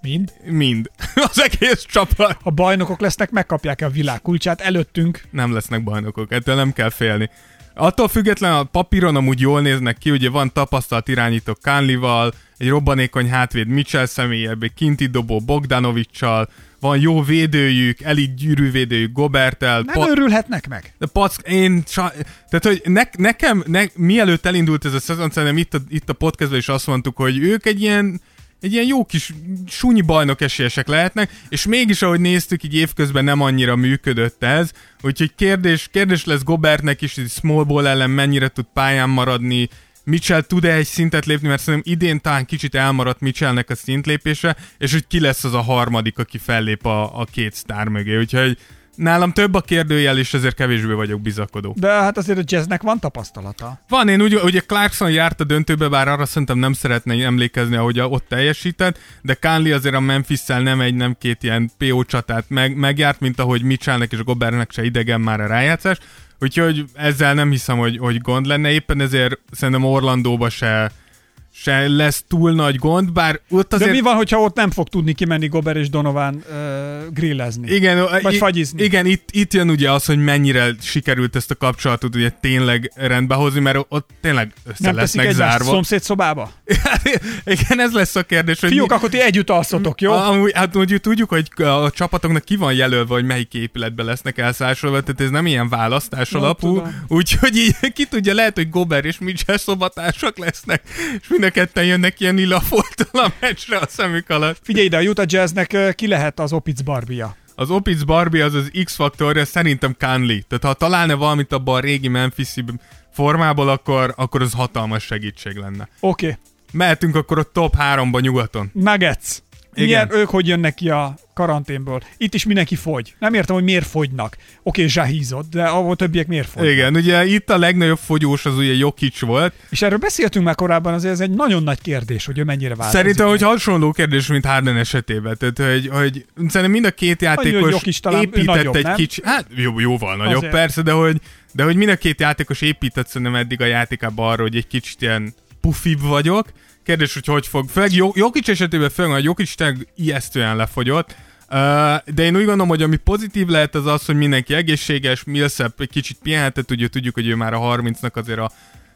Mind? Mind. Az egész csapat. Ha bajnokok lesznek, megkapják-e a világ kulcsát előttünk? Nem lesznek bajnokok, ettől nem kell félni. Attól független a papíron amúgy jól néznek ki, ugye van tapasztalt irányító Kánlival, egy robbanékony hátvéd Mitchell személyebb, egy kinti dobó Bogdanovicsal, van jó védőjük, elit gyűrűvédőjük Gobertel, Nem Pa- örülhetnek meg? de pack, én, sa- tehát hogy ne, nekem, ne, mielőtt elindult ez a szezon, szerintem itt a, itt a podcastban is azt mondtuk, hogy ők egy ilyen, egy ilyen jó kis sunyi bajnok esélyesek lehetnek, és mégis, ahogy néztük, így évközben nem annyira működött ez, úgyhogy kérdés, kérdés lesz Gobertnek is, hogy small ball ellen mennyire tud pályán maradni, Mitchell tud-e egy szintet lépni, mert szerintem idén talán kicsit elmaradt Mitchellnek a szintlépése, és hogy ki lesz az a harmadik, aki fellép a, a két sztár mögé, úgyhogy Nálam több a kérdőjel, és ezért kevésbé vagyok bizakodó. De hát azért a jazznek van tapasztalata. Van, én úgy, ugye Clarkson járt a döntőbe, bár arra szerintem nem szeretne emlékezni, ahogy ott teljesített, de Kánli azért a memphis nem egy, nem két ilyen PO csatát meg, megjárt, mint ahogy Mitchellnek és Gobernek se idegen már a rájátszás. Úgyhogy ezzel nem hiszem, hogy, hogy gond lenne, éppen ezért szerintem Orlandóba se, se lesz túl nagy gond, bár ott azért... De mi van, hogyha ott nem fog tudni kimenni Gober és Donovan uh, grillezni? Igen, vagy fagyizni? Igen, itt, itt jön ugye az, hogy mennyire sikerült ezt a kapcsolatot ugye tényleg rendbe hozni, mert ott tényleg össze nem lesznek teszik zárva. szomszéd szobába? igen, ez lesz a kérdés. Hogy Fiúk, mi... akkor ti együtt alszotok, jó? Amúgy, hát úgy tudjuk, hogy a csapatoknak ki van jelölve, hogy melyik épületbe lesznek elszállásolva, tehát ez nem ilyen választás no, alapú. Úgyhogy így, ki tudja, lehet, hogy Gober és Mitchell szobatársak lesznek, és mind a ketten jönnek ilyen lila a meccsre a szemük alatt. Figyelj ide, a Utah Jazznek ki lehet az Opic Barbia? Az Opic Barbie az az X-faktorja szerintem Conley. Tehát ha találna valamit abban a régi memphis formából, akkor, akkor az hatalmas segítség lenne. Oké. Okay. Mehetünk akkor a top 3-ba nyugaton. Nuggets. Igen. Milyen, ők hogy jönnek ki a karanténből? Itt is mindenki fogy. Nem értem, hogy miért fogynak. Oké, okay, zsahízott, de ahol többiek miért fogynak. Igen, ugye itt a legnagyobb fogyós az ugye Jokic volt. És erről beszéltünk már korábban, azért ez egy nagyon nagy kérdés, hogy ő mennyire változik. Szerintem, hogy hasonló kérdés, mint Harden esetében. Tehát, hogy, hogy szerintem mind a két játékos Annyi, épített nagyobb, egy kicsi... Hát jó, jóval nagyobb azért. persze, de hogy, de hogy mind a két játékos épített szerintem eddig a játékában arra, hogy egy kicsit ilyen pufibb vagyok, Kérdés, hogy hogy fog. Főleg Jokic esetében főleg, hogy Jokic tényleg ijesztően lefogyott. Uh, de én úgy gondolom, hogy ami pozitív lehet az az, hogy mindenki egészséges, Millsap egy kicsit pihenhetett, ugye tudjuk, hogy ő már a 30-nak azért a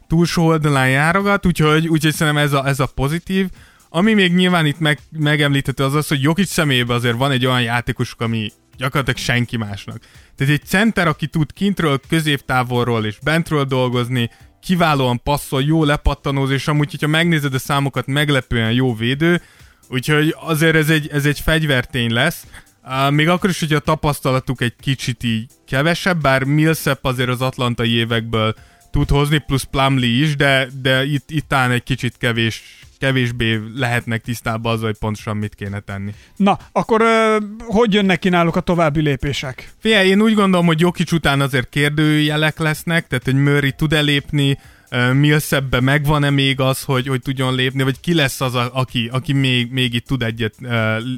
túlsó oldalán járogat, úgyhogy, úgyhogy szerintem ez a, ez a pozitív. Ami még nyilván itt meg, megemlíthető az az, hogy Jokic személyében azért van egy olyan játékosuk, ami gyakorlatilag senki másnak. Tehát egy center, aki tud kintről, középtávolról és bentről dolgozni, kiválóan passzol, jó lepattanóz, és amúgy, hogyha megnézed a számokat, meglepően jó védő, úgyhogy azért ez egy, ez egy fegyvertény lesz. Uh, még akkor is, hogy a tapasztalatuk egy kicsit így kevesebb, bár Millsap azért az atlantai évekből tud hozni, plusz Plumlee is, de, de itt, itt talán egy kicsit kevés kevésbé lehetnek tisztában azzal, hogy pontosan mit kéne tenni. Na, akkor ö, hogy jönnek ki náluk a további lépések? Figyelj, én úgy gondolom, hogy Jokic után azért kérdőjelek lesznek, tehát hogy Murray tud-e lépni, Millsapbe megvan-e még az, hogy, hogy tudjon lépni, vagy ki lesz az, a, aki, aki még, még itt tud egyet uh,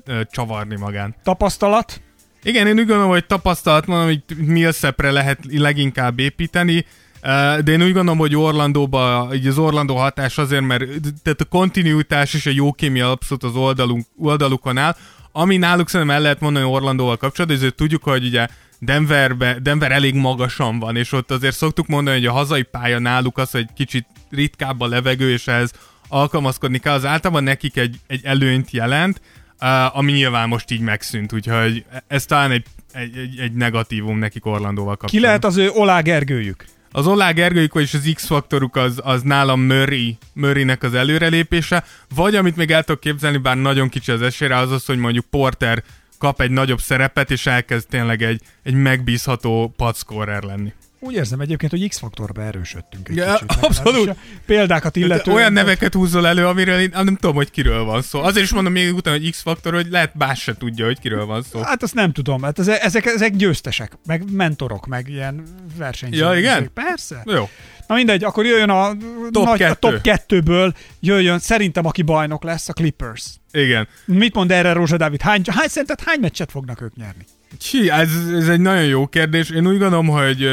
uh, csavarni magán? Tapasztalat? Igen, én úgy gondolom, hogy tapasztalat van, hogy Millsapre lehet leginkább építeni, de én úgy gondolom, hogy Orlandóba, így az Orlandó hatás azért, mert tehát a kontinuitás és a jó kémia abszolút az oldalunk, oldalukon áll, ami náluk szerintem el lehet mondani Orlandóval kapcsolatban, ezért tudjuk, hogy ugye Denverbe, Denver elég magasan van, és ott azért szoktuk mondani, hogy a hazai pálya náluk az, hogy kicsit ritkább a levegő, és ehhez alkalmazkodni kell. Az általában nekik egy, egy előnyt jelent, uh, ami nyilván most így megszűnt, úgyhogy ez talán egy, egy, egy, egy negatívum nekik Orlandóval kapcsolatban. Ki lehet az ő Olá Gergőjük? Az Olá Gergőjük és az X-faktoruk az, az nálam Murray, Murraynek az előrelépése, vagy amit még el tudok képzelni, bár nagyon kicsi az esélyre, az az, hogy mondjuk Porter kap egy nagyobb szerepet, és elkezd tényleg egy, egy megbízható padszkórer lenni. Úgy érzem egyébként, hogy X-faktorba erősödtünk egy ja, kicsit. Abszolút. Példákat illetően. Olyan neveket húzol elő, amiről én nem tudom, hogy kiről van szó. Azért is mondom még utána, hogy X-faktor, hogy lehet más se tudja, hogy kiről van szó. Hát azt nem tudom. Hát ezek, ezek győztesek, meg mentorok, meg ilyen versenyzők. Ja, igen? Persze. Jó. Na mindegy, akkor jöjjön a top, nagy, kettő. a top kettőből, jöjjön szerintem, aki bajnok lesz, a Clippers. Igen. Mit mond erre Rózsa Dávid? Hány, hány szerinted hány meccset fognak ők nyerni? Csi, ez, ez egy nagyon jó kérdés. Én úgy gondolom, hogy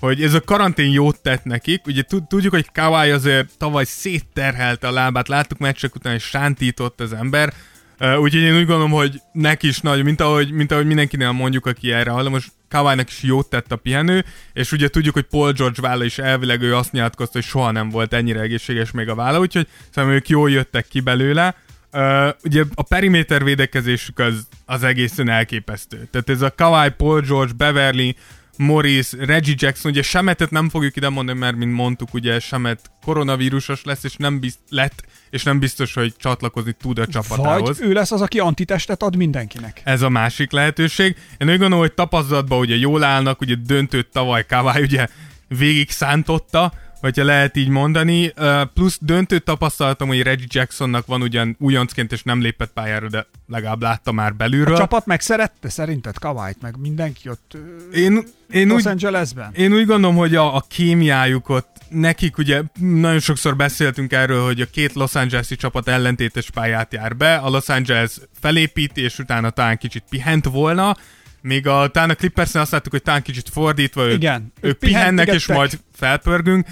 hogy ez a karantén jót tett nekik. Ugye tudjuk, hogy Kawai azért tavaly szétterhelte a lábát, láttuk meccsek után, hogy sántított az ember. Úgyhogy én úgy gondolom, hogy neki is nagy, mint ahogy, mint ahogy mindenkinél mondjuk, aki erre hallom, most Kawai-nak is jót tett a pihenő, és ugye tudjuk, hogy Paul George válla is elvileg ő azt nyilatkozta, hogy soha nem volt ennyire egészséges még a válla, úgyhogy szerintem ők jól jöttek ki belőle. Uh, ugye a periméter védekezésük az, az egészen elképesztő. Tehát ez a Kawai, Paul George, Beverly, Morris, Reggie Jackson, ugye Semetet nem fogjuk ide mondani, mert mint mondtuk, ugye Semet koronavírusos lesz, és nem bizt, lett, és nem biztos, hogy csatlakozni tud a csapatához. Vagy ő lesz az, aki antitestet ad mindenkinek. Ez a másik lehetőség. Én úgy gondolom, hogy tapasztalatban ugye jól állnak, ugye döntőt tavaly Kawai ugye végig szántotta, hogyha lehet így mondani. Plusz döntő tapasztalatom, hogy Reggie Jacksonnak van ugyan újoncként, és nem lépett pályára, de legalább látta már belülről. A csapat megszerette szerinted Kawait, meg mindenki ott én, én Los úgy, Angelesben? én úgy gondolom, hogy a, a kémiájuk ott, nekik ugye nagyon sokszor beszéltünk erről, hogy a két Los Angeles-i csapat ellentétes pályát jár be, a Los Angeles felépíti, és utána talán kicsit pihent volna, még a, talán a Clippersnél azt láttuk, hogy talán kicsit fordítva, ők, Igen, ők ők pihennek, és majd felpörgünk.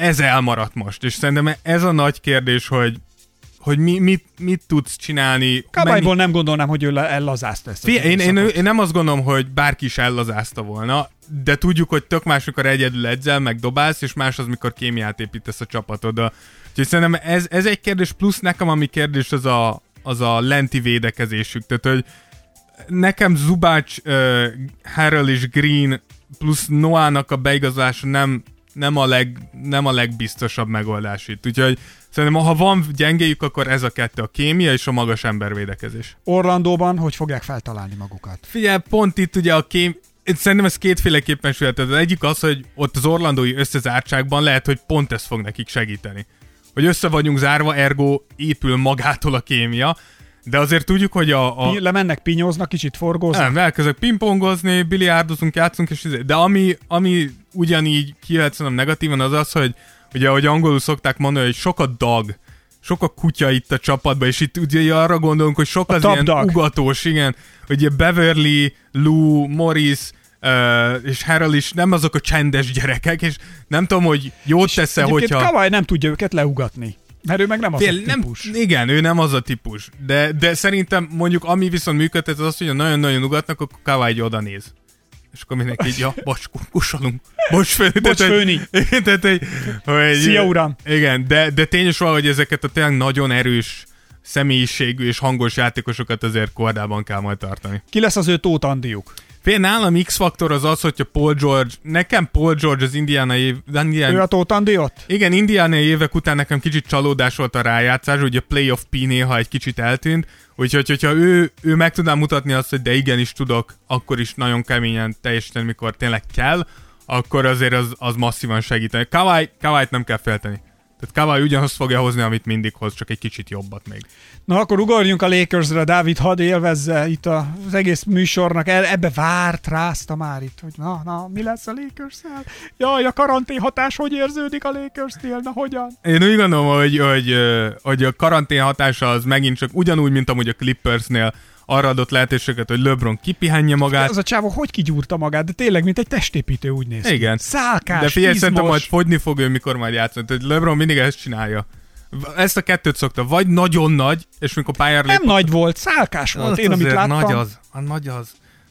Ez elmaradt most, és szerintem ez a nagy kérdés, hogy hogy mi, mit, mit tudsz csinálni. Kawaiból nem gondolnám, hogy ő ellazázta ezt. Fie, én, én, én nem azt gondolom, hogy bárki is ellazázta volna, de tudjuk, hogy tök más, mikor egyedül edzel, meg dobálsz, és más az, mikor kémiát építesz a csapatodra. Úgyhogy szerintem ez, ez egy kérdés, plusz nekem ami kérdés, az a, az a lenti védekezésük. Tehát, hogy nekem Zubács, uh, Harrell és Green plusz Noának a beigazolása nem, nem, a leg, nem a legbiztosabb megoldás itt. Úgyhogy szerintem, ha van gyengéjük, akkor ez a kettő, a kémia és a magas embervédekezés. Orlandóban hogy fogják feltalálni magukat? Figyelj, pont itt ugye a kém... Szerintem ez kétféleképpen született. Az egyik az, hogy ott az orlandói összezártságban lehet, hogy pont ez fog nekik segíteni. Hogy össze vagyunk zárva, ergo épül magától a kémia, de azért tudjuk, hogy a... a... Pi- Lemennek, pinyóznak, kicsit forgóznak. Nem, elkezdek pingpongozni, biliárdozunk, játszunk, és izé- de ami, ami ugyanígy kijöhet szerintem negatívan az az, hogy ugye, ahogy angolul szokták mondani, hogy sok a dog, sok a kutya itt a csapatban, és itt ugye arra gondolunk, hogy sok A az ilyen dog. ugatós, igen, hogy ugye Beverly, Lou, Morris, Uh, és Harrell is nem azok a csendes gyerekek, és nem tudom, hogy jót tesz-e, hogyha... Kawai nem tudja őket leugatni. Mert ő meg nem az Fél, a nem, típus. igen, ő nem az a típus. De, de szerintem mondjuk ami viszont működhet, az az, hogy nagyon-nagyon ugatnak, akkor Kawai így oda néz. És akkor mindenki így, ja, bocs, kussolunk. Bocs, fő, Bocs, tehát, hogy- főni. tehát, hogy, hogy, Szia, uram. Igen, de, de tényleg valahogy ezeket a tényleg nagyon erős személyiségű és hangos játékosokat azért kordában kell majd tartani. Ki lesz az ő Tóth Andiuk? Fél nálam X-faktor az az, hogyha Paul George, nekem Paul George az Indiana év, Indiana, Ő a Tóth Andi ott? igen, Indiana évek után nekem kicsit csalódás volt a rájátszás, ugye a Playoff P néha egy kicsit eltűnt, úgyhogy hogyha ő, ő meg tudná mutatni azt, hogy de igenis tudok, akkor is nagyon keményen teljesíteni, mikor tényleg kell, akkor azért az, az masszívan segíteni. Kawai, Kawait nem kell félteni. Tehát Kawai ugyanazt fogja hozni, amit mindig hoz, csak egy kicsit jobbat még. Na akkor ugorjunk a Lakersre, Dávid, hadd élvezze itt az egész műsornak, el, ebbe várt, rázta már itt, hogy na, na, mi lesz a lakers Jaj, a karantén hatás hogy érződik a Lakersnél, na hogyan? Én úgy gondolom, hogy, hogy, hogy a karantén hatása az megint csak ugyanúgy, mint amúgy a Clippersnél arra adott lehetőséget, hogy LeBron kipihenje magát. Az a csávó hogy kigyúrta magát, de tényleg, mint egy testépítő úgy néz ki. Igen. Szálkás, De figyelj, szerintem majd izmos. fogyni fog ő, mikor majd játszani. Tehát LeBron mindig ezt csinálja. Ezt a kettőt szokta. Vagy nagyon nagy, és mikor pályára Nem lép, nagy volt, szálkás volt, az én amit láttam. Nagy az. A nagy az.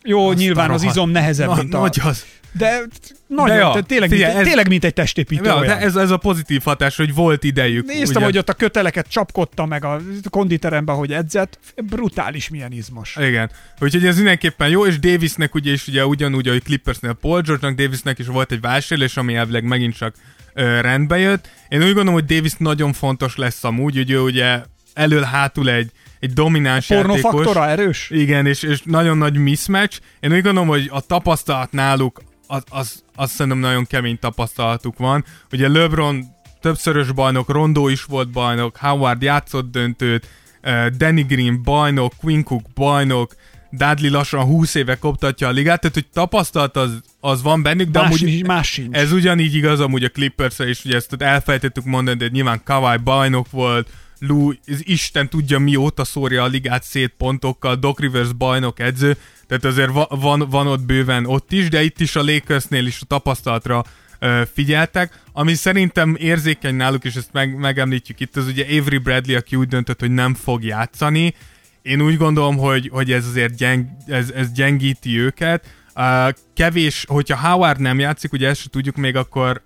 Jó, Azt nyilván az izom nehezebb, Na, mint a... Nagy az. De nagyon, De ja, de tényleg, figyelj, mint, ez- tényleg mint egy testépítő Ja, olyan. de ez, ez a pozitív hatás, hogy volt idejük. Néztem, ugye? hogy ott a köteleket csapkodta meg a konditeremben, hogy edzett. Brutális milyen izmos. Igen. Úgyhogy ez mindenképpen jó, és Davisnek ugye is ugye ugyanúgy, ahogy Clippersnél Paul George-nak, Davisnek is volt egy vásárlás, ami elvileg megint csak ö, rendbe jött. Én úgy gondolom, hogy Davis nagyon fontos lesz amúgy, hogy ő ugye elől-hátul egy, egy domináns játékos. Pornófaktora erős? Igen, és, és nagyon nagy mismatch. Én úgy gondolom, hogy a tapasztalat náluk, az, az, az szerintem nagyon kemény tapasztalatuk van. Ugye LeBron többszörös bajnok, Rondo is volt bajnok, Howard játszott döntőt, eh, Danny Green bajnok, Quinn Cook bajnok, Dudley lassan 20 éve koptatja a ligát, tehát hogy tapasztalat az, az van bennük, de Más, amúgy nincs, más sincs. ez ugyanígy igaz amúgy a clippers és ugye ezt elfelejtettük mondani, de nyilván Kawhi bajnok volt, Lou, Isten tudja mióta szórja a ligát szét pontokkal, Doc Rivers bajnok edző, tehát azért va- van, van ott bőven ott is, de itt is a Lakersnél is a tapasztalatra ö, figyeltek, ami szerintem érzékeny náluk, és ezt meg, megemlítjük itt, az ugye Avery Bradley, aki úgy döntött, hogy nem fog játszani. Én úgy gondolom, hogy, hogy ez azért gyeng, ez, ez gyengíti őket. Uh, kevés, hogyha Howard nem játszik, ugye ezt se tudjuk még, akkor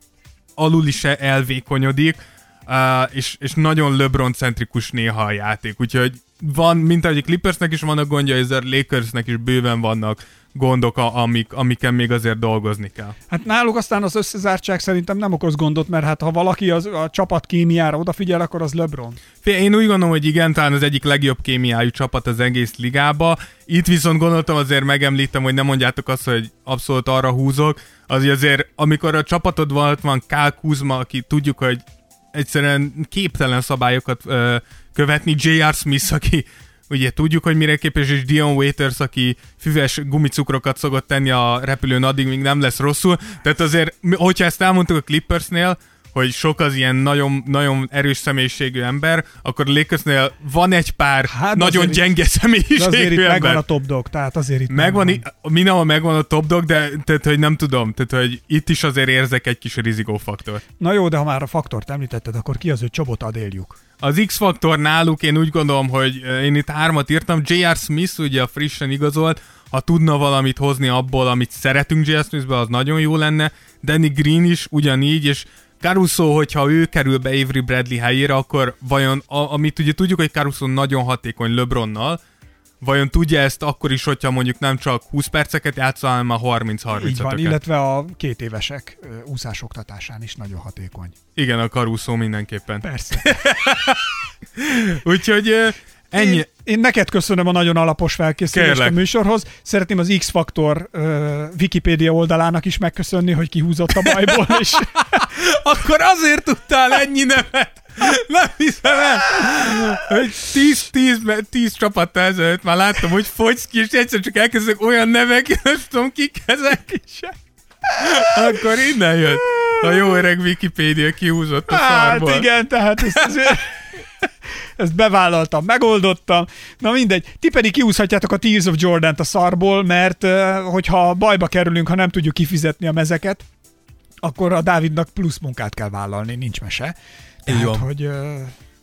alul is elvékonyodik, uh, és, és nagyon LeBron-centrikus néha a játék, úgyhogy van, mint ahogy a Clippersnek is vannak gondjai, ezzel Lakersnek is bőven vannak gondok, amik, amiken még azért dolgozni kell. Hát náluk aztán az összezártság szerintem nem okoz gondot, mert hát ha valaki az, a csapat kémiára odafigyel, akkor az LeBron. Fél, Én úgy gondolom, hogy igen, talán az egyik legjobb kémiájú csapat az egész ligába. Itt viszont gondoltam azért megemlítem, hogy nem mondjátok azt, hogy abszolút arra húzok. Az, azért, amikor a csapatod van, ott van Kyle Kuzma, aki tudjuk, hogy egyszerűen képtelen szabályokat ö, követni, J.R. Smith, aki ugye tudjuk, hogy mire képes, és Dion Waiters, aki füves gumicukrokat szokott tenni a repülőn addig, míg nem lesz rosszul. Tehát azért, hogyha ezt elmondtuk a Clippersnél, hogy sok az ilyen nagyon, nagyon erős személyiségű ember, akkor Lakersnél van egy pár Hát nagyon azért gyenge De azért személyiségű itt megvan a top dog, tehát azért itt Megvan, i- mindenhol megvan a top dog, de tehát, hogy nem tudom, tehát, hogy itt is azért érzek egy kis rizikó faktor. Na jó, de ha már a faktort említetted, akkor ki az, hogy Csobot adéljük? Az X-faktor náluk én úgy gondolom, hogy én itt hármat írtam. J.R. Smith ugye a frissen igazolt, ha tudna valamit hozni abból, amit szeretünk J.R. Smithbe, az nagyon jó lenne. Danny Green is ugyanígy, és Caruso, hogyha ő kerül be Avery Bradley helyére, akkor vajon, a, amit ugye tudjuk, hogy Caruso nagyon hatékony LeBronnal, vajon tudja ezt akkor is, hogyha mondjuk nem csak 20 perceket játszol, hanem a 30-30 Így van, illetve a két évesek úszásoktatásán is nagyon hatékony. Igen, a Caruso mindenképpen. Persze. Úgyhogy ennyi. Én, én neked köszönöm a nagyon alapos felkészülést Kérlek. a műsorhoz. Szeretném az X-Faktor uh, Wikipédia oldalának is megköszönni, hogy kihúzott a bajból, és Akkor azért tudtál ennyi nevet. Nem hiszem el, hogy 10, 10, 10 csapat ezelőtt már láttam, hogy fogysz ki, és egyszer csak elkezdek olyan nevek, és nem tudom, kik ezek. Akkor innen jött. A jó öreg Wikipédia kihúzott a hát szarból. igen, tehát ezt azért... Ezt bevállaltam, megoldottam. Na mindegy, ti pedig kiúszhatjátok a Tears of Jordan-t a szarból, mert hogyha bajba kerülünk, ha nem tudjuk kifizetni a mezeket, akkor a Dávidnak plusz munkát kell vállalni, nincs mese. Tehát, van. hogy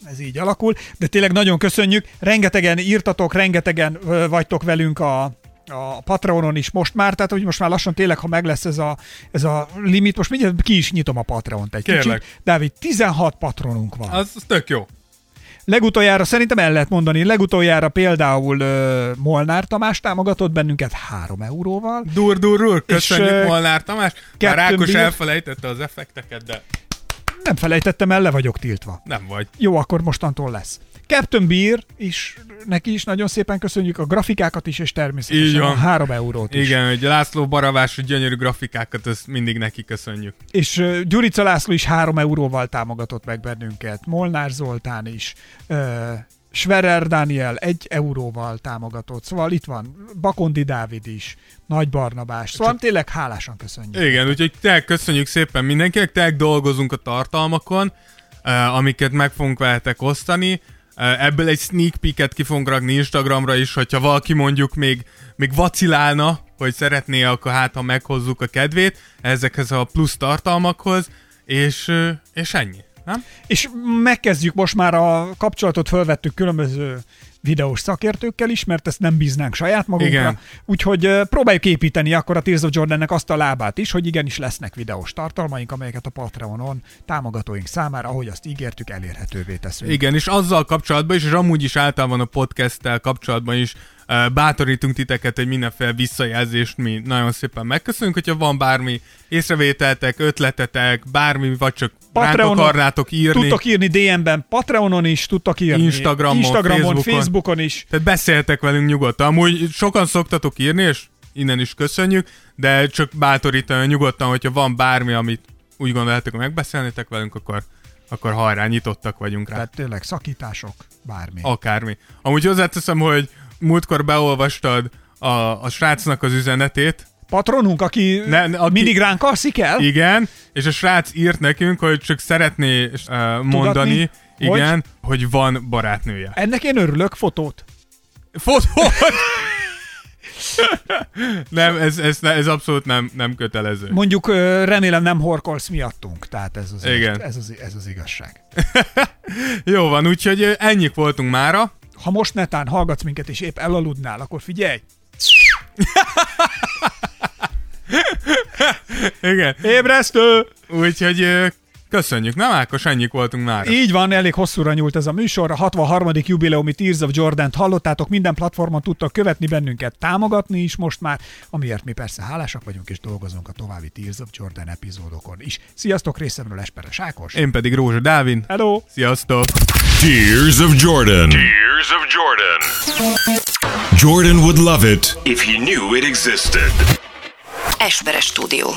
ez így alakul. De tényleg nagyon köszönjük. Rengetegen írtatok, rengetegen vagytok velünk a, a Patreonon is most már, tehát hogy most már lassan tényleg, ha meg lesz ez a, ez a limit, most mindjárt ki is nyitom a Patreont egy Kérlek. kicsit. Dávid, 16 patronunk van. Az, az tök jó. Legutoljára szerintem el lehet mondani, legutoljára például uh, Molnár Tamás támogatott bennünket 3 euróval. Dur, dur, dur. Köszönjük, ö, Molnár Tamás. Már Rákos Beer. elfelejtette az effekteket, de Nem felejtettem el, le vagyok tiltva. nem vagy. Jó, akkor mostantól lesz. Captain Beer is, neki is nagyon szépen köszönjük a grafikákat is, és Így természetesen van. a 3 eurót is. Igen, hogy László Baravás a gyönyörű grafikákat, ezt mindig neki köszönjük. És uh, Gyurica László is 3 euróval támogatott meg bennünket. Molnár Zoltán is. Uh, Schwerer Daniel egy euróval támogatott. Szóval itt van Bakondi Dávid is, Nagy Barnabás. Szóval tényleg hálásan köszönjük. Igen, úgyhogy tényleg köszönjük szépen mindenkinek, tényleg dolgozunk a tartalmakon, amiket meg fogunk veletek osztani. Ebből egy sneak peeket ki fogunk rakni Instagramra is, hogyha valaki mondjuk még, még vacilálna, hogy szeretné, akkor hát ha meghozzuk a kedvét ezekhez a plusz tartalmakhoz, és, és ennyi. Nem? És megkezdjük most már a kapcsolatot, fölvettük különböző videós szakértőkkel is, mert ezt nem bíznánk saját magunkra. Igen. Úgyhogy próbáljuk építeni akkor a Tears of Jordannek azt a lábát is, hogy igenis lesznek videós tartalmaink, amelyeket a Patreonon támogatóink számára, ahogy azt ígértük, elérhetővé teszünk. Igen, és azzal kapcsolatban is, és amúgy is általában a podcasttel kapcsolatban is bátorítunk titeket egy mindenféle visszajelzést, mi nagyon szépen megköszönjük, hogyha van bármi észrevételtek, ötletetek, bármi, vagy csak Patreonon akarnátok írni. Tudtok írni DM-ben, Patreonon is, tudtok írni Instagramon, Instagramon Facebookon. Facebookon is. Tehát beszéltek velünk nyugodtan. Amúgy sokan szoktatok írni, és innen is köszönjük, de csak bátorítani nyugodtan, hogyha van bármi, amit úgy gondoljátok, hogy megbeszélnétek velünk, akkor, akkor hajrá, nyitottak vagyunk rá. Tehát tényleg szakítások, bármi. Akármi. Amúgy hozzáteszem, hogy múltkor beolvastad a, a srácnak az üzenetét, Patronunk, aki, Ne- ne, aki- mindig ránk alszik el? igen, és a srác írt nekünk, hogy csak szeretné uh, mondani, Hogy? igen, hogy? hogy van barátnője. Ennek én örülök, fotót. Fotót! nem, ez, ez, ez abszolút nem, nem kötelező. Mondjuk remélem nem horkolsz miattunk, tehát ez az, Igen. Ez, az, ez az igazság. Jó van, úgyhogy ennyik voltunk mára. Ha most netán hallgatsz minket és épp elaludnál, akkor figyelj! Igen. Ébresztő! Úgyhogy Köszönjük, nem Ákos, ennyik voltunk már. Így van, elég hosszúra nyúlt ez a műsor. A 63. jubileumi Tears of Jordan-t hallottátok, minden platformon tudtak követni bennünket, támogatni is most már, amiért mi persze hálásak vagyunk és dolgozunk a további Tears of Jordan epizódokon is. Sziasztok részemről Esperes Ákos. Én pedig Rózsa Dávin. Hello! Sziasztok! Tears of Jordan. Tears of Jordan. Jordan would love it if he knew it existed. Esperes stúdió.